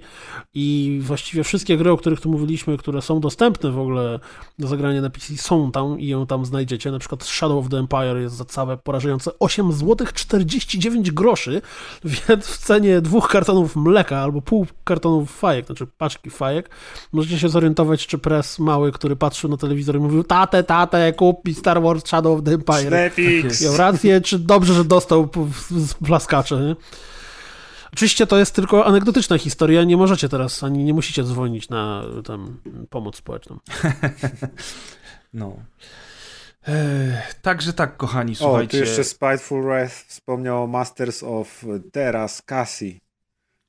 i właściwie wszystkie gry, o których tu mówiliśmy, które są dostępne w ogóle do zagrania na PC są tam i ją tam znajdziecie. Na przykład Shadow of the Empire jest za całe porażające 8 zł 49 groszy, więc w cenie dwóch kartonów mleka albo pół kartonów fajek, znaczy paczki fajek, możecie się zorientować, czy pres mały, który patrzył na telewizor i mówił tatę, tatę, kup mi Star Wars Shadow of the Empire. Netflix. Miał rację, czy dobrze, że dostał plaskacze, nie? Oczywiście to jest tylko anegdotyczna historia, nie możecie teraz, ani nie musicie dzwonić na tam, pomoc społeczną. no. Także tak, kochani, słuchajcie. O, tu jeszcze Spiteful Wrath wspomniał o Masters of Teraz Cassie.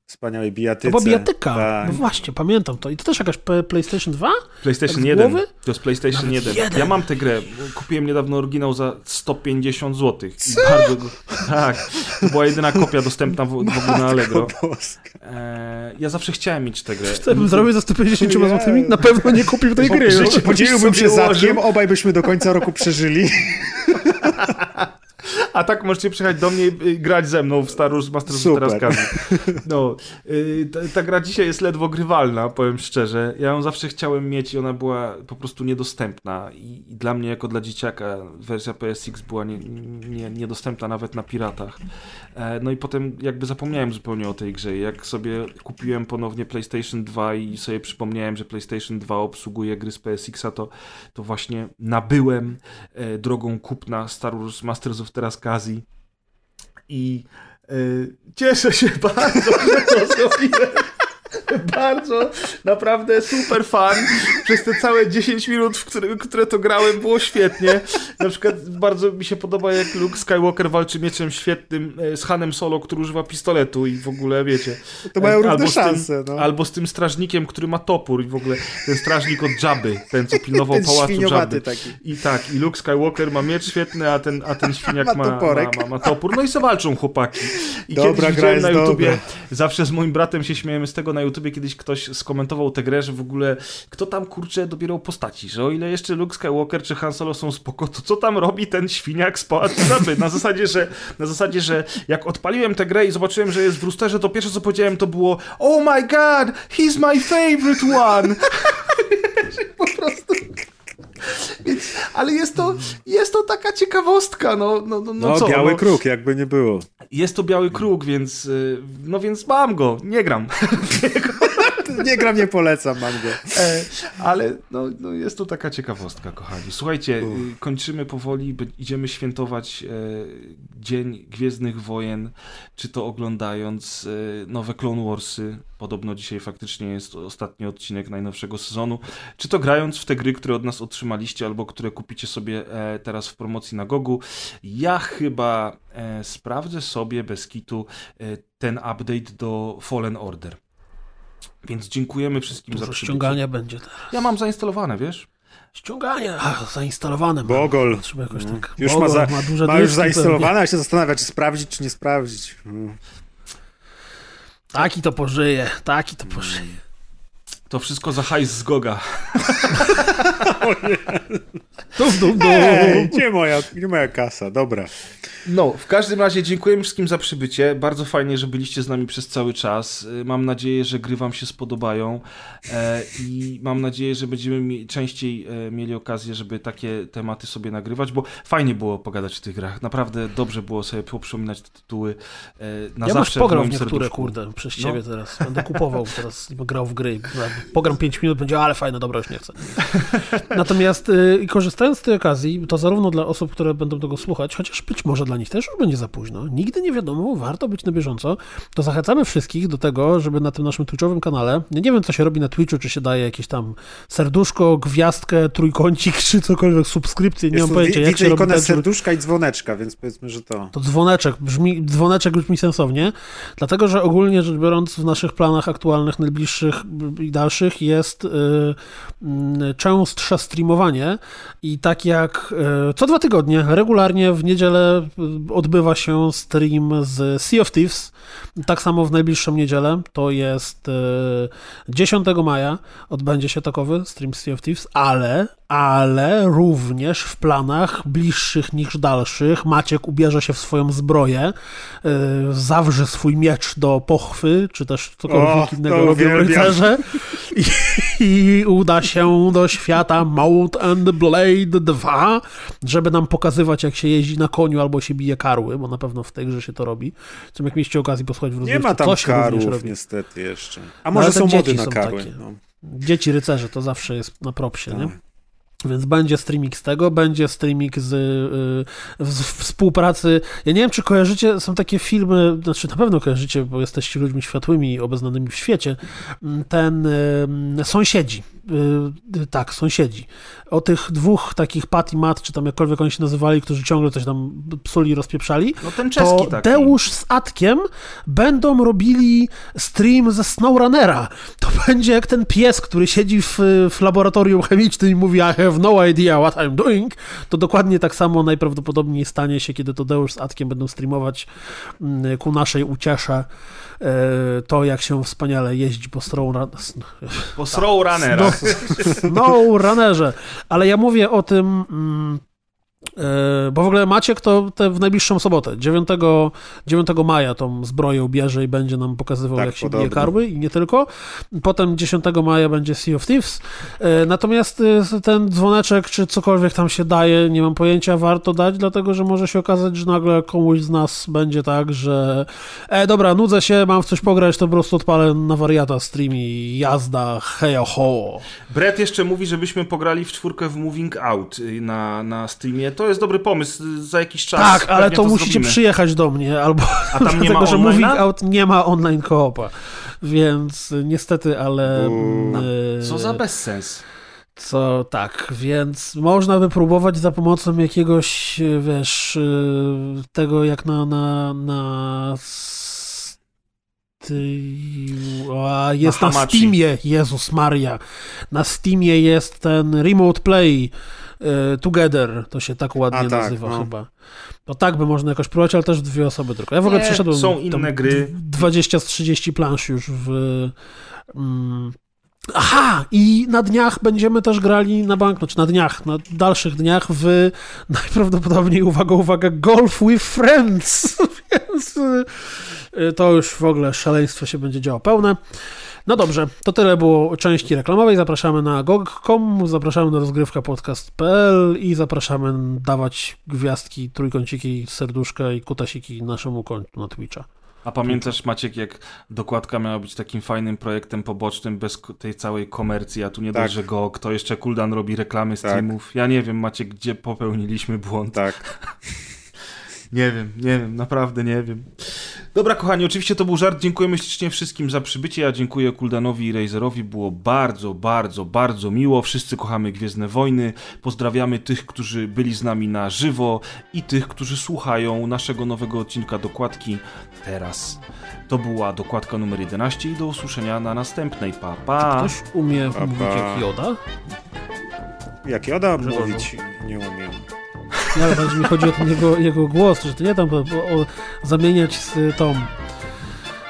Wspaniałej bijatyce. To była bijatyka, tak. no właśnie, pamiętam to. I to też jakaś PlayStation 2? PlayStation tak 1. Głowy? To jest PlayStation 1. 1. Ja mam tę grę. Kupiłem niedawno oryginał za 150 zł. Co? Bardzo go... Tak. To była jedyna kopia dostępna w, w ogóle na Allegro. E, ja zawsze chciałem mieć tę grę. Co bym zrobił za 150 zł? Na pewno nie kupił tej gry. Podzieliłbym się zatkiem, obaj byśmy do końca roku przeżyli. A tak możecie przyjechać do mnie i grać ze mną w Star Wars Masters teraz każdy. No, y, ta, ta, gra dzisiaj jest ledwo grywalna, powiem szczerze. Ja ją zawsze chciałem mieć i ona była po prostu niedostępna. I, i dla mnie, jako dla dzieciaka, wersja PSX była nie, nie, niedostępna nawet na piratach. E, no i potem jakby zapomniałem zupełnie o tej grze. Jak sobie kupiłem ponownie PlayStation 2 i sobie przypomniałem, że PlayStation 2 obsługuje gry z PSX-a, to, to właśnie nabyłem e, drogą kupna Star Wars Masters of teraz okazji. I yy, cieszę się bardzo, że to zrobiłem. Bardzo, naprawdę super fan. Przez te całe 10 minut, w które, które to grałem, było świetnie. Na przykład bardzo mi się podoba, jak Luke Skywalker walczy mieczem świetnym e, z Hanem Solo, który używa pistoletu i w ogóle, wiecie... To mają równe albo szanse, tym, no. Albo z tym strażnikiem, który ma topór i w ogóle ten strażnik od Jabby, ten, co pilnował ten pałacu Jabby. Taki. I tak, i Luke Skywalker ma miecz świetny, a ten, a ten świniak ma, ma, ma, ma, topór. No i zawalczą chłopaki. I dobra, kiedyś widziałem na YouTubie, dobra. Zawsze z moim bratem się śmiejemy z tego na YouTubie kiedyś ktoś skomentował tę grę, że w ogóle kto tam kurczę dobierał postaci, że o ile jeszcze Luke Skywalker czy Han Solo są spoko, to co tam robi ten świniak z Pałacu Jabby? Na zasadzie, że na zasadzie, że jak odpaliłem tę grę i zobaczyłem, że jest w roosterze, to pierwsze co powiedziałem to było Oh my god, he's my favorite one! po prostu... Więc, ale jest to, jest to taka ciekawostka, no, no, no, no, No, co? biały no, kruk, jakby nie było. Jest to biały kruk, więc, y, no więc mam go, nie gram. Nie gram, nie polecam, mam go. E, ale no, no jest to taka ciekawostka, kochani. Słuchajcie, y, kończymy powoli, idziemy świętować e, Dzień Gwiezdnych Wojen, czy to oglądając e, nowe Clone Warsy, podobno dzisiaj faktycznie jest ostatni odcinek najnowszego sezonu, czy to grając w te gry, które od nas otrzymaliście, albo które kupicie sobie teraz w promocji na Gogu. Ja chyba sprawdzę sobie bez kitu ten update do Fallen Order. Więc dziękujemy wszystkim Dużo za przybycie. ściągania będzie teraz. Ja mam zainstalowane, wiesz? Ściąganie, a, zainstalowane. Bogol. Trzeba jakoś tak. Już Bogol ma, za, duże ma już zainstalowane, a się zastanawia, czy sprawdzić, czy nie sprawdzić. Mm. Taki to pożyje, taki to pożyje. To wszystko za hajs z Goga. Dum, dum, dum. Ej, gdzie moja, gdzie moja kasa? Dobra. No, w każdym razie dziękujemy wszystkim za przybycie. Bardzo fajnie, że byliście z nami przez cały czas. Y, Mam nadzieję, że gry wam się spodobają e, i mam nadzieję, że będziemy mi, częściej e, mieli okazję, żeby takie tematy sobie nagrywać, bo fajnie było pogadać o tych grach. Naprawdę dobrze było sobie poprzypominać te tytuły e, na Ja już zawsze w pogram w moim niektóre, serduszku. kurde, przez No. ciebie teraz. Będę kupował teraz, grał w gry. Pogram 5 minut, będzie, ale fajne, dobra, już nie chcę. Natomiast y, korzystając z tej okazji, to zarówno dla osób, które będą tego słuchać, chociaż być może dla nich też już będzie za późno, nigdy nie wiadomo, warto być na bieżąco, to zachęcamy wszystkich do tego, żeby na tym naszym Twitchowym kanale, ja nie wiem, co się robi na Twitchu, czy się daje jakieś tam serduszko, gwiazdkę, trójkącik, czy cokolwiek, subskrypcję, nie Jest mam pojęcia, jak się robi ten, serduszka i dzwoneczka, więc powiedzmy, że to... to dzwoneczek brzmi, dzwoneczek brzmi sensownie, dlatego że ogólnie rzecz biorąc w naszych planach aktualnych, najbliższych i dalszych jest y, y, częstsze streamowanie i tak jak y, co dwa tygodnie, regularnie w niedzielę y, odbywa się stream z Sea of Thieves, tak samo w najbliższą niedzielę, to jest y, 10 maja odbędzie się takowy stream Sea of Thieves, ale, ale również w planach bliższych niż dalszych Maciek ubierze się w swoją zbroję, y, zawrze swój miecz do pochwy, czy też cokolwiek O, innego robią rycerze i, i uda się do świata Mount and Blade 2, żeby nam pokazywać jak się jeździ na koniu albo się bije karły, bo na pewno w tej grze się to robi. Co jak mieliście okazji posłuchać w Nie rozgrywce, ma tam to się karłów niestety jeszcze. A No, może te są mody dzieci na karły. takie. No. Dzieci rycerze to zawsze jest na propsie, nie? Więc będzie streaming z tego, będzie streaming z, y, z współpracy. Ja nie wiem, czy kojarzycie, są takie filmy, znaczy na pewno kojarzycie, bo jesteście ludźmi światłymi i obeznanymi w świecie. Mm, Ten y, Sąsiedzi. Y, y, tak, Sąsiedzi. O tych dwóch takich Pat i Matt, czy tam jakkolwiek oni się nazywali, którzy ciągle coś tam psuli rozpieprzali. No ten czeski To taki. Deusz z Atkiem będą robili stream ze SnowRunnera. To będzie jak ten pies, który siedzi w, w laboratorium chemicznym i mówi I have no idea what I'm doing. To dokładnie tak samo najprawdopodobniej stanie się, kiedy to Deusz z Atkiem będą streamować mm, ku naszej uciesze e, to, jak się wspaniale jeździ po SnowRunnerze. Po Throw Runnera. No, runnerze. Ale ja mówię o tym. E, bo w ogóle Maciek to te w najbliższą sobotę, 9, 9 maja tą zbroję ubierze i będzie nam pokazywał, Tak, jak się bije karły i nie tylko. Potem 10 maja będzie Sea of Thieves. E, Natomiast e, ten dzwoneczek, czy cokolwiek tam się daje, nie mam pojęcia, warto dać, dlatego że może się okazać, że nagle komuś z nas będzie tak, że e, dobra, nudzę się, mam w coś pograć, to po prostu odpalę na wariata stream i jazda, hejo ho. Brett jeszcze mówi, żebyśmy pograli w czwórkę w Moving Out y, na, na streamie. To jest dobry pomysł. Za jakiś czas. Tak, ale pewnie to, musicie zrobimy. przyjechać do mnie, albo A tam nie dlatego, ma że? Moving Out nie ma online koopa. Więc niestety, ale... Y, Co za bezsens. Co tak, więc można by próbować za pomocą jakiegoś, y, wiesz, y, tego jak na. na, na a, jest na, Hamachi. Steamie, Jezus Maria. Na Steamie jest ten Remote Play Together, to się tak ładnie tak, nazywa no. chyba. To tak by można jakoś próbować, ale też w dwie osoby tylko. Ja w ogóle Nie, przeszedłem są inne gry. 20 z 30 plansz już w, Mm. Aha, i na dniach będziemy też grali na bank, znaczy na dniach, na dalszych dniach w najprawdopodobniej, uwaga, uwaga, Golf with Friends, więc y, to już w ogóle szaleństwo się będzie działo pełne. No dobrze, to tyle było części reklamowej. Zapraszamy na gog.com, zapraszamy na rozgrywka podcast.pl i zapraszamy dawać gwiazdki, trójkąciki, serduszka i kutasiki naszemu kontu na Twitcha. A pamiętasz, Maciek, jak dokładka miała być takim fajnym projektem pobocznym bez tej całej komercji, a tu nie Tak. dość, że go, kto jeszcze Kuldan robi reklamy streamów. Ja nie wiem, Maciek, gdzie popełniliśmy błąd. Tak. Nie wiem, nie wiem, naprawdę nie wiem. Dobra, kochani, oczywiście to był żart. Dziękujemy ślicznie wszystkim za przybycie. Ja dziękuję Kuldanowi i Razerowi. Było bardzo, bardzo, bardzo miło. Wszyscy kochamy Gwiezdne Wojny. Pozdrawiamy tych, którzy byli z nami na żywo i tych, którzy słuchają naszego nowego odcinka dokładki teraz. To była dokładka numer 11 i do usłyszenia na następnej. Pa, pa. Ktoś umie Pa, mówić pa. jak Joda? Jak Joda mówić nie umiem. Nie, ale bardziej mi chodzi o ten jego, jego głos, że to nie tam o, o, zamieniać z tą.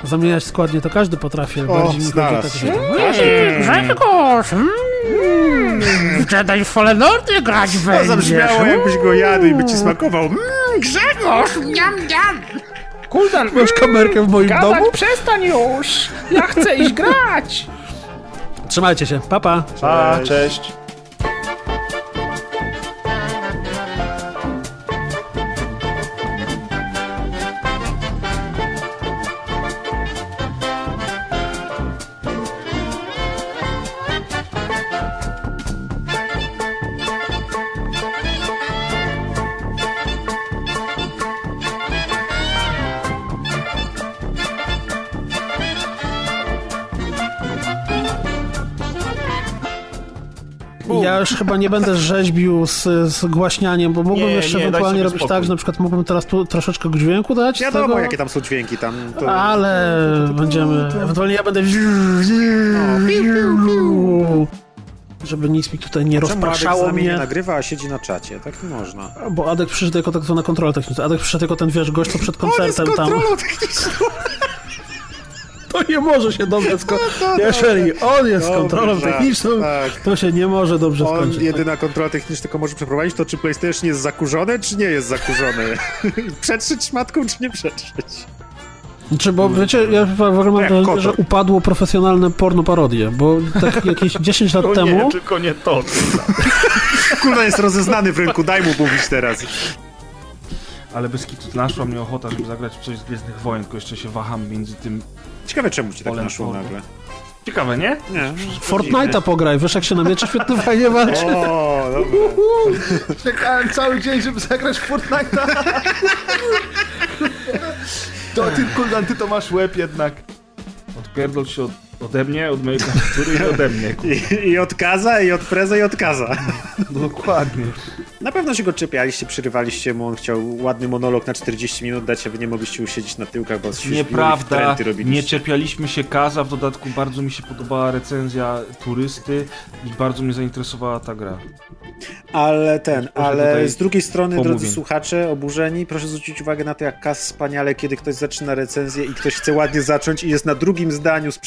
Zamieniać składnie to każdy potrafi, ale O, bardziej mi chodzi o tak, znalazł że. się. Grzegorz! Mm, w Jedi Fallen Order grać To będziesz. zabrzmiało jakbyś go jadł i by ci smakował. Mm, Grzegorz! Niam, niam! Kuldan, Masz kamerkę w moim gadać domu? przestań już! Ja chcę iść grać! Trzymajcie się, papa. Pa. Pa, cześć. Już chyba nie będę rzeźbił z, z głaśnianiem, bo mógłbym Nie, jeszcze nie, ewentualnie robić spokój. tak, że na przykład mógłbym teraz tu troszeczkę dźwięku dać. Wiadomo, tego, jakie tam są dźwięki. Tam to... Ale będziemy. Ewentualnie ja będę. Żeby nic mi tutaj nie Czemu Adek rozpraszało nami nie mnie. nagrywa, a siedzi na czacie? Tak nie można. Bo Adek przyszedł jako tak zwana kontrola techniczna. Adek przyszedł jako ten wiesz, gość, co przed koncertem tam. techniczną. To nie może się dobrze skończyć. Jeżeli on jest Dobry kontrolą żart, techniczną, tak. to się nie może dobrze On skończyć. jedyna kontrola techniczna, tylko może przeprowadzić to, czy PlayStation jest zakurzone, czy nie jest zakurzone. przetrzeć szmatką, czy nie przetrzeć. Czy bo wiecie, ja w ogóle mam wrażenie, że upadło profesjonalne porno parodie, bo tak jakieś 10 lat temu. tylko nie to. Kulna jest rozeznany w rynku, daj mu mówić teraz. Ale bez kitu naszła mnie ochota, żeby zagrać w coś z Gwiezdnych Wojen, tylko jeszcze się waham między tym. Ciekawe, czemu ci tak Olem naszło Forda. nagle. Ciekawe, nie? Nie. Fortnite'a pograj, wiesz jak się na miecze świetnie fajnie walczy. O, dobra. Czekałem cały dzień, żeby zagrać w Fortnite'a. To ty, Kuldan, ty to masz łeb jednak. Odpierdol się od, ode mnie, od mojej klawiatury i ode mnie. I, I od Kaza, i od Preza, i od Kaza. Dokładnie. Na pewno się go czepialiście, przerywaliście mu, on chciał ładny monolog na 40 minut dać, a wy nie mogliście usiedzieć na tyłkach, bo się Nieprawda, nie czepialiśmy się Kaza, w dodatku bardzo mi się podobała recenzja turysty i bardzo mnie zainteresowała ta gra. Ale ten, Proszę ale z drugiej strony, drodzy słuchacze, oburzeni, proszę zwrócić uwagę na to, jak Kaz wspaniale, kiedy ktoś zaczyna recenzję i ktoś chce ładnie zacząć i jest na drugim zdaniu z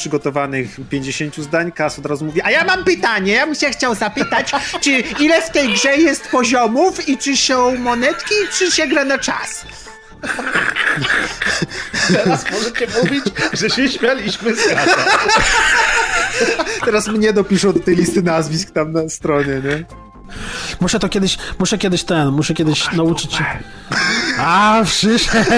przygotowanych 50 zdań, Kaz od razu mówi, a ja mam pytanie, ja bym się chciał zapytać, czy ile w tej grze jest poziomów i czy są monetki, czy się gra na czas? Teraz możecie mówić, że się śmialiśmy z Kaza. Teraz mnie dopiszą do tej listy nazwisk tam na stronie, nie? Muszę to kiedyś, muszę kiedyś ten, muszę kiedyś nauczyć się. A, przyszedł!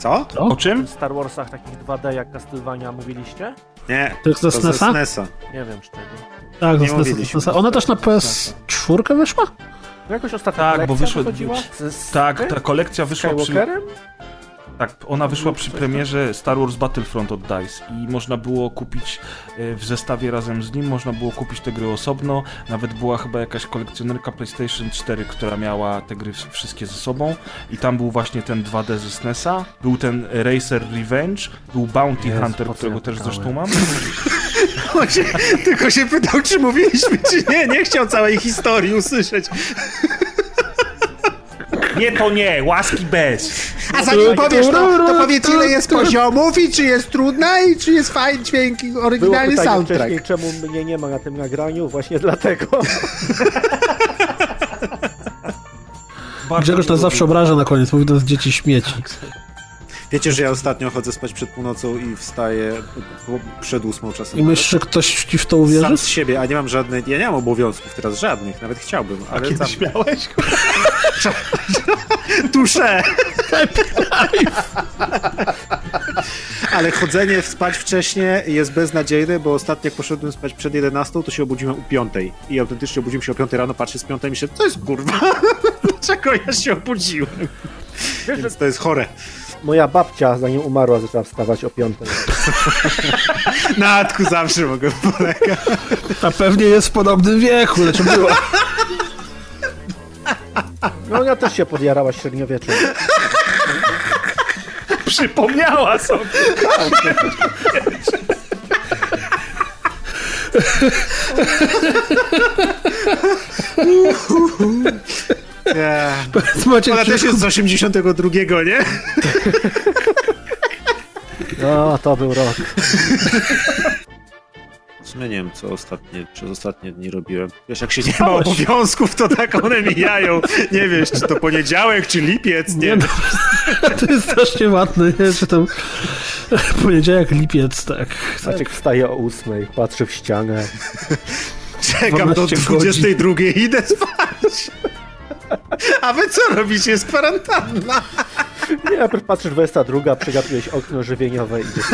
Co? O czym? w Star Warsach takich 2D jak Castlevania mówiliście? Nie, To jest ze ze SNES-a? SNES-a. Nie wiem z czego. Tak, to mówiliśmy. jest Ona też na PS4 wyszła? No jakoś ostatnio Tak, bo wyszły- Tak, ta kolekcja wyszła przy... Tak, ona wyszła przy premierze Star Wars Battlefront od DICE i można było kupić e, w zestawie razem z nim, można było kupić te gry osobno, nawet była chyba jakaś kolekcjonerka PlayStation 4, która miała te gry wszystkie ze sobą i tam był właśnie ten 2D ze SNES-a, był ten Racer Revenge, był Bounty Jezu, Hunter, którego ja też zresztą mam. On się, tylko się pytał, czy mówiliśmy, czy nie. Nie chciał całej historii usłyszeć. Nie, to nie, łaski bez! A zanim powiesz to, to powiedz ile jest poziomów i czy jest trudna i czy jest fajny dźwięk i Było oryginalny pytanie soundtrack. czemu mnie nie ma na tym nagraniu? Właśnie dlatego. Grzegorz nas zawsze obraża na koniec, mówi to jest dzieci śmieci. Wiecie, że ja ostatnio chodzę spać przed północą i wstaję przed ósmą czasem. I myślisz, że ktoś ci w to Sam uwierzy? z siebie, a nie mam żadnej, ja nie mam obowiązków teraz żadnych, nawet chciałbym, ale tam... Kiedyś miałeś? Tusze! Ale chodzenie spać wcześnie jest beznadziejne, bo ostatnio jak poszedłem spać przed 11, to się obudziłem u 5. I autentycznie obudziłem się o 5 rano, patrzę z 5 i myślę, co jest kurwa? Dlaczego ja się obudziłem? Więc to jest chore. Moja babcia, zanim umarła, zaczęła wstawać o piątej. Na Atku zawsze mogę polegać. A pewnie jest w podobnym wieku, znaczy była. No ona też się podjarała średniowieczem. Przypomniała sobie. Macie Ona też jest z 82, nie? No, to był rok. Sumie nie wiem, co ostatnie, przez ostatnie dni robiłem. Wiesz, jak się nie ma obowiązków, to tak one mijają. Nie wiesz, czy to poniedziałek, czy lipiec, nie, Nie, wiem. no, to jest strasznie ładne, nie? Czy tam poniedziałek, lipiec, tak. Maciek wstaje o ósmej, patrzy w ścianę. Czekam do 12 22 i idę spać. A wy co robicie? Jest kwarantanna. Nie, najpierw patrzysz 22, przegapiłeś okno żywieniowe i idziesz.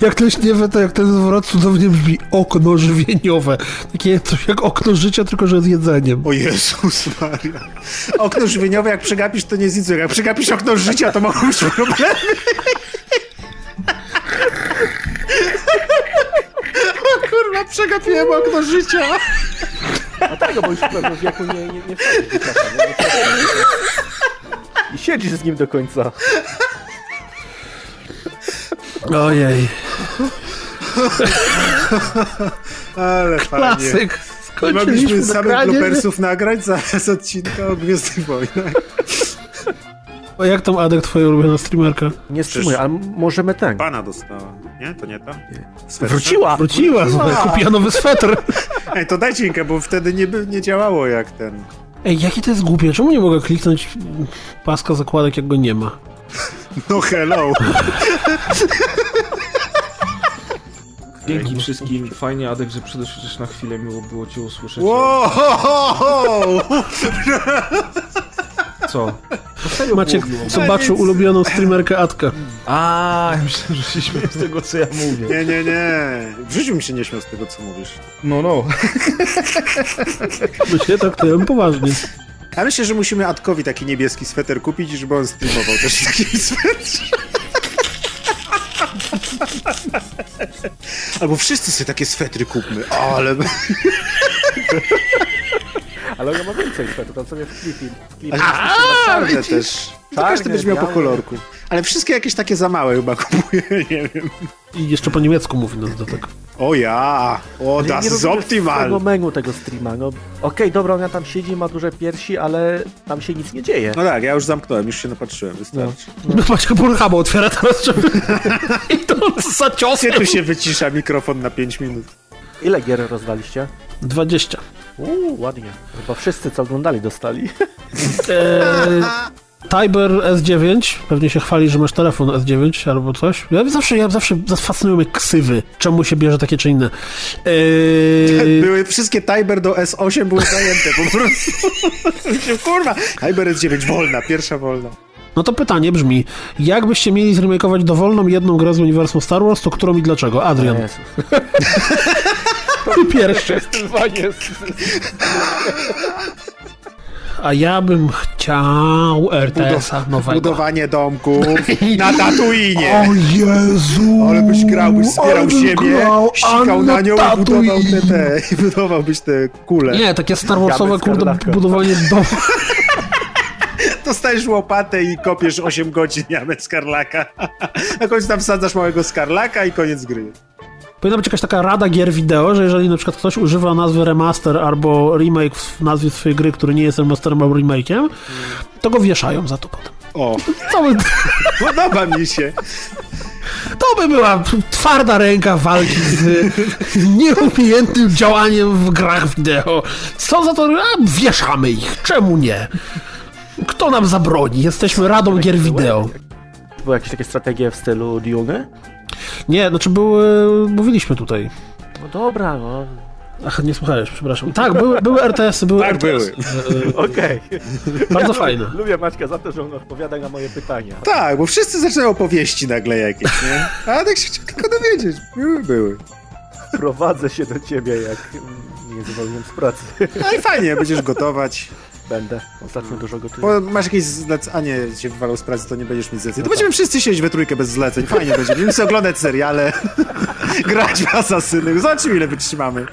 Jak to śniewe, to jak ten zwrot cudownie brzmi okno żywieniowe. Takie coś jak okno życia, tylko że z jedzeniem. O Jezus Maria. Okno żywieniowe, jak przegapisz, to nie zjedzą. Jak przegapisz okno życia, to mogą być problemy. O kurwa, przegapiłem okno życia. Dlatego, bo już w wieku nie, nie, nie wchodzisz do klasa, nie? I siedzisz z nim do końca. Ojej. Ale fajnie. Klasyk. Mogliśmy samych bloopersów nagrać zamiast odcinka o Gwiezdnych Wojnach. A jak tam Adek, twoja ulubiona streamerka? Nie streamuję, ale możemy ten. Pana dostała. Nie? To nie to? Swetrze? Wróciła! Wróciła, słuchaj, kupiła nowy swetr. Ej, to dajcie linkę, bo wtedy nie, nie działało jak ten. Ej, jakie to jest głupie? Czemu nie mogę kliknąć paska zakładek, jak go nie ma? No hello. Dzięki wszystkim. Fajnie, Adek, że przyszedłeś chociaż na chwilę. Miło było cię usłyszeć. Wow! Co? Maciek zobaczył ulubioną streamerkę Adka. A, ja myślałem, że się śmieję z tego, co ja mówię. Nie, nie, nie. W życiu mi się nie śmiał z tego, co mówisz. No, no. My się traktujemy poważnie. Ja myślę, że musimy Adkowi taki niebieski sweter kupić, żeby on streamował też w takim swetrze. Albo wszyscy sobie takie swetry kupmy. Ale... Ale ona ma więcej swetu, tam sobie w klipie. W klipie. Czarne też. To każdy będzie miał po kolorku. Ale wszystkie jakieś takie za małe chyba kupuję, nie wiem. I jeszcze po niemiecku mówi nas do tego. O ja! O, Nie- das nie rozumiem optimal! tego menu tego streama. No, okej, dobra, ona tam siedzi, ma duże piersi, ale tam się nic nie dzieje. No tak, ja już zamknąłem, już się napatrzyłem, wystarczy. No. Maciek Pornhuba otwiera teraz, żeby... Idąc za ciosem. Gdzie tu się wycisza mikrofon na 5 minut? Ile gier rozdaliście? 20. Uuu, ładnie. Chyba wszyscy, co oglądali, dostali. Eee, Tiber S9, pewnie się chwali, że masz telefon S9 albo coś. Ja zawsze, ja zawsze fascynują mnie ksywy. Czemu się bierze takie czy inne. Eee, Były wszystkie Tiber do S8 były zajęte po prostu. Kurwa! Tiber S9 wolna, pierwsza wolna. no to pytanie brzmi, jakbyście mieli zremakeować dowolną jedną grę z uniwersum Star Wars, to którą i dlaczego? Adrian. Ty pierwszy. A ja bym chciał RTS-a nowego. Budowanie domku na Tatooine. O Jezu! Ale byś grał, byś zbierał ziemię, grał, sikał na nią i budował te, te, i budowałbyś te kule. Nie, takie Star Warsowe, kurde, budowanie domu. Dostajesz łopatę i kopiesz 8 godzin jamę skarlaka. Na końcu tam wsadzasz małego skarlaka i koniec gry. Powinna być jakaś taka rada gier wideo, że jeżeli na przykład ktoś używa nazwy remaster albo remake w nazwie swojej gry, który nie jest remasterem albo remake'iem, to go wieszają za to potem. O, To by, podoba mi się. to by była twarda ręka walki z nieumiejętnym działaniem w grach wideo. Co za to? A, wieszamy ich. Czemu nie? Kto nam zabroni? Jesteśmy radą gier wideo. Były jakieś takie strategie w stylu Dune? Nie, znaczy były, mówiliśmy tutaj. No dobra, no. Ach, nie słuchałeś, przepraszam. Tak, były, były RTS-y, były Tak, RTS-y. Okej. Bardzo fajne. Lubię Maćka za to, że on odpowiada na moje pytania. Tak, bo wszyscy zaczynają opowieści nagle jakieś, nie? A tak się chciał tylko dowiedzieć. Były, były. Prowadzę się do ciebie, jak nie zwolniłem z pracy. No i fajnie, będziesz gotować. Będę. Ostatnio dużo gotuję. Bo masz jakieś zlecenie, a nie, się wywalał z pracy, to nie będziesz mieć zleceń. To będziemy wszyscy siedzieć we trójkę bez zleceń. Fajnie będzie. Będziemy sobie oglądać seriale, grać w asasyny. Zobaczymy, ile wytrzymamy.